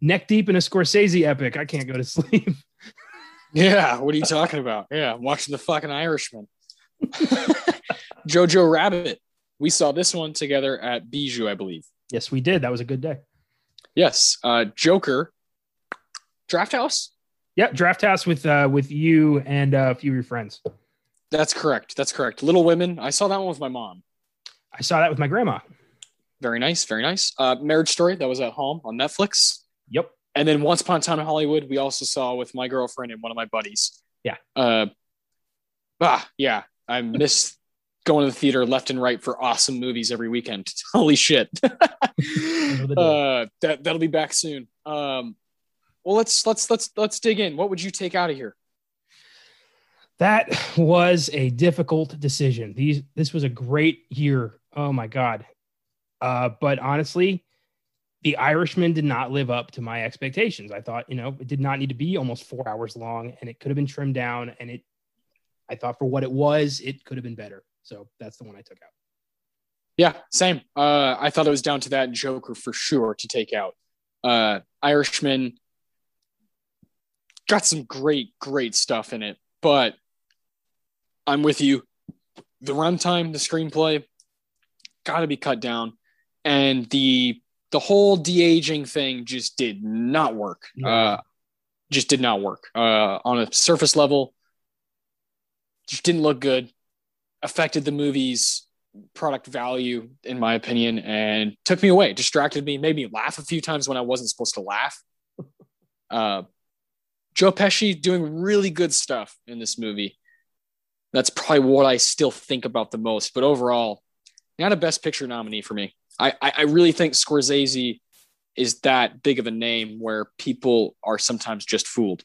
neck deep in a Scorsese epic. I can't go to sleep. Yeah, what are you talking about? Yeah, I'm watching the fucking Irishman. Jojo Rabbit. We saw this one together at Bijou, I believe. Yes, we did. That was a good day. Yes. Uh Joker. Drafthouse. Yeah, Drafthouse with uh with you and uh, a few of your friends. That's correct. That's correct. Little Women. I saw that one with my mom. I saw that with my grandma. Very nice. Very nice. Uh, Marriage Story. That was at home on Netflix. Yep. And then Once Upon a Time in Hollywood, we also saw with my girlfriend and one of my buddies. Yeah. Uh, ah, yeah. I miss going to the theater left and right for awesome movies every weekend. Holy shit. uh, that that'll be back soon. Um, well, let's let's let's let's dig in. What would you take out of here? That was a difficult decision. These this was a great year. Oh my god. Uh, but honestly, the Irishman did not live up to my expectations. I thought, you know, it did not need to be almost four hours long, and it could have been trimmed down. And it, I thought for what it was, it could have been better. So that's the one I took out. Yeah, same. Uh, I thought it was down to that Joker for sure to take out. Uh, Irishman got some great, great stuff in it, but I'm with you. The runtime, the screenplay, got to be cut down, and the the whole de aging thing just did not work. Uh, just did not work uh, on a surface level. Just didn't look good. Affected the movie's product value, in my opinion, and took me away. Distracted me. Made me laugh a few times when I wasn't supposed to laugh. Uh, Joe Pesci doing really good stuff in this movie that's probably what I still think about the most. But overall, not a Best Picture nominee for me. I, I, I really think Scorsese is that big of a name where people are sometimes just fooled.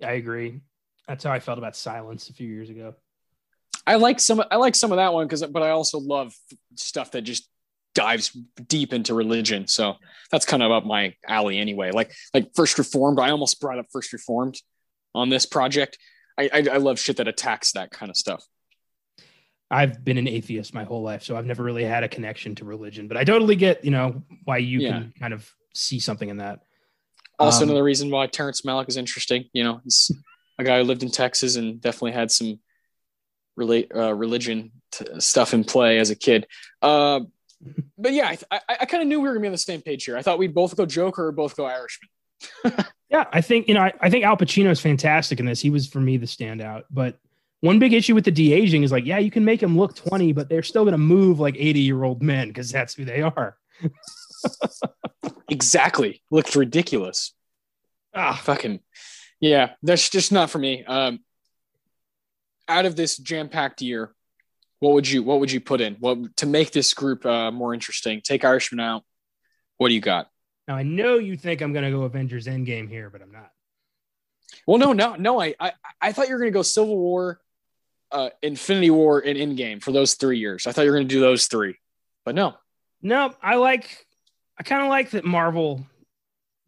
I agree. That's how I felt about Silence a few years ago. I like some I like some of that one because but I also love stuff that just dives deep into religion. So that's kind of up my alley anyway. Like like First Reformed. I almost brought up First Reformed on this project. I, I, I love shit that attacks that kind of stuff. I've been an atheist my whole life, so I've never really had a connection to religion, but I totally get, you know, why you Yeah. can kind of see something in that. Also, Um, another reason why Terrence Malick is interesting. You know, he's a guy who lived in Texas and definitely had some relate uh, religion stuff in play as a kid. Uh, but yeah, I, I, I kind of knew we were gonna be on the same page here. I thought we'd both go Joker or both go Irishman. yeah, I think you know, I, I think Al Pacino is fantastic in this. He was for me the standout. But one big issue with the de aging is like, yeah, you can make him look twenty, but they're still gonna move like eighty year old men because that's who they are. exactly, looked ridiculous. Ah, fucking yeah, that's just not for me. Um, out of this jam packed year, what would you what would you put in? What to make this group uh, more interesting? Take Irishman out. What do you got? Now I know you think I'm going to go Avengers Endgame here, but I'm not. Well, no, no, no. I I, I thought you were going to go Civil War, uh, Infinity War, and Endgame for those three years. I thought you were going to do those three, but no. No, I like. I kind of like that Marvel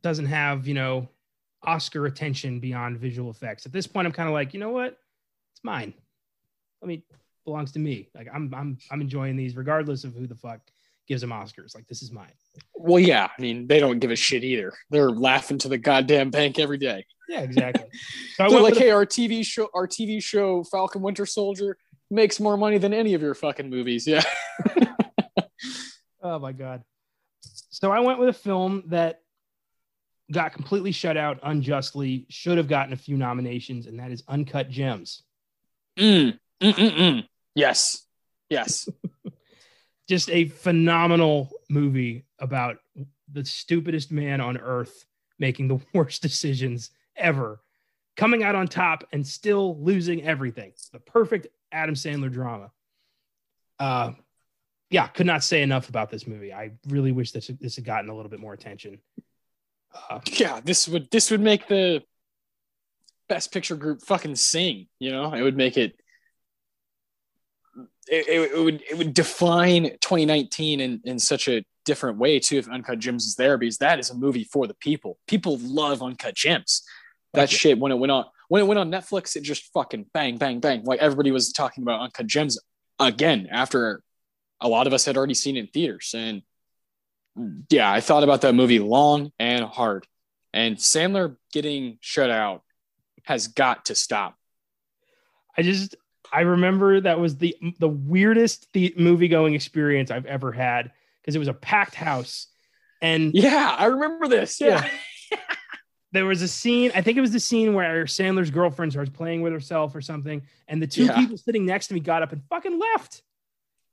doesn't have you know Oscar attention beyond visual effects. At this point, I'm kind of like, you know what? It's mine. I mean, belongs to me. Like I'm I'm I'm enjoying these regardless of who the fuck gives them Oscars. Like this is mine. Well, yeah. I mean, they don't give a shit either. They're laughing to the goddamn bank every day. Yeah, exactly. So They're like, hey, our TV show, our TV show, Falcon Winter Soldier makes more money than any of your fucking movies. Yeah. oh my god. So I went with a film that got completely shut out unjustly, should have gotten a few nominations, and that is Uncut Gems. Mm, mm, mm, mm. Yes. Yes. Just a phenomenal movie about the stupidest man on earth making the worst decisions ever, coming out on top and still losing everything. The perfect Adam Sandler drama. Uh, yeah, could not say enough about this movie. I really wish this this had gotten a little bit more attention. Uh, yeah, this would this would make the best picture group fucking sing. You know, it would make it. It, it, it would it would define 2019 in, in such a different way too if Uncut Gems is there because that is a movie for the people. People love Uncut Gems. That okay. shit when it went on when it went on Netflix, it just fucking bang bang bang. Like everybody was talking about Uncut Gems again after a lot of us had already seen it in theaters and yeah, I thought about that movie long and hard. And Sandler getting shut out has got to stop. I just I remember that was the the weirdest the movie going experience I've ever had because it was a packed house. And yeah, I remember this. Yeah. yeah. there was a scene, I think it was the scene where Sandler's girlfriend starts playing with herself or something, and the two yeah. people sitting next to me got up and fucking left.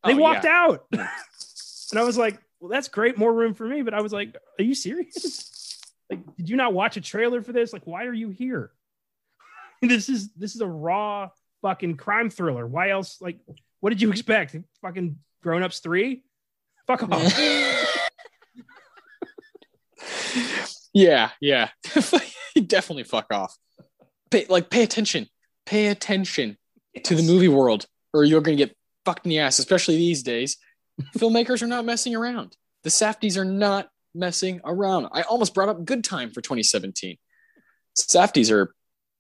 Oh, they oh, walked yeah. out. and I was like, well, that's great, more room for me. But I was like, are you serious? like, did you not watch a trailer for this? Like, why are you here? this is this is a raw fucking crime thriller. Why else? Like, what did you expect? Fucking Grown Ups three? Fuck off. yeah, yeah, definitely fuck off. Pay, like, pay attention. Pay attention yes. to the movie world, or you're gonna get fucked in the ass. Especially these days filmmakers are not messing around. The Safdies are not messing around. I almost brought up Good Time for 2017. Safdies are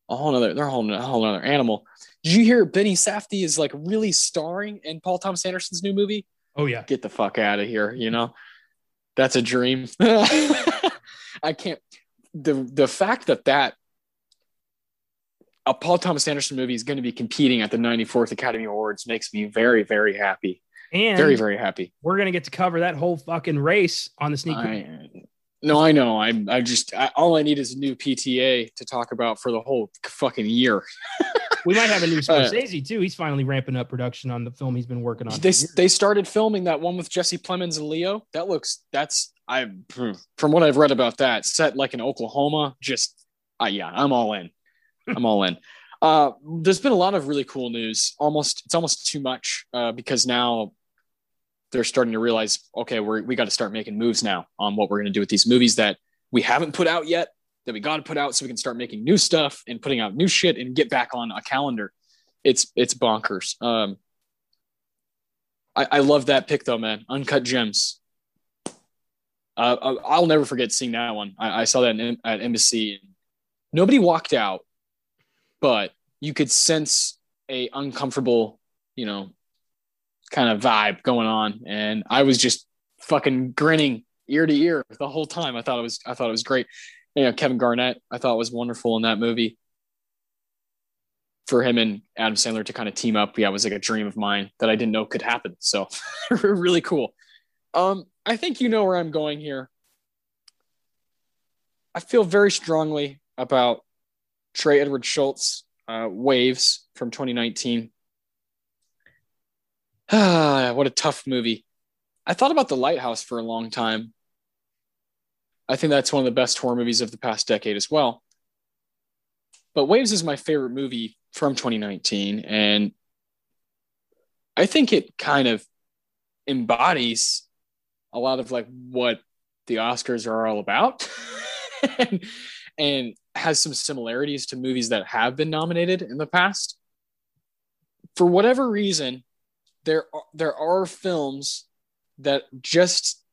a whole other, they're a whole, a whole other animal. Did you hear Benny Safdie is like really starring in Paul Thomas Anderson's new movie? Oh yeah. Get the fuck out of here, you know? That's a dream. I can't the the fact that that a Paul Thomas Anderson movie is going to be competing at the 94th Academy Awards makes me very very happy. And very, very happy. We're gonna get to cover that whole fucking race on the sneak. I, no, I know. I'm. I just. I, all I need is a new PTA to talk about for the whole fucking year. we might have a new uh, Scorsese uh, too. He's finally ramping up production on the film he's been working on. They they started filming that one with Jesse Plemons and Leo. That looks. That's I. From what I've read about that, set like in Oklahoma. Just. Uh, yeah, I'm all in. I'm all in. Uh, there's been a lot of really cool news. Almost, it's almost too much uh, because now they're starting to realize, okay, we're, we got to start making moves now on what we're going to do with these movies that we haven't put out yet, that we got to put out so we can start making new stuff and putting out new shit and get back on a calendar. It's, it's bonkers. Um, I, I love that pick though, man. Uncut gems. Uh, I'll never forget seeing that one. I, I saw that in, at embassy. Nobody walked out, but you could sense a uncomfortable, you know, kind of vibe going on, and I was just fucking grinning ear to ear the whole time. I thought it was I thought it was great. You know, Kevin Garnett, I thought was wonderful in that movie. For him and Adam Sandler to kind of team up, yeah, it was like a dream of mine that I didn't know could happen. So really cool. Um, I think you know where I'm going here. I feel very strongly about Trey Edward Shults uh, Waves from 2019. What a tough movie. I thought about The Lighthouse for a long time. I think that's one of the best horror movies of the past decade as well. But Waves is my favorite movie from 2019. And I think it kind of embodies a lot of like what the Oscars are all about and, and has some similarities to movies that have been nominated in the past. For whatever reason, there are, there are films that just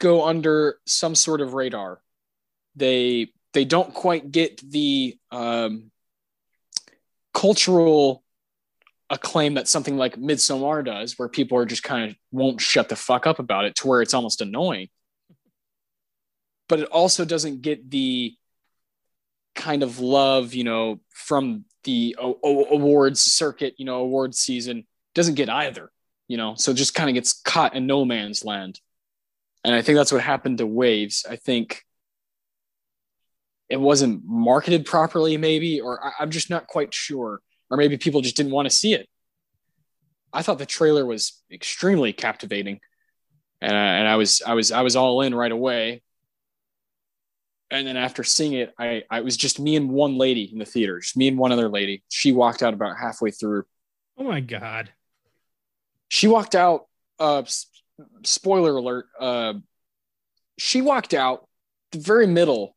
go under some sort of radar. They they don't quite get the um, cultural acclaim that something like Midsommar does, where people are just kind of won't shut the fuck up about it to where it's almost annoying. But it also doesn't get the kind of love, you know, from the awards circuit, you know, awards season doesn't get either, you know, so just kind of gets caught in no man's land. And I think that's what happened to Waves. I think it wasn't marketed properly, maybe, or I, I'm just not quite sure. Or maybe people just didn't want to see it. I thought the trailer was extremely captivating, and I, and I was I was I was all in right away. And then after seeing it, I I was just me and one lady in the theater, just me and one other lady. She walked out about halfway through. Oh my god! She walked out. Uh, spoiler alert. Uh, she walked out the very middle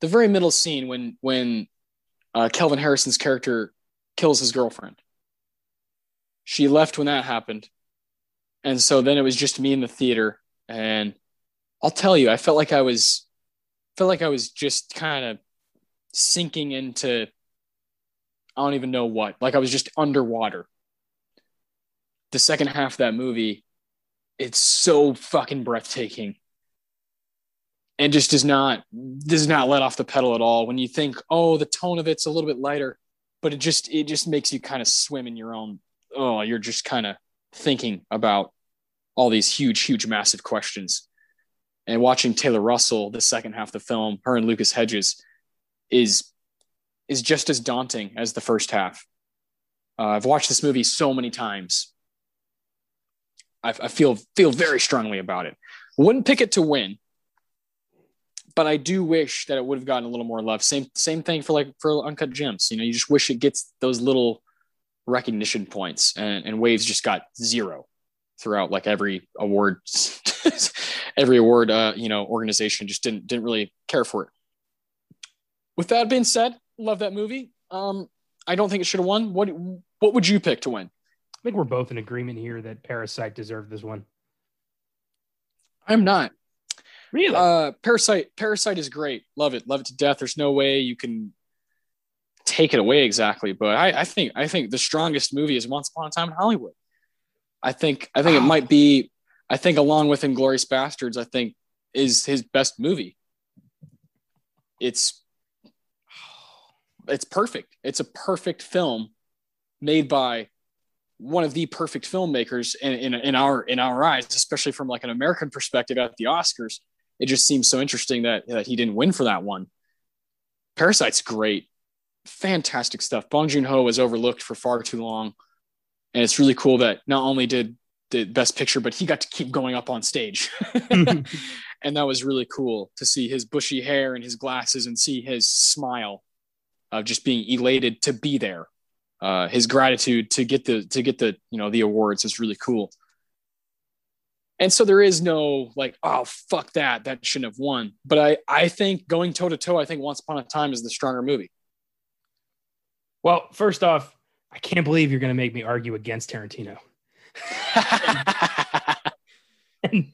the very middle scene when when uh, Kelvin Harrison's character kills his girlfriend. She left when that happened, and so then it was just me in the theater. And I'll tell you, I felt like I was felt like I was just kind of sinking into I don't even know what. Like I was just underwater. The second half of that movie, it's so fucking breathtaking. And just does not does not let off the pedal at all. When you think oh the tone of it's a little bit lighter but it just it just makes you kind of swim in your own oh you're just kind of thinking about all these huge huge massive questions. And watching taylor russell the second half of the film her and lucas hedges is is just as daunting as the first half. Uh, i've watched this movie so many times I, I feel feel very strongly about it wouldn't pick it to win but I do wish that it would have gotten a little more love. Same same thing for like for Uncut Gems. You know, you just wish it gets those little recognition points, and, and Waves just got zero throughout like every award, every award. Uh, you know, organization just didn't didn't really care for it. With that being said, love that movie. Um, I don't think it should have won. What what would you pick to win? I think we're both in agreement here that Parasite deserved this one. I'm not. Really? Uh, Parasite. Parasite is great. Love it. Love it to death. There's no way you can take it away exactly, but I, I think I think the strongest movie is Once Upon a Time in Hollywood. I think I think it might be. I think along with Inglourious Basterds, I think is his best movie. It's it's perfect. It's a perfect film made by one of the perfect filmmakers in, in, in our in our eyes, especially from like an American perspective at the Oscars it just seems so interesting that, that he didn't win for that one. Parasite's great, fantastic stuff. Bong Joon Ho was overlooked for far too long, and it's really cool that not only did the Best Picture, but he got to keep going up on stage, and that was really cool to see his bushy hair and his glasses and see his smile of just being elated to be there. Uh, his gratitude to get the to get the you know the awards is really cool. And so there is no like, oh fuck that, that shouldn't have won. But I I think going toe to toe, I think Once Upon a Time is the stronger movie. Well, first off, I can't believe you're going to make me argue against Tarantino. and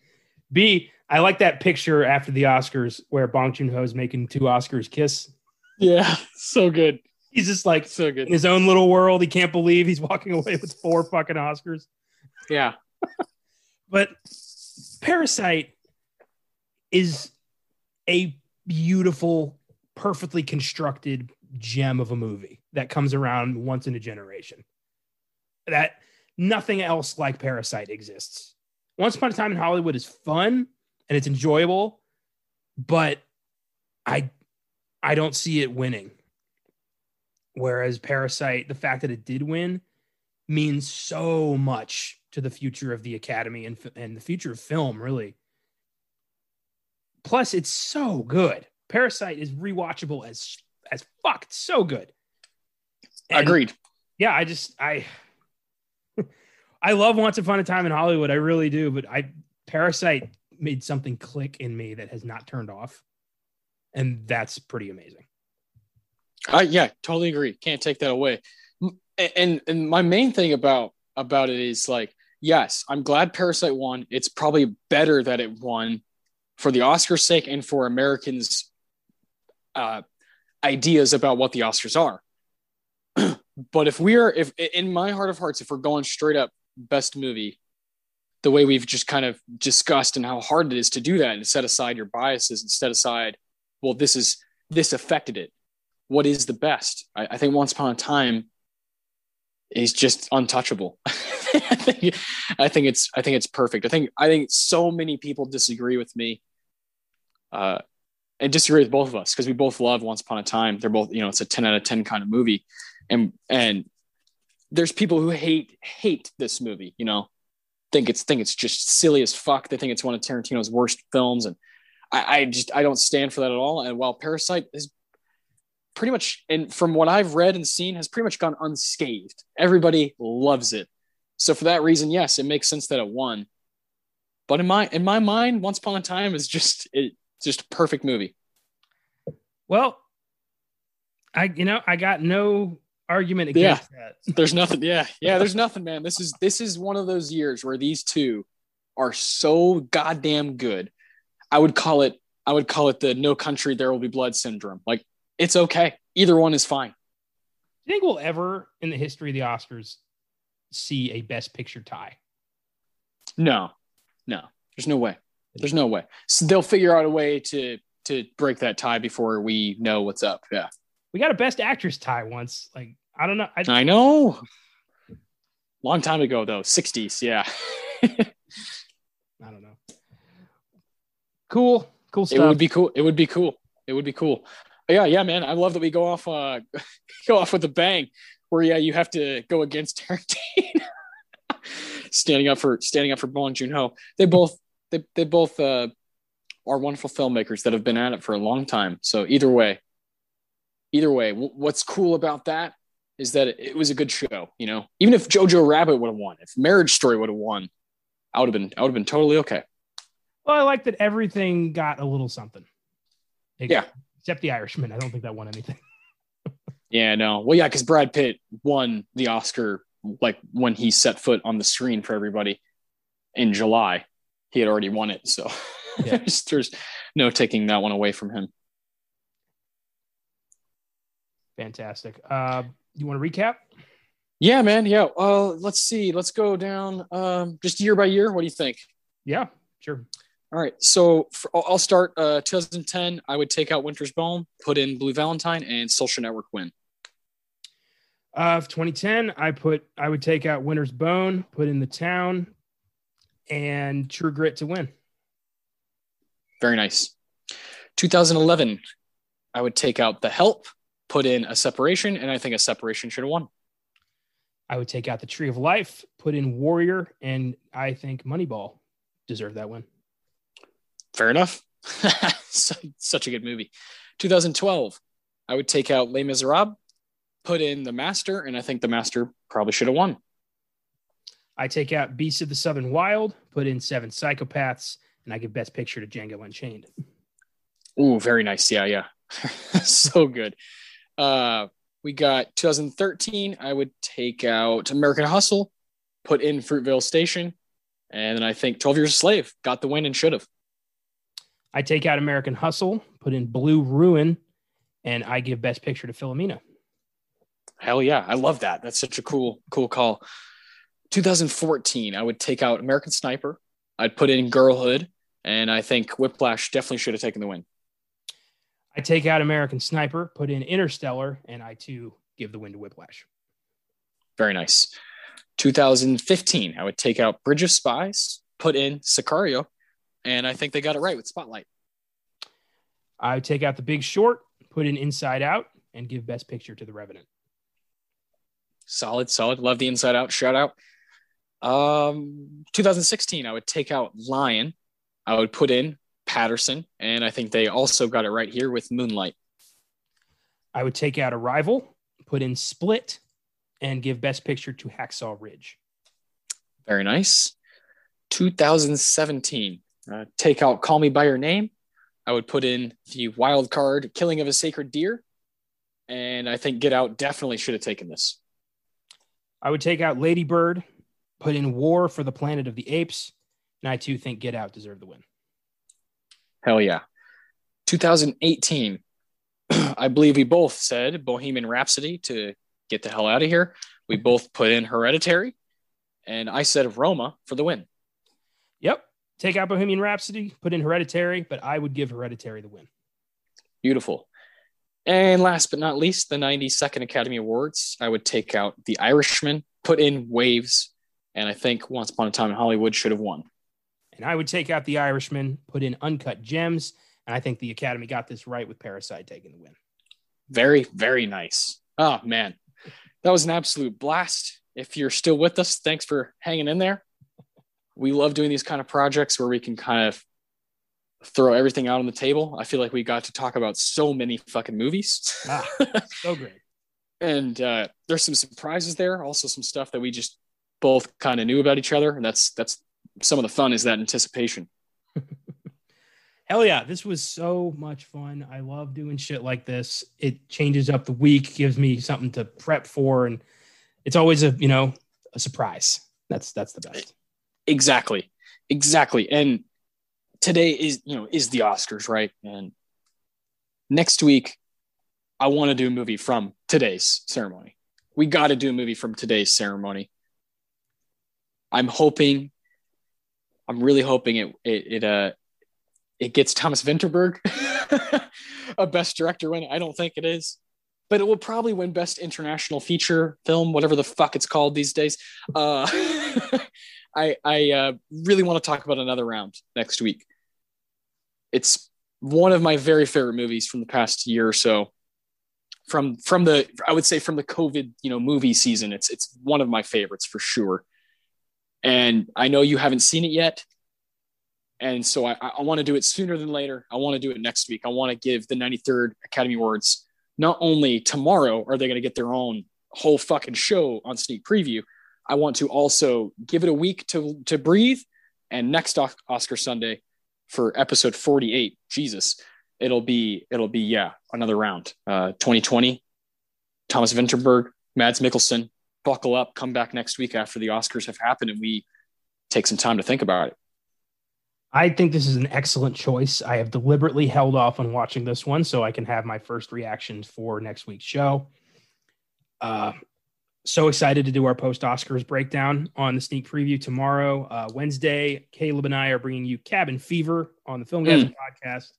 B, I like that picture after the Oscars where Bong Joon Ho is making two Oscars kiss. Yeah, so good. He's just like so good in his own little world. He can't believe he's walking away with four fucking Oscars. Yeah. But Parasite is a beautiful, perfectly constructed gem of a movie that comes around once in a generation. That nothing else like Parasite exists. Once Upon a Time in Hollywood is fun and it's enjoyable, but I I don't see it winning. Whereas Parasite, the fact that it did win means so much to the future of the Academy and, and the future of film, really. Plus, it's so good. Parasite is rewatchable as as fuck. It's so good. And Agreed. Yeah, I just I I love Once Upon a Time in Hollywood. I really do, but I Parasite made something click in me that has not turned off, and that's pretty amazing. I yeah, totally agree. Can't take that away. And and my main thing about about it is like, yes, I'm glad Parasite won. It's probably better that it won for the Oscars' sake and for Americans' uh, ideas about what the Oscars are. but if we are, if in my heart of hearts, if we're going straight up best movie, the way we've just kind of discussed and how hard it is to do that and set aside your biases and set aside, well, this is this affected it. What is the best? I, I think Once Upon a Time is just untouchable. I think I think it's I think it's perfect. I think I think so many people disagree with me, uh, and disagree with both of us because we both love Once Upon a Time. They're both you know it's a ten out of ten kind of movie, and and there's people who hate hate this movie. You know, think it's think it's just silly as fuck. They think it's one of Tarantino's worst films, and I, I just I don't stand for that at all. And while Parasite is pretty much, and from what I've read and seen, has pretty much gone unscathed. Everybody loves it. So for that reason, yes, it makes sense that it won. But in my in my mind, Once Upon a Time is just it just a perfect movie. Well, I you know I got no argument against yeah. that. There's nothing. Yeah, yeah. There's nothing, man. This is this is one of those years where these two are so goddamn good. I would call it. I would call it the "No Country There Will Be Blood" syndrome. Like it's okay. Either one is fine. Do you think we'll ever, in the history of the Oscars, see a Best Picture tie? No, no. There's no way. There's no way. So they'll figure out a way to to break that tie before we know what's up. Yeah. We got a Best Actress tie once. Like I don't know. I, I know. Long time ago though, 60s. Yeah. I don't know. Cool. Cool stuff. It would be cool. It would be cool. It would be cool yeah, yeah, man. I love that we go off uh go off with a bang where yeah, you have to go against Tarantino. standing up for standing up for Bong Joon-ho. They both they they both uh are wonderful filmmakers that have been at it for a long time. So either way, either way, w- what's cool about that is that it, it, was a good show. You know, even if Jojo Rabbit would have won, if Marriage Story would have won, I would have been I would have been totally okay. Well, I like that everything got a little something. It, yeah, except The Irishman. I don't think that won anything. yeah, no. Well, yeah, because Brad Pitt won the Oscar like when he set foot on the screen for everybody in July. He had already won it, so yeah. there's, there's no taking that one away from him. Fantastic. Uh, you want to recap? Yeah, man. Yeah. Uh, let's see. Let's go down um, just year by year. What do you think? Yeah, sure. All right. So for, I'll start uh, 2010. I would take out Winter's Bone, put in Blue Valentine, and Social Network win. Of uh, 2010, I put I would take out Winter's Bone, put in The Town, and True Grit to win. Very nice. 2011, I would take out The Help, put in a separation, and I think a separation should have won. I would take out the Tree of Life, put in Warrior, and I think Moneyball deserved that win fair enough. Such a good movie. 2012, I would take out Les Miserables, put in The Master, and I think The Master probably should have won. I take out Beasts of the Southern Wild, put in Seven Psychopaths, and I give Best Picture to Django Unchained. Ooh, very nice. Yeah, yeah. so good. Uh, we got 2013. I would take out American Hustle, put in Fruitvale Station, and then I think 12 Years a Slave got the win and should have. I take out American Hustle, put in Blue Ruin, and I give Best Picture to Philomena. Hell yeah. I love that. That's such a cool, cool call. 2014, I would take out American Sniper. I'd put in Girlhood, and I think Whiplash definitely should have taken the win. I take out American Sniper, put in Interstellar, and I too give the win to Whiplash. Very nice. 2015, I would take out Bridge of Spies, put in Sicario, and I think they got it right with Spotlight. I would take out The Big Short, put in Inside Out, and give Best Picture to The Revenant. Solid, solid. Love the Inside Out. Shout out. Um, 2016, I would take out Lion. I would put in Paterson. and I think they also got it right here with Moonlight. I would take out Arrival, put in Split, and give Best Picture to Hacksaw Ridge. Very nice. 2017, uh, take out Call Me by Your Name. I would put in the wild card Killing of a Sacred Deer, and I think Get Out definitely should have taken this. I would take out Lady Bird, put in War for the Planet of the Apes, and I too think Get Out deserved the win. Hell yeah. 2018, I believe we both said Bohemian Rhapsody to get the hell out of here. We both put in Hereditary, and I said Roma for the win. Yep. Take out Bohemian Rhapsody, put in Hereditary, but I would give Hereditary the win. Beautiful. And last but not least, the 92nd Academy Awards. I would take out The Irishman, put in Waves, and I think Once Upon a Time in Hollywood should have won. And I would take out The Irishman, put in Uncut Gems, and I think the Academy got this right with Parasite taking the win. Very, very nice. Oh, man. That was an absolute blast. If you're still with us, thanks for hanging in there. We love doing these kind of projects where we can kind of throw everything out on the table. I feel like we got to talk about so many fucking movies. Ah, so great. and uh, there's some surprises there, also some stuff that we just both kind of knew about each other, and that's that's some of the fun is that anticipation. Hell yeah, this was so much fun. I love doing shit like this. It changes up the week, gives me something to prep for, and it's always a you know a surprise. That's that's the best. Exactly, exactly. And today is you know is the Oscars, right? And next week, I want to do a movie from today's ceremony. We got to do a movie from today's ceremony. I'm hoping, I'm really hoping it it, it uh it gets Thomas Vinterberg a Best Director win. I don't think it is, but it will probably win Best International Feature Film, whatever the fuck it's called these days. Uh, I I uh, really want to talk about another round next week. It's one of my very favorite movies from the past year or so. From from the I would say from the COVID you know movie season, it's it's one of my favorites for sure. And I know you haven't seen it yet, and so I, I want to do it sooner than later. I want to do it next week. I want to give the 93rd Academy Awards not only tomorrow are they going to get their own whole fucking show on sneak preview. I want to also give it a week to to breathe, and next Oscar Sunday for episode 48. Jesus, it'll be it'll be yeah another round. Uh, 2020, Thomas Vinterberg, Mads Mikkelsen. Buckle up, come back next week after the Oscars have happened, and we take some time to think about it. I think this is an excellent choice. I have deliberately held off on watching this one so I can have my first reactions for next week's show. Uh, so excited to do our post Oscars breakdown on the sneak preview tomorrow. Uh, Wednesday, Caleb and I are bringing you Cabin Fever on the Film Guys mm. podcast.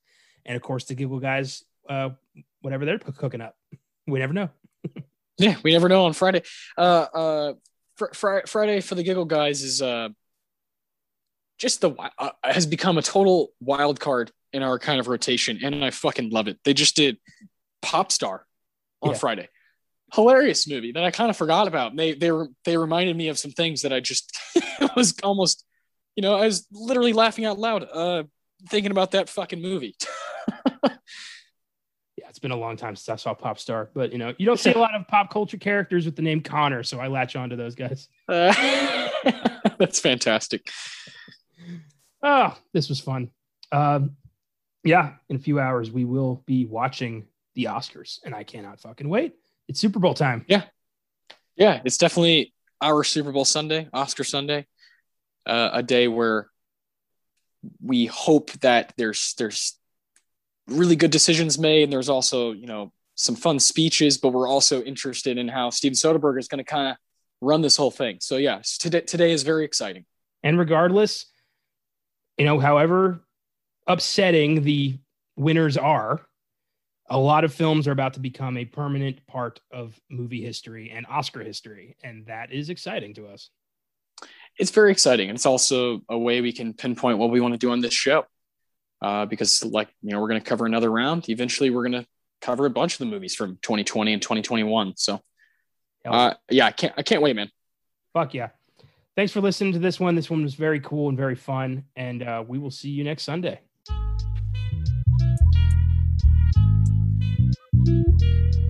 And of course, the Giggle Guys, uh, whatever they're cooking up. We never know. yeah, we never know on Friday. Uh, uh, fr- fr- Friday for the Giggle Guys is uh, just the uh, has become a total wild card in our kind of rotation, and I fucking love it. They just did Pop Star on yeah. Friday, hilarious movie that I kind of forgot about. They they were they reminded me of some things that I just was almost, you know, I was literally laughing out loud, uh, thinking about that fucking movie. yeah, it's been a long time since I saw Pop Star, but you know, you don't see a lot of pop culture characters with the name Connor, so I latch on to those guys. Uh, that's fantastic oh, this was fun. Um, yeah, in a few hours we will be watching the Oscars, and I cannot fucking wait. It's Super Bowl time. Yeah, yeah, it's definitely our Super Bowl Sunday, Oscar Sunday, uh, a day where we hope that there's there's really good decisions made, and there's also you know some fun speeches, but we're also interested in how Steven Soderbergh is going to kind of run this whole thing. So yeah, today today is very exciting. And regardless, you know, however upsetting the winners are, a lot of films are about to become a permanent part of movie history and Oscar history. And that is exciting to us. it's very exciting. And it's also a way we can pinpoint what we want to do on this show. Uh, because like, you know, we're going to cover another round. Eventually we're going to cover a bunch of the movies from 2020 and 2021. So uh, yeah, I can't, I can't wait, man. Fuck yeah. Thanks for listening to this one. This one was very cool and very fun. And uh, we will see you next Sunday. thank you